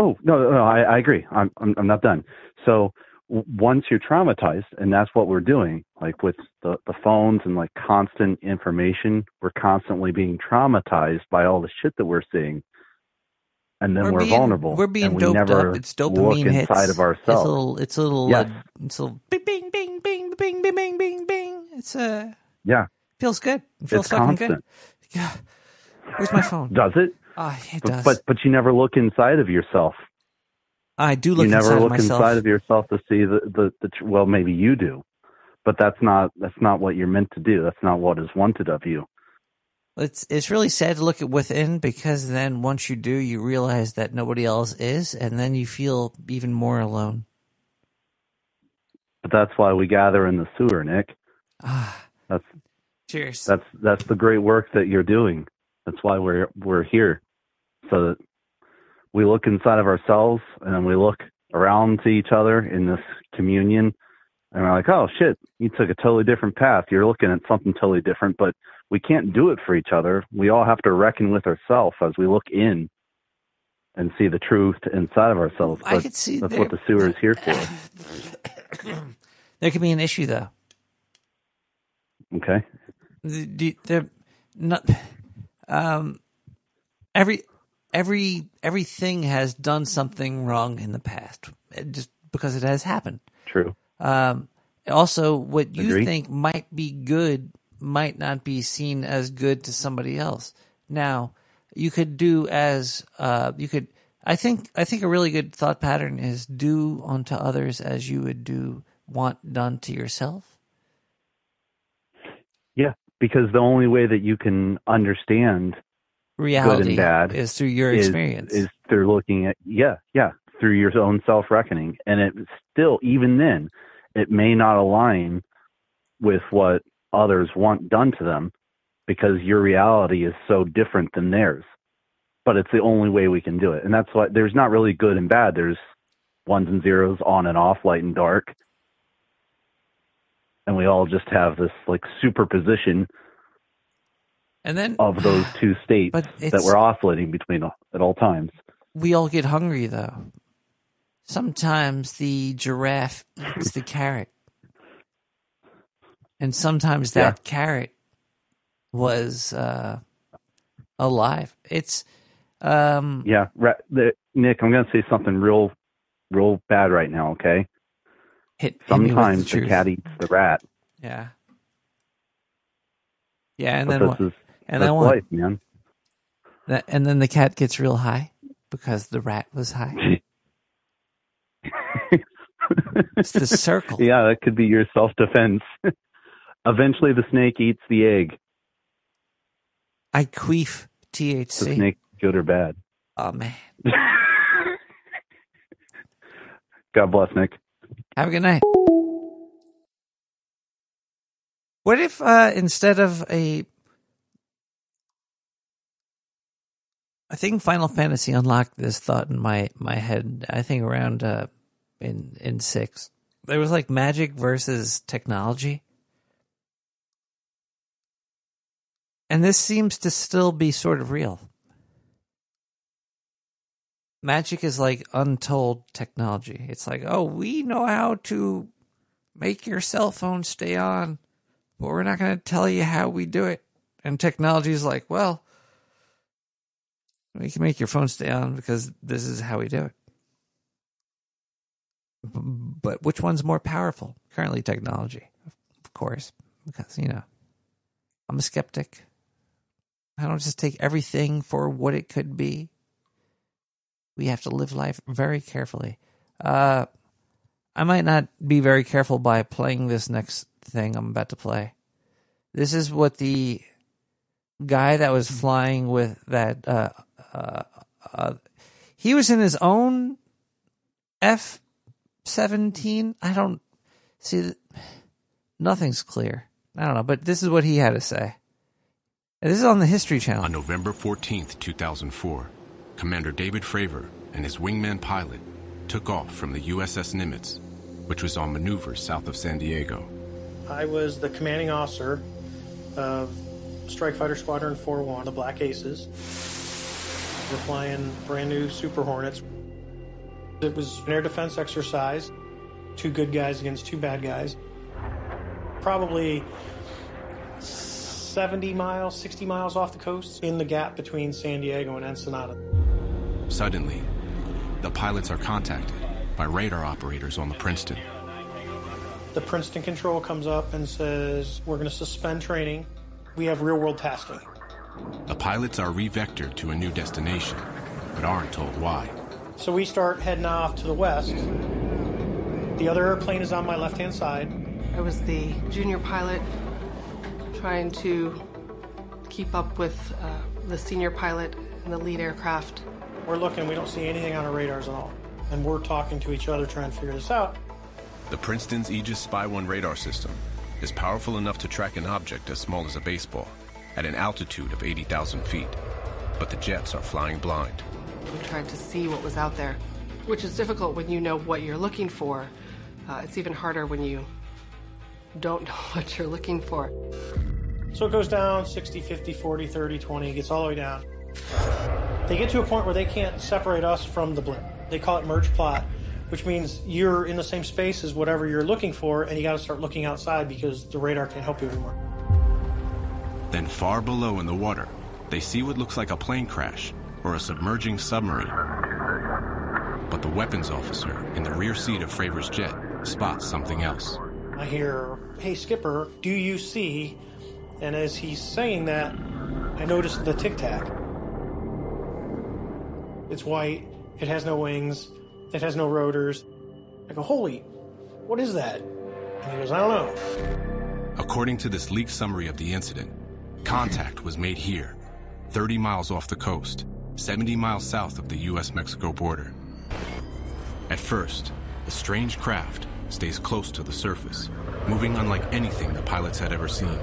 Oh no, no, I, I agree. I'm, I'm I'm not done. So w- once you're traumatized, and that's what we're doing, like with the the phones and like constant information, we're constantly being traumatized by all the shit that we're seeing, and then We're we're, being- vulnerable. we're being we doped up. It's look dopamine inside of ourselves. It's a little. It's a little. Yes. Uh, it's a little. Bing, bing, bing, bing, bing, bing, bing, bing, bing. It's uh yeah, feels good. It feels it's fucking constant. good. Yeah. Where's my phone? Does it? Ah, it but, does. but but you never look inside of yourself. I do look inside. you never inside of look myself. inside of yourself to see the, the the well maybe you do, but that's not that's not what you're meant to do. That's not what is wanted of you. It's it's really sad to look at within because then once you do, you realize that nobody else is, and then you feel even more alone. But that's why we gather in the sewer, Nick. Ah, That's cheers. that's that's the great work that you're doing. That's why we're we're here, so that we look inside of ourselves and we look around to each other in this communion, and we're like, oh shit, you took a totally different path. You're looking at something totally different, but we can't do it for each other. We all have to reckon with ourselves as we look in and see the truth inside of ourselves. I But could see that's there- what the sewer is here for. There could be an issue though. Okay. The, the not um every every everything has done something wrong in the past uh, just because it has happened. True. Um, also, what you Agreed. think might be good might not be seen as good to somebody else. Now, you could do as uh, you could. I think. I think a really good thought pattern is do unto others as you would do want done to yourself. Because the only way that you can understand good Reality and bad is through your is- experience. is through looking at yeah, yeah, through your own self reckoning, and it still even then it may not align with what others want done to them because your reality is so different than theirs. But it's the only way we can do it, and that's why there's not really good and bad. There's ones and zeros, on and off, light and dark, and we all just have this like superposition And then of those two states that we're oscillating between at all times. we all get hungry though. Sometimes the giraffe eats the carrot. And sometimes that carrot was uh, alive. It's um Yeah, Nick, I'm going to say something real, real bad right now. Okay. Hit, hit Sometimes the the, cat eats the rat. Yeah. Yeah, and but then what? is and then life, man. That, and then the cat gets real high because the rat was high. it's the circle. Yeah, that could be your self defense. Eventually, the snake eats the egg. I queef THC. The snake, good or bad. Oh man. God bless, Nick. Have a good night. What if uh, instead of a, I think Final Fantasy unlocked this thought in my my head. I think around uh, in in six, there was like magic versus technology, and this seems to still be sort of real. Magic is like untold technology. It's like, oh, we know how to make your cell phone stay on, but we're not going to tell you how we do it. And technology is like, well, We can make your phone stay on because this is how we do it. But which one's more powerful? Currently, technology, of course, because, you know, I'm a skeptic. I don't just take everything for what it could be. We have to live life very carefully. Uh, I might not be very careful by playing this next thing I'm about to play. This is what the guy that was flying with that uh, uh, uh, he was in his own F seventeen. I don't see. Nothing's clear. I don't know, but this is what he had to say. And This is on the History Channel. On November 14th, 2004, Commander David Fravor and his wingman pilot took off from the USS Nimitz, which was on maneuver south of San Diego. I was the commanding officer of Strike Fighter Squadron 4-1, the Black Aces. We're flying brand new Super Hornets. It was an air defense exercise, two good guys against two bad guys. Probably 70 miles, 60 miles off the coast in the gap between San Diego and Ensenada. Suddenly, the pilots are contacted by radar operators on the Princeton. The Princeton control comes up and says, We're going to suspend training. We have real world tasking. The pilots are re-vectored to a new destination, but aren't told why. So we start heading off to the west. The other airplane is on my left hand side. I was the junior pilot trying to keep up with uh, the senior pilot in the lead aircraft. We're looking, we don't see anything on our radars at all. And we're talking to each other trying to figure this out. The Princeton's Aegis Spy 1 radar system is powerful enough to track an object as small as a baseball at an altitude of 80,000 feet. But the jets are flying blind. We tried to see what was out there, which is difficult when you know what you're looking for. Uh, it's even harder when you don't know what you're looking for. So it goes down 60, 50, 40, 30, 20, gets all the way down. They get to a point where they can't separate us from the blip. They call it merge plot, which means you're in the same space as whatever you're looking for, and you got to start looking outside because the radar can't help you anymore. Then, far below in the water, they see what looks like a plane crash or a submerging submarine. But the weapons officer in the rear seat of Fravor's jet spots something else. I hear, hey, Skipper, do you see? And as he's saying that, I notice the tic tac. It's white, it has no wings, it has no rotors. I go, holy, what is that? And he goes, I don't know. According to this leaked summary of the incident, contact was made here, 30 miles off the coast, 70 miles south of the US Mexico border. At first, the strange craft stays close to the surface, moving unlike anything the pilots had ever seen.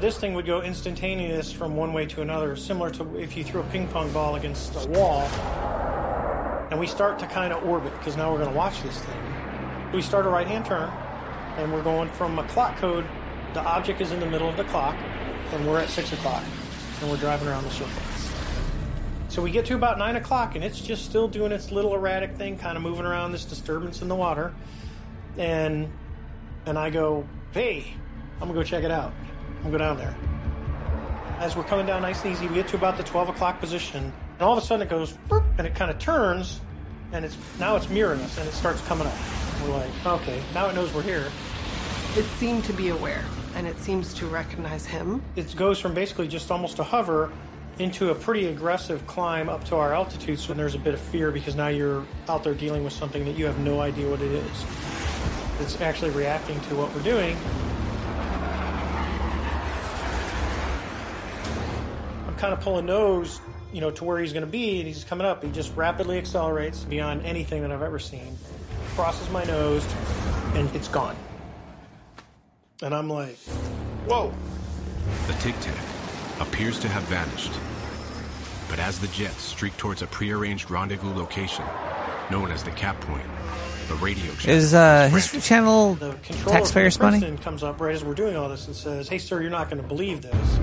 This thing would go instantaneous from one way to another, similar to if you threw a ping pong ball against a wall. And we start to kind of orbit because now we're going to watch this thing. We start a right hand turn, and we're going from a clock code. The object is in the middle of the clock, and we're at 6 o'clock, and we're driving around the circle. So we get to about 9 o'clock, and it's just still doing its little erratic thing, kind of moving around this disturbance in the water. And and I go, hey, I'm gonna go check it out. I'm gonna go down there. As we're coming down nice and easy, we get to about the 12 o'clock position, and all of a sudden it goes, and it kind of turns, and it's now it's mirroring us, and it starts coming up. We're like, okay, now it knows we're here. It seemed to be aware, and it seems to recognize him. It goes from basically just almost a hover into a pretty aggressive climb up to our altitude. So there's a bit of fear because now you're out there dealing with something that you have no idea what it is. It's actually reacting to what we're doing. Kind of pulling nose, you know, to where he's going to be, and he's coming up. He just rapidly accelerates beyond anything that I've ever seen. Crosses my nose, and it's gone. And I'm like, whoa. The Tic Tac appears to have vanished. But as the jets streak towards a prearranged rendezvous location, known as the Cap Point, the radio check Is uh, History Channel The controller taxpayers' from money? Comes up right as we're doing all this and says, "Hey, sir, you're not going to believe this."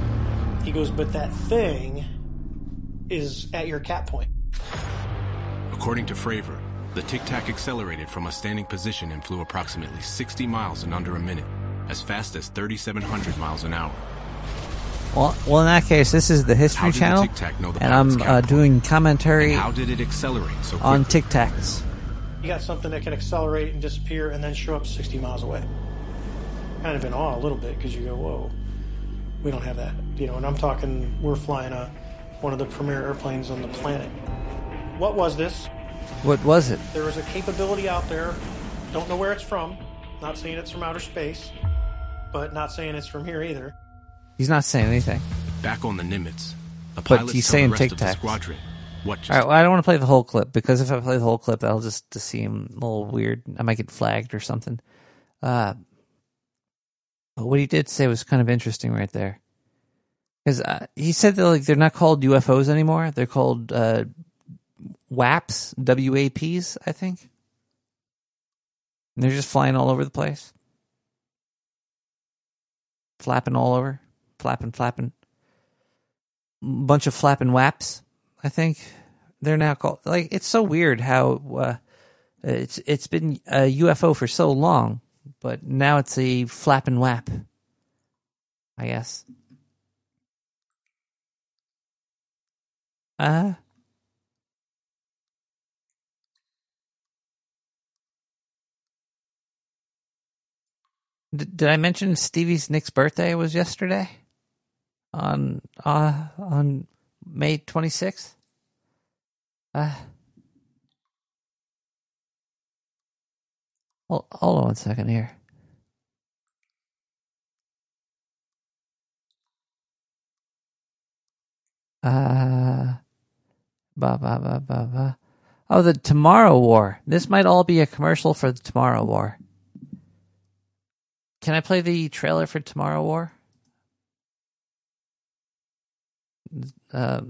He goes, "But that thing is at your cap point." According to Fravor, the Tic Tac accelerated from a standing position and flew approximately 60 miles in under a minute, as fast as 3,700 miles an hour. Well, well, in that case, this is the History How did the Channel, Tic Tac know the and I'm uh, doing commentary And how did it accelerate so quickly? on Tic Tacs. You got something that can accelerate and disappear and then show up 60 miles away. Kind of in awe a little bit because you go, whoa, we don't have that. You know, and I'm talking, we're flying a, one of the premier airplanes on the planet. What was this? What was it? There was a capability out there. Don't know where it's from. Not saying it's from outer space, but not saying it's from here either. He's not saying anything. Back on the Nimitz, the But he's saying the rest Tic of the squadron what just All right, well, I don't want to play the whole clip because if I play the whole clip, that'll just seem a little weird. I might get flagged or something. Uh, but what he did say was kind of interesting right there, because uh, he said that like they're not called UFOs anymore; they're called uh, WAPs, WAPs, I think. And they're just flying all over the place, flapping all over, flapping, flapping. Bunch of flapping WAPs. I think they're now called like it's so weird how uh, it's it's been a UFO for so long, but now it's a flap and whap. I guess. Uh Did, did I mention Stevie's Nick's birthday was yesterday? On uh on May 26th? Uh, hold, hold on one second here. Uh, ba ba ba ba ba. Oh, the Tomorrow War. This might all be a commercial for the Tomorrow War. Can I play the trailer for Tomorrow War? Uh,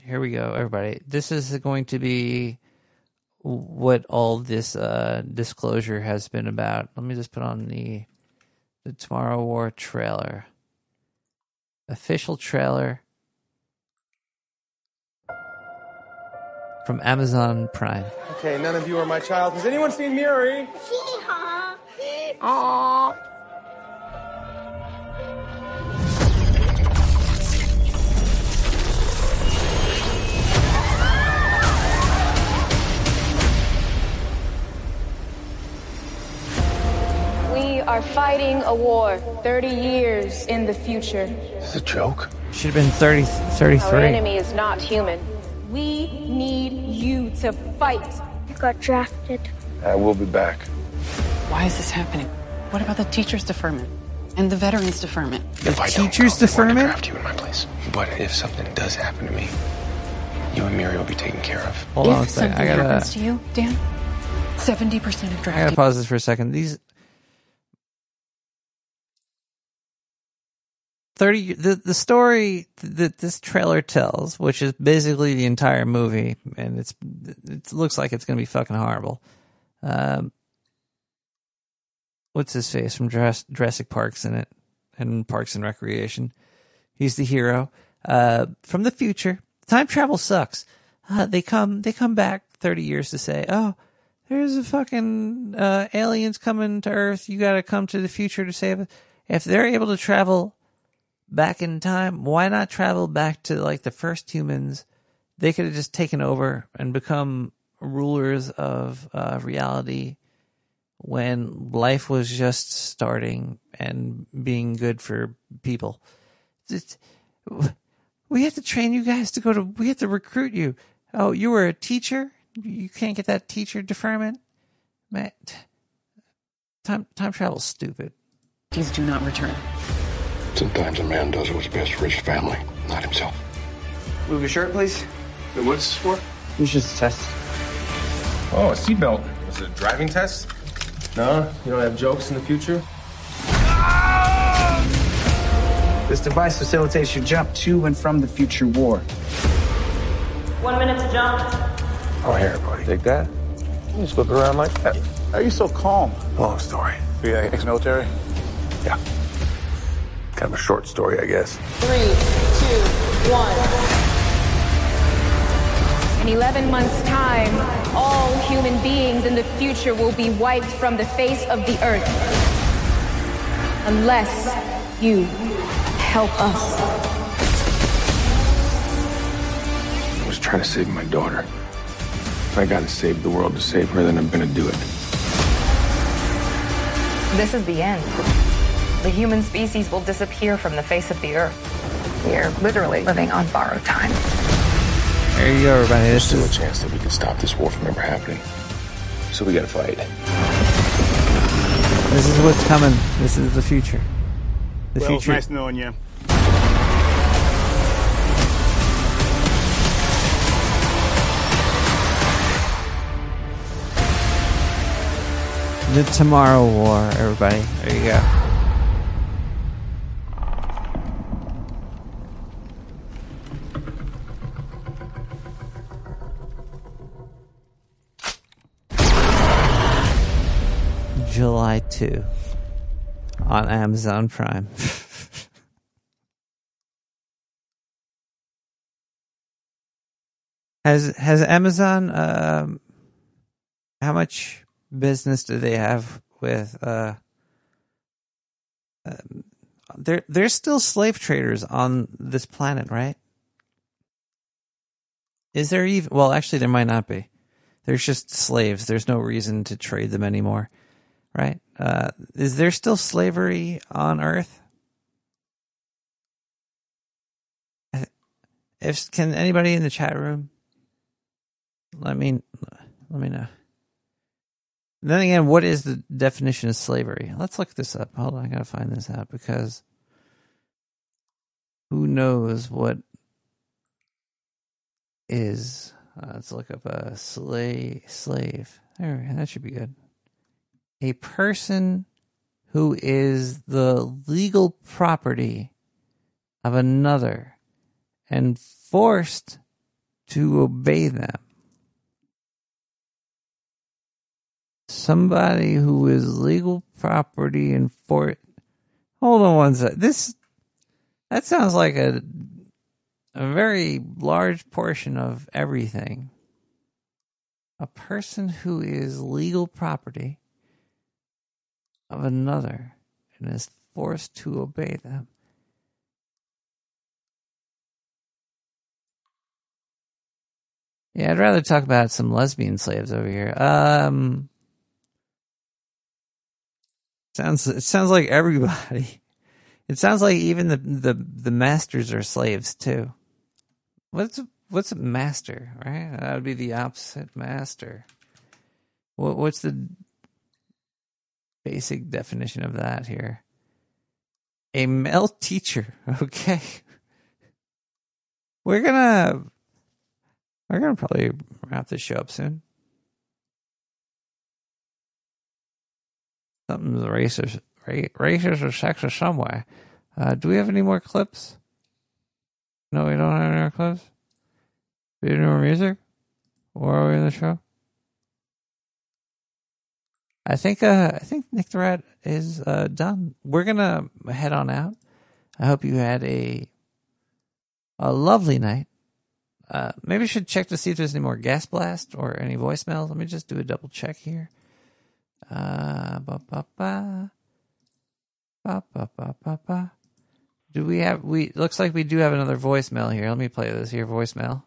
here we go, everybody. This is going to be what all this uh, disclosure has been about. Let me just put on the the Tomorrow War trailer, official trailer from Amazon Prime. Okay, none of you are my child. Has anyone seen Miri? Aww. We are fighting a war 30 years in the future. It's a joke. Should have been 30, Our 33. enemy is not human. We need you to fight. You got drafted. I will be back. Why is this happening? What about the teachers' deferment and the veterans' deferment? The teacher's deferment? Draft you in my place. But if something does happen to me, you and Miri will be taken care of. Hold on a if second. something I gotta. happens to you, Dan, seventy percent of I gotta pause this for a second. These thirty the the story that this trailer tells, which is basically the entire movie, and it's it looks like it's gonna be fucking horrible. Um, what's his face from Jurass- Jurassic Park's in it, and Parks and Recreation. He's the hero. Uh, from the future, time travel sucks. Uh, they come they come back thirty years to say, oh there's a fucking uh, aliens coming to Earth. You got to come to the future to save it. If they're able to travel back in time, why not travel back to like the first humans? They could have just taken over and become rulers of uh, reality when life was just starting and being good for people. Just- we have to train you guys to go to. We have to recruit you. Oh, you were a teacher. You can't get that teacher deferment, man. Time time travel's stupid. Please do not return. Sometimes a man does what's best for his family, not himself. Move your shirt, please. what's this for? It's just a test. Oh, a seatbelt. Was it a driving test? No, you don't have jokes in the future? Ah! This device facilitates your jump to and from the future war. One minute to jump. Oh, here, buddy. Take that. You just whip it around like that. How are you so calm? Long story. You ex-military? Yeah. Kind of a short story, I guess. Three, two, one. In 11 months' time, all human beings in the future will be wiped from the face of the earth. Unless you help us. I was trying to save my daughter. If I gotta save the world to save her, then I'm gonna do it. This is the end. The human species will disappear from the face of the earth. We are literally living on borrowed time. There you go, everybody. There's This still a chance that we can stop this war from ever happening. So we gotta fight. this is what's coming. This is the future. The well, it's future. nice knowing you. The Tomorrow War, everybody. There you go. July 2 on Amazon Prime. has has Amazon um how much business do they have with uh um, there there's still slave traders on this planet, right? Is there even well actually there might not be. There's just slaves. There's no reason to trade them anymore. Right? Uh is there still slavery on Earth? If can anybody in the chat room let me let me know. Then again, what is the definition of slavery? Let's look this up. Hold on, I gotta find this out because who knows what is? Uh, let's look up a slave. Slave. There, that should be good. A person who is the legal property of another and forced to obey them. somebody who is legal property and for hold on one sec this that sounds like a a very large portion of everything a person who is legal property of another and is forced to obey them yeah i'd rather talk about some lesbian slaves over here um Sounds it sounds like everybody. It sounds like even the the the masters are slaves too. What's what's a master, right? That would be the opposite master. What what's the basic definition of that here? A male teacher. Okay. We're gonna we're gonna probably wrap this show up soon. Something's racist, ra- racist or sexist somewhere. Uh, do we have any more clips? No, we don't have any more clips. We have any more music? Or are we in the show? I think uh, I think Nick the Rat is uh, done. We're gonna head on out. I hope you had a a lovely night. Uh, maybe I should check to see if there's any more gas blast or any voicemails. Let me just do a double check here. Uh, ba ba ba. Ba ba ba ba ba. Do we have we looks like we do have another voicemail here. Let me play this here voicemail.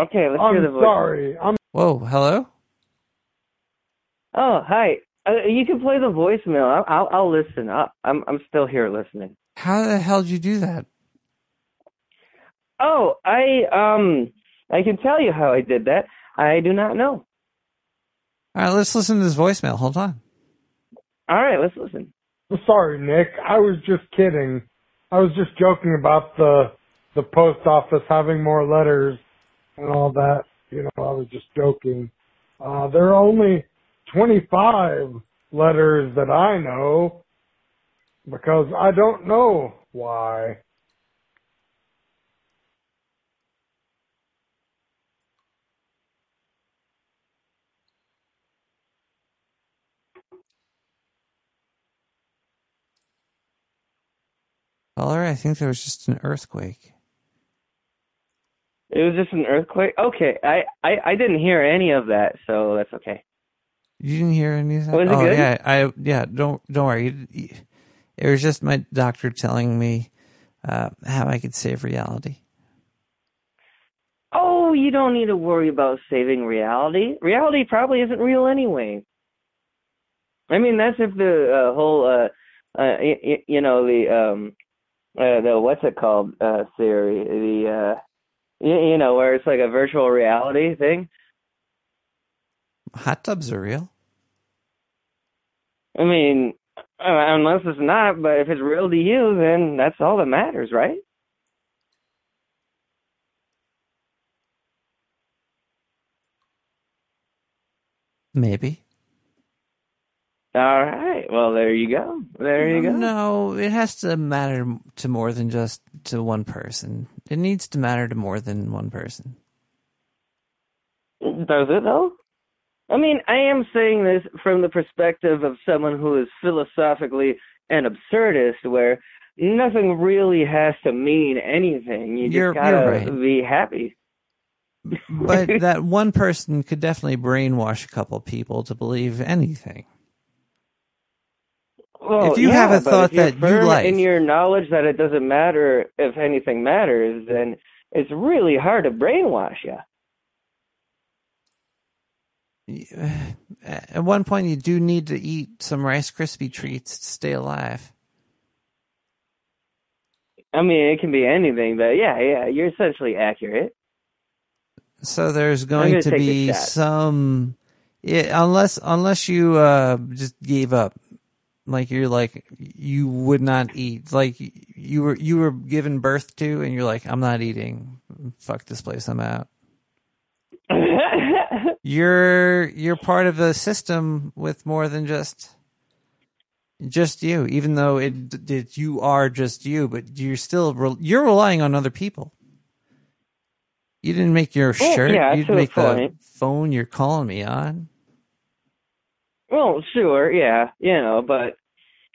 Okay, let's I'm hear the voice. sorry. I'm Whoa, hello? Oh, hi. Uh, you can play the voicemail. I'll, I'll, I'll listen. i I'm, I'm still here listening. How the hell did you do that? Oh, I, um, I can tell you how I did that. I do not know. All right, let's listen to this voicemail. Hold on. All right, let's listen. sorry, Nick. I was just kidding. I was just joking about the the post office having more letters and all that. You know, I was just joking. Uh, there are only 25 letters that I know because I don't know why. Caller, I think there was just an earthquake. It was just an earthquake. Okay, I, I, I didn't hear any of that, so that's okay. You didn't hear anything. Was it oh, good? yeah, I yeah. Don't don't worry. It was just my doctor telling me uh, how I could save reality. Oh, you don't need to worry about saving reality. Reality probably isn't real anyway. I mean, that's if the uh, whole, uh, uh, y- you know, the um, uh, the what's it called uh, theory, the uh, y- you know, where it's like a virtual reality thing. Hot tubs are real. I mean, uh, unless it's not, but if it's real to you, then that's all that matters, right? Maybe. All right. Well, there you go. There you go. No, it has to matter to more than just to one person. It needs to matter to more than one person. Does it though? I mean, I am saying this from the perspective of someone who is philosophically an absurdist, where nothing really has to mean anything. You just You're- gotta right. be happy. But that one person could definitely brainwash a couple people to believe anything. Well, If you yeah, have a thought that you like- in your knowledge that it doesn't matter if anything matters, then it's really hard to brainwash you. At one point, you do need to eat some Rice Krispie treats to stay alive. I mean, it can be anything, but yeah, yeah, you're essentially accurate. So there's going to be some, yeah, unless unless you uh, just gave up, like you're like you would not eat, like you were you were given birth to, and you're like I'm not eating. Fuck this place, I'm out. you're you're part of a system with more than just just you even though it, it you are just you but you're still re- you're relying on other people. You didn't make your Oh, shirt yeah, you didn't make the phone you're calling me on. Well, sure, yeah, you know, but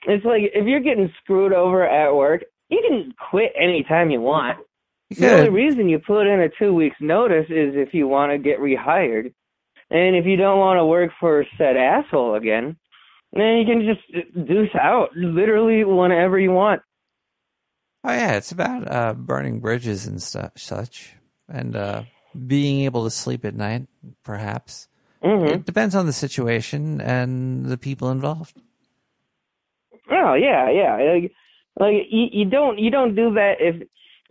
it's like if you're getting screwed over at work, you can quit anytime you want. The only reason you put in a two weeks notice is if you want to get rehired. And if you don't want to work for said asshole again, then you can just deuce out literally whenever you want. oh yeah it's about uh burning bridges and stuff such and uh being able to sleep at night perhaps Mhm. it depends on the situation and the people involved Oh yeah, yeah. Like, like you, you don't you don't do that if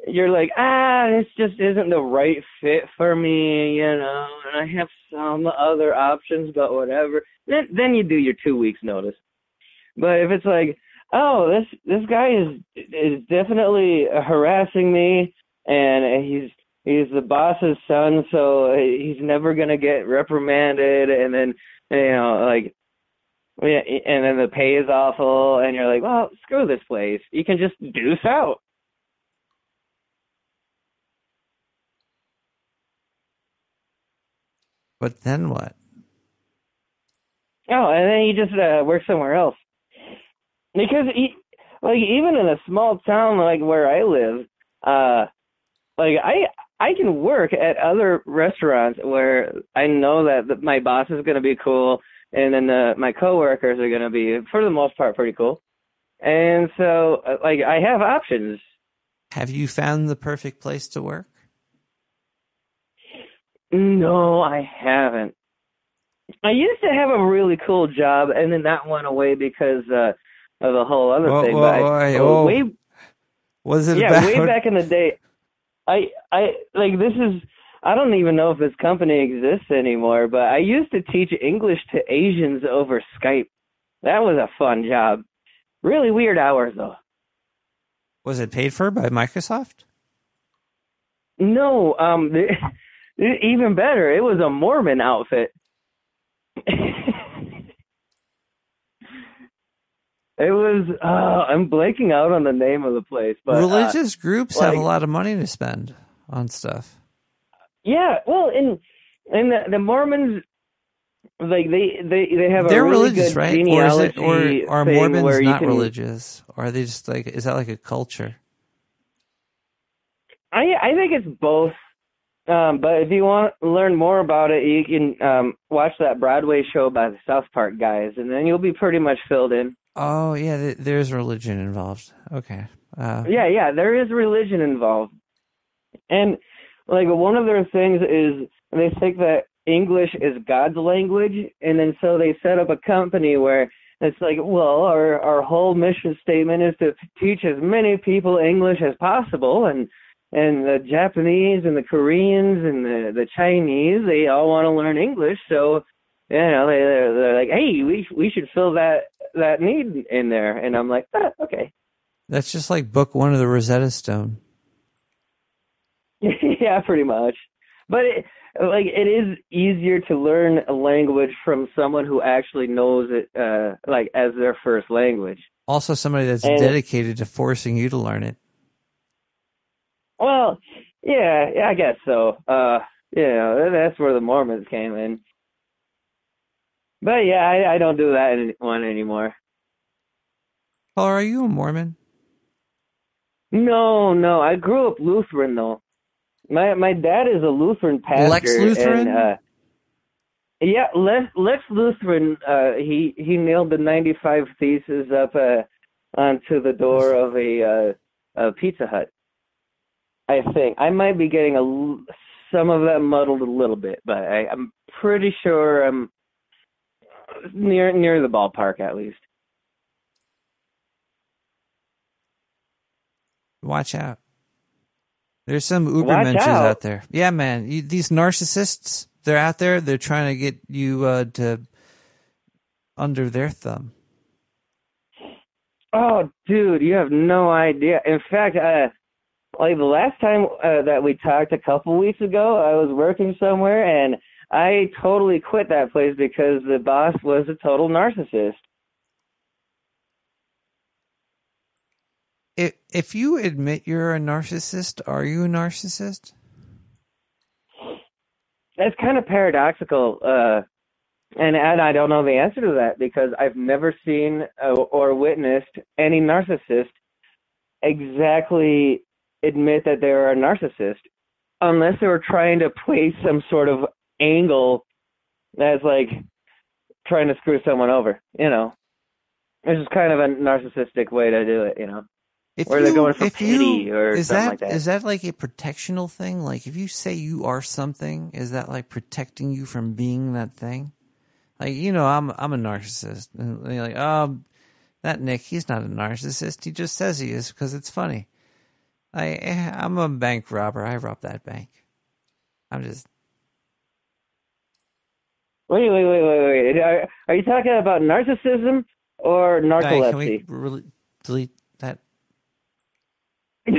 you're like ah this just isn't the right fit for me, you know, and I have some other options, but whatever. Then then you do your two weeks notice. But if it's like oh this this guy is is definitely harassing me, and he's he's the boss's son, so he's never gonna get reprimanded, and then you know like yeah, and then the pay is awful, and you're like, well, screw this place. You can just deuce out. But then what Oh, and then you just uh, work somewhere else. Because, e- like, even in a small town like where I live, uh, like I I can work at other restaurants where I know that the, my boss is going to be cool, and then the, my coworkers are going to be, for the most part, pretty cool. And so, uh, like, I have options. have you found the perfect place to work No, I haven't. I used to have a really cool job, and then that went away because uh, of a whole other Whoa, thing. whoa, but I- whoa, oh, way, was it yeah, about way back in the day, I, I like this is. I don't even know if this company exists anymore, but I used to teach English to Asians over Skype. That was a fun job. Really weird hours though. was it paid for by microsoft No, um, even better, it was a Mormon outfit. It was. Uh, I'm blanking out on the name of the place, but uh, religious groups have a lot of money to spend on stuff Yeah, well, and and the, the Mormons, like they they they have they're a really religious good right or is it or are mormons not can, religious or are they just like is that like a culture I I think it's both. Um, but if you want to learn more about it, you can um, watch that Broadway show by the South Park guys, and then you'll be pretty much filled in. oh yeah th- there's religion involved okay uh Yeah, yeah, there is religion involved. And like one of their things is they think that English is God's language, and then so they set up a company where it's like, well, our our whole mission statement is to teach as many people English as possible, and and the Japanese and the Koreans and the the Chinese, they all want to learn English, so you know they they're, they're like, hey, we we should fill that that need in there, and I'm like, ah, okay, That's just like book one of the Rosetta Stone. yeah, pretty much. But it, like it is easier to learn a language from someone who actually knows it, uh, like as their first language. Also, somebody that's And- dedicated to forcing you to learn it. Well, yeah, yeah, I guess so. Uh, you know, that's where the Mormons came in. But yeah, I, I don't do that any- one anymore. Caller, are you a Mormon? No, no, I grew up Lutheran though. My my dad is a Lutheran pastor. Lex Lutheran? And, uh, yeah, Lex, Lex Lutheran. Uh, he he nailed the ninety five theses up uh, onto the door of a, uh, a Pizza Hut. I think I might be getting a some of that muddled a little bit, but I, I'm pretty sure I'm near near the ballpark at least. Watch out. There's some Watch Ubermenches out. out there. Yeah, man. You, these narcissists, they're out there. They're trying to get you uh, to under their thumb. Oh, dude, you have no idea. In fact, uh, like the last time uh, that we talked a couple weeks ago, I was working somewhere and I totally quit that place because the boss was a total narcissist. If, if you admit you're a narcissist, are you a narcissist? That's kind of paradoxical, uh, and and I don't know the answer to that because I've never seen uh, or witnessed any narcissist exactly admit that they're a narcissist, unless they were trying to play some sort of angle that's like trying to screw someone over. You know, it's just kind of a narcissistic way to do it. You know, If or you, they're going for pity you, or is something that, like that. is that like a protectional thing? Like if you say you are something, is that like protecting you from being that thing? Like you know, I'm I'm a narcissist, and you're like, oh, that Nick, he's not a narcissist. He just says he is because it's funny. I eh, I'm a bank robber. I robbed that bank. I'm just Wait, wait, wait, wait, wait. Are, are you talking about narcissism or narcolepsy? can we really delete that?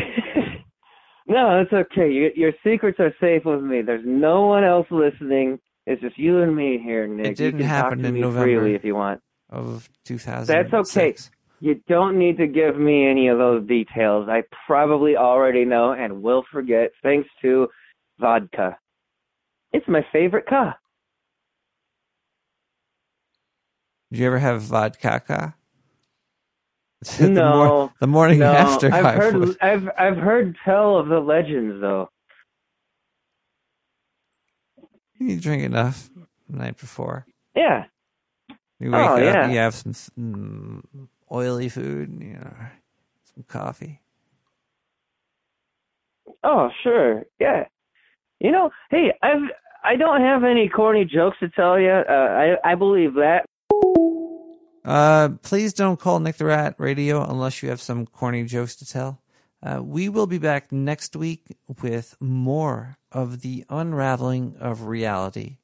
No, it's okay. Your, your secrets are safe with me. There's no one else listening. It's just you and me here, Nick. It didn't you can happen talk to in me November freely if you want. of 2000. That's okay. You don't need to give me any of those details. I probably already know and will forget thanks to vodka. It's my favorite ka. Did you ever have vodka? the, no, mor- the morning no. after. I've heard would. I've I've heard tell of the legends though. You drink enough the night before. Yeah. You wake Oh, up, yeah. you have some mm, oily food, and you know, some coffee. Oh, sure. Yeah. You know, hey, I've I don't have any corny jokes to tell you. Uh, I I believe that. Uh, please don't call Nick the Rat Radio unless you have some corny jokes to tell. Uh, we will be back next week with more of the unraveling of reality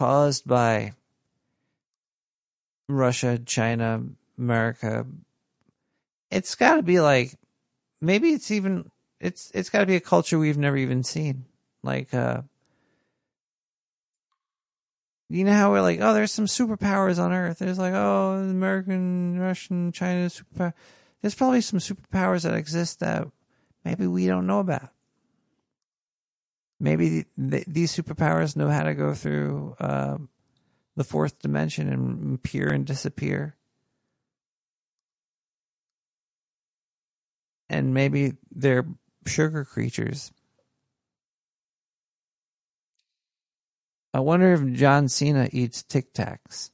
caused by Russia, China, America. It's got to be like maybe it's even it's it's got to be a culture we've never even seen. Like uh you know how we're like, oh, there's some superpowers on Earth. There's like, oh, American, Russian, China superpower. There's probably some superpowers that exist that maybe we don't know about. Maybe th- these superpowers know how to go through uh, the fourth dimension and appear and disappear. And maybe they're sugar creatures. I wonder if John Cena eats Tic Tacs.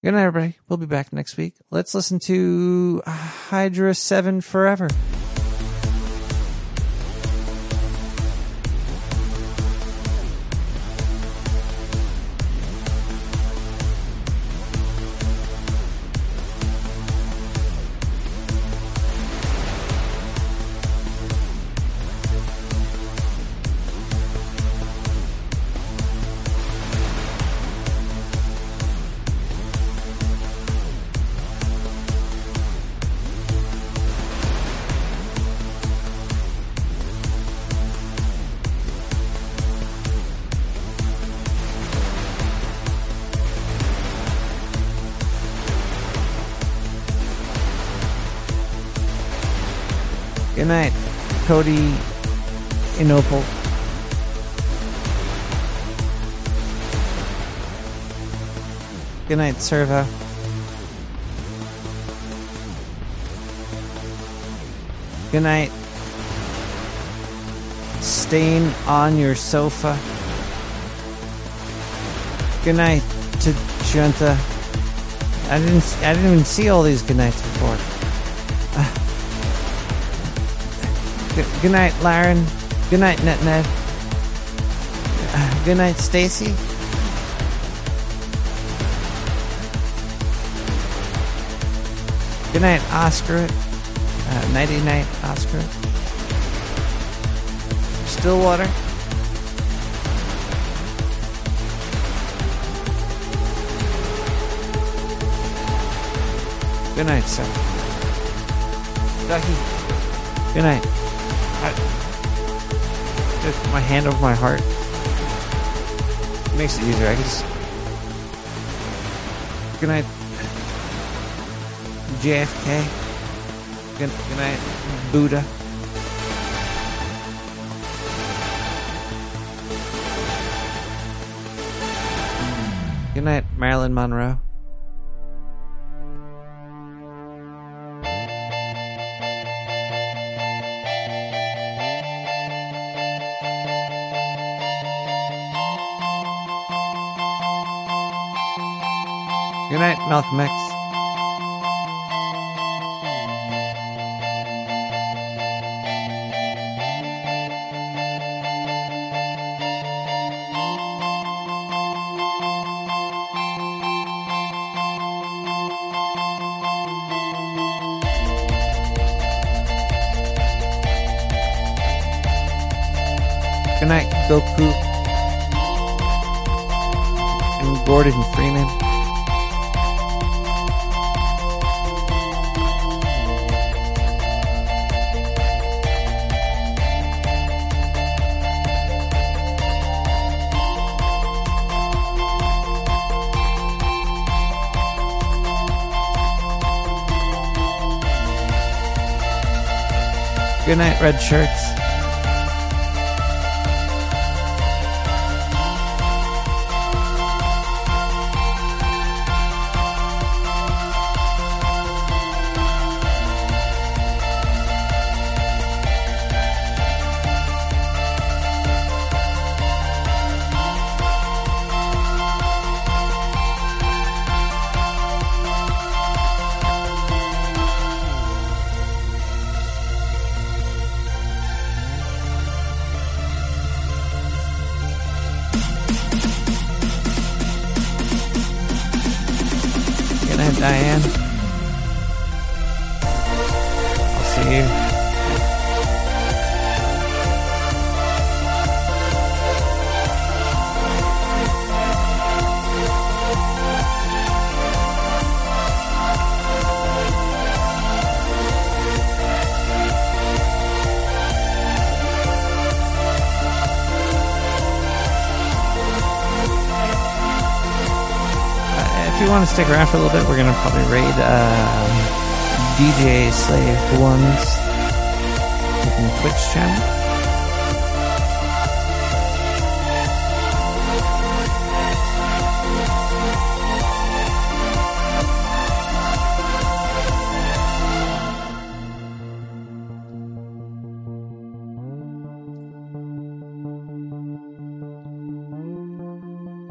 Good night, everybody. We'll be back next week. Let's listen to Hydra 7 Forever. Inopal. Good night, Servo. Good night. Staying on your sofa. Good night to Junta. I didn't. I didn't even see all these good nights good, night, Laren. Good night, Net Ned. Good night, Stacy. Good night, Oscar. Uh, nighty night, Oscar. Stillwater. Good night, sir. Ducky. Good night. I, just my hand over my heart. makes it easier. I can just. Good night, JFK. Good, good night, Buddha. Good night, Marilyn Monroe. Malcolm X. red shirts. Diane. Want to stick around for a little bit, we're gonna probably raid uh, DJ Slave One's Twitch channel.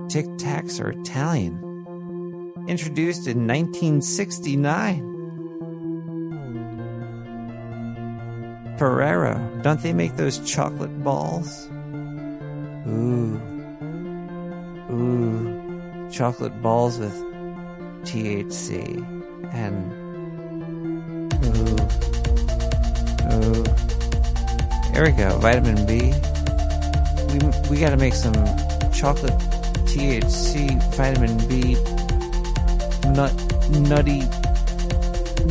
Tic Tacs are Italian. Introduced in 1969. Ferrero, don't they make those chocolate balls? Ooh. Ooh. Chocolate balls with THC and ooh. Ooh. There we go, vitamin B. We we got to make some chocolate THC vitamin B nut nutty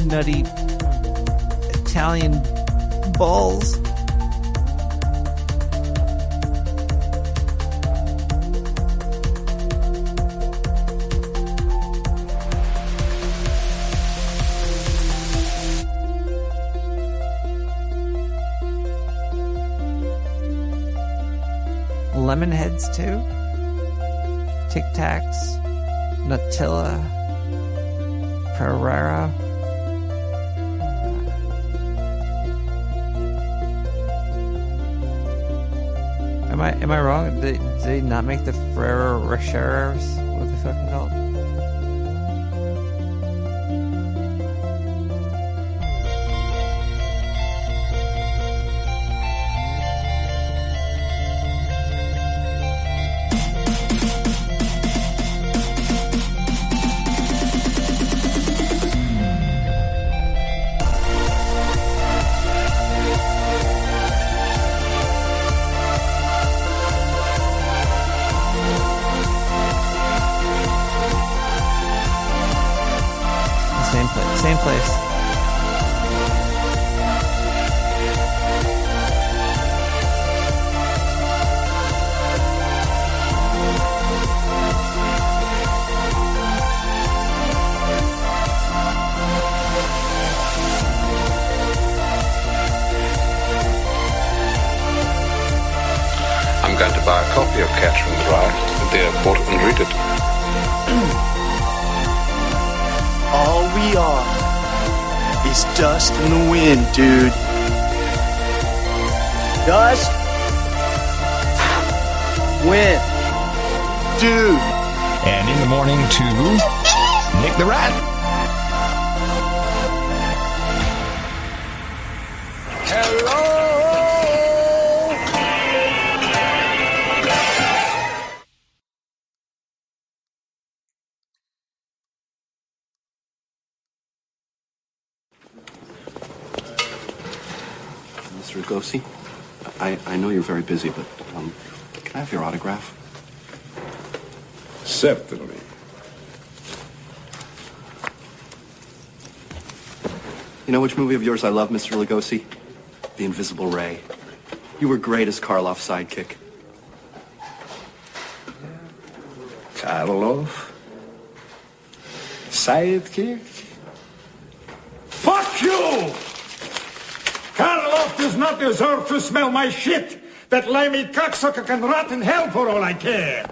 nutty Italian balls. Lemon heads too. Tic Tacs, Nutella, Pereira. Am I am I wrong? Did, did they not make the Ferrero Rochers? What the fucking called? Busy, but um, can I have your autograph? Certainly. You know which movie of yours I love, Mr. Lugosi? The Invisible Ray. You were great as Karloff's sidekick. Karloff? Sidekick? Fuck you! Karloff does not deserve to smell my shit! That limey cocksucker can rot in hell for all I care!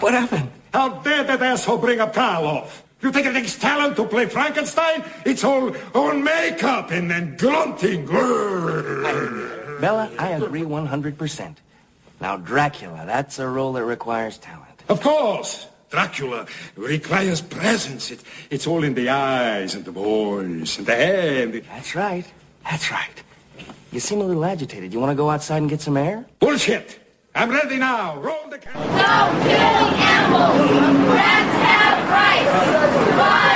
What happened? How dare that asshole bring up Karloff? You think it takes talent to play Frankenstein? It's all, all makeup and then grunting. Bela, I agree 100%. Now, Dracula, that's a role that requires talent. Of course! Dracula requires presence. It, it's all in the eyes and the voice and the hand. That's right. That's right. You seem a little agitated. You want to go outside and get some air? Bullshit! I'm ready now. Roll the camera. Stop killing animals! Rats have rights! Goodbye,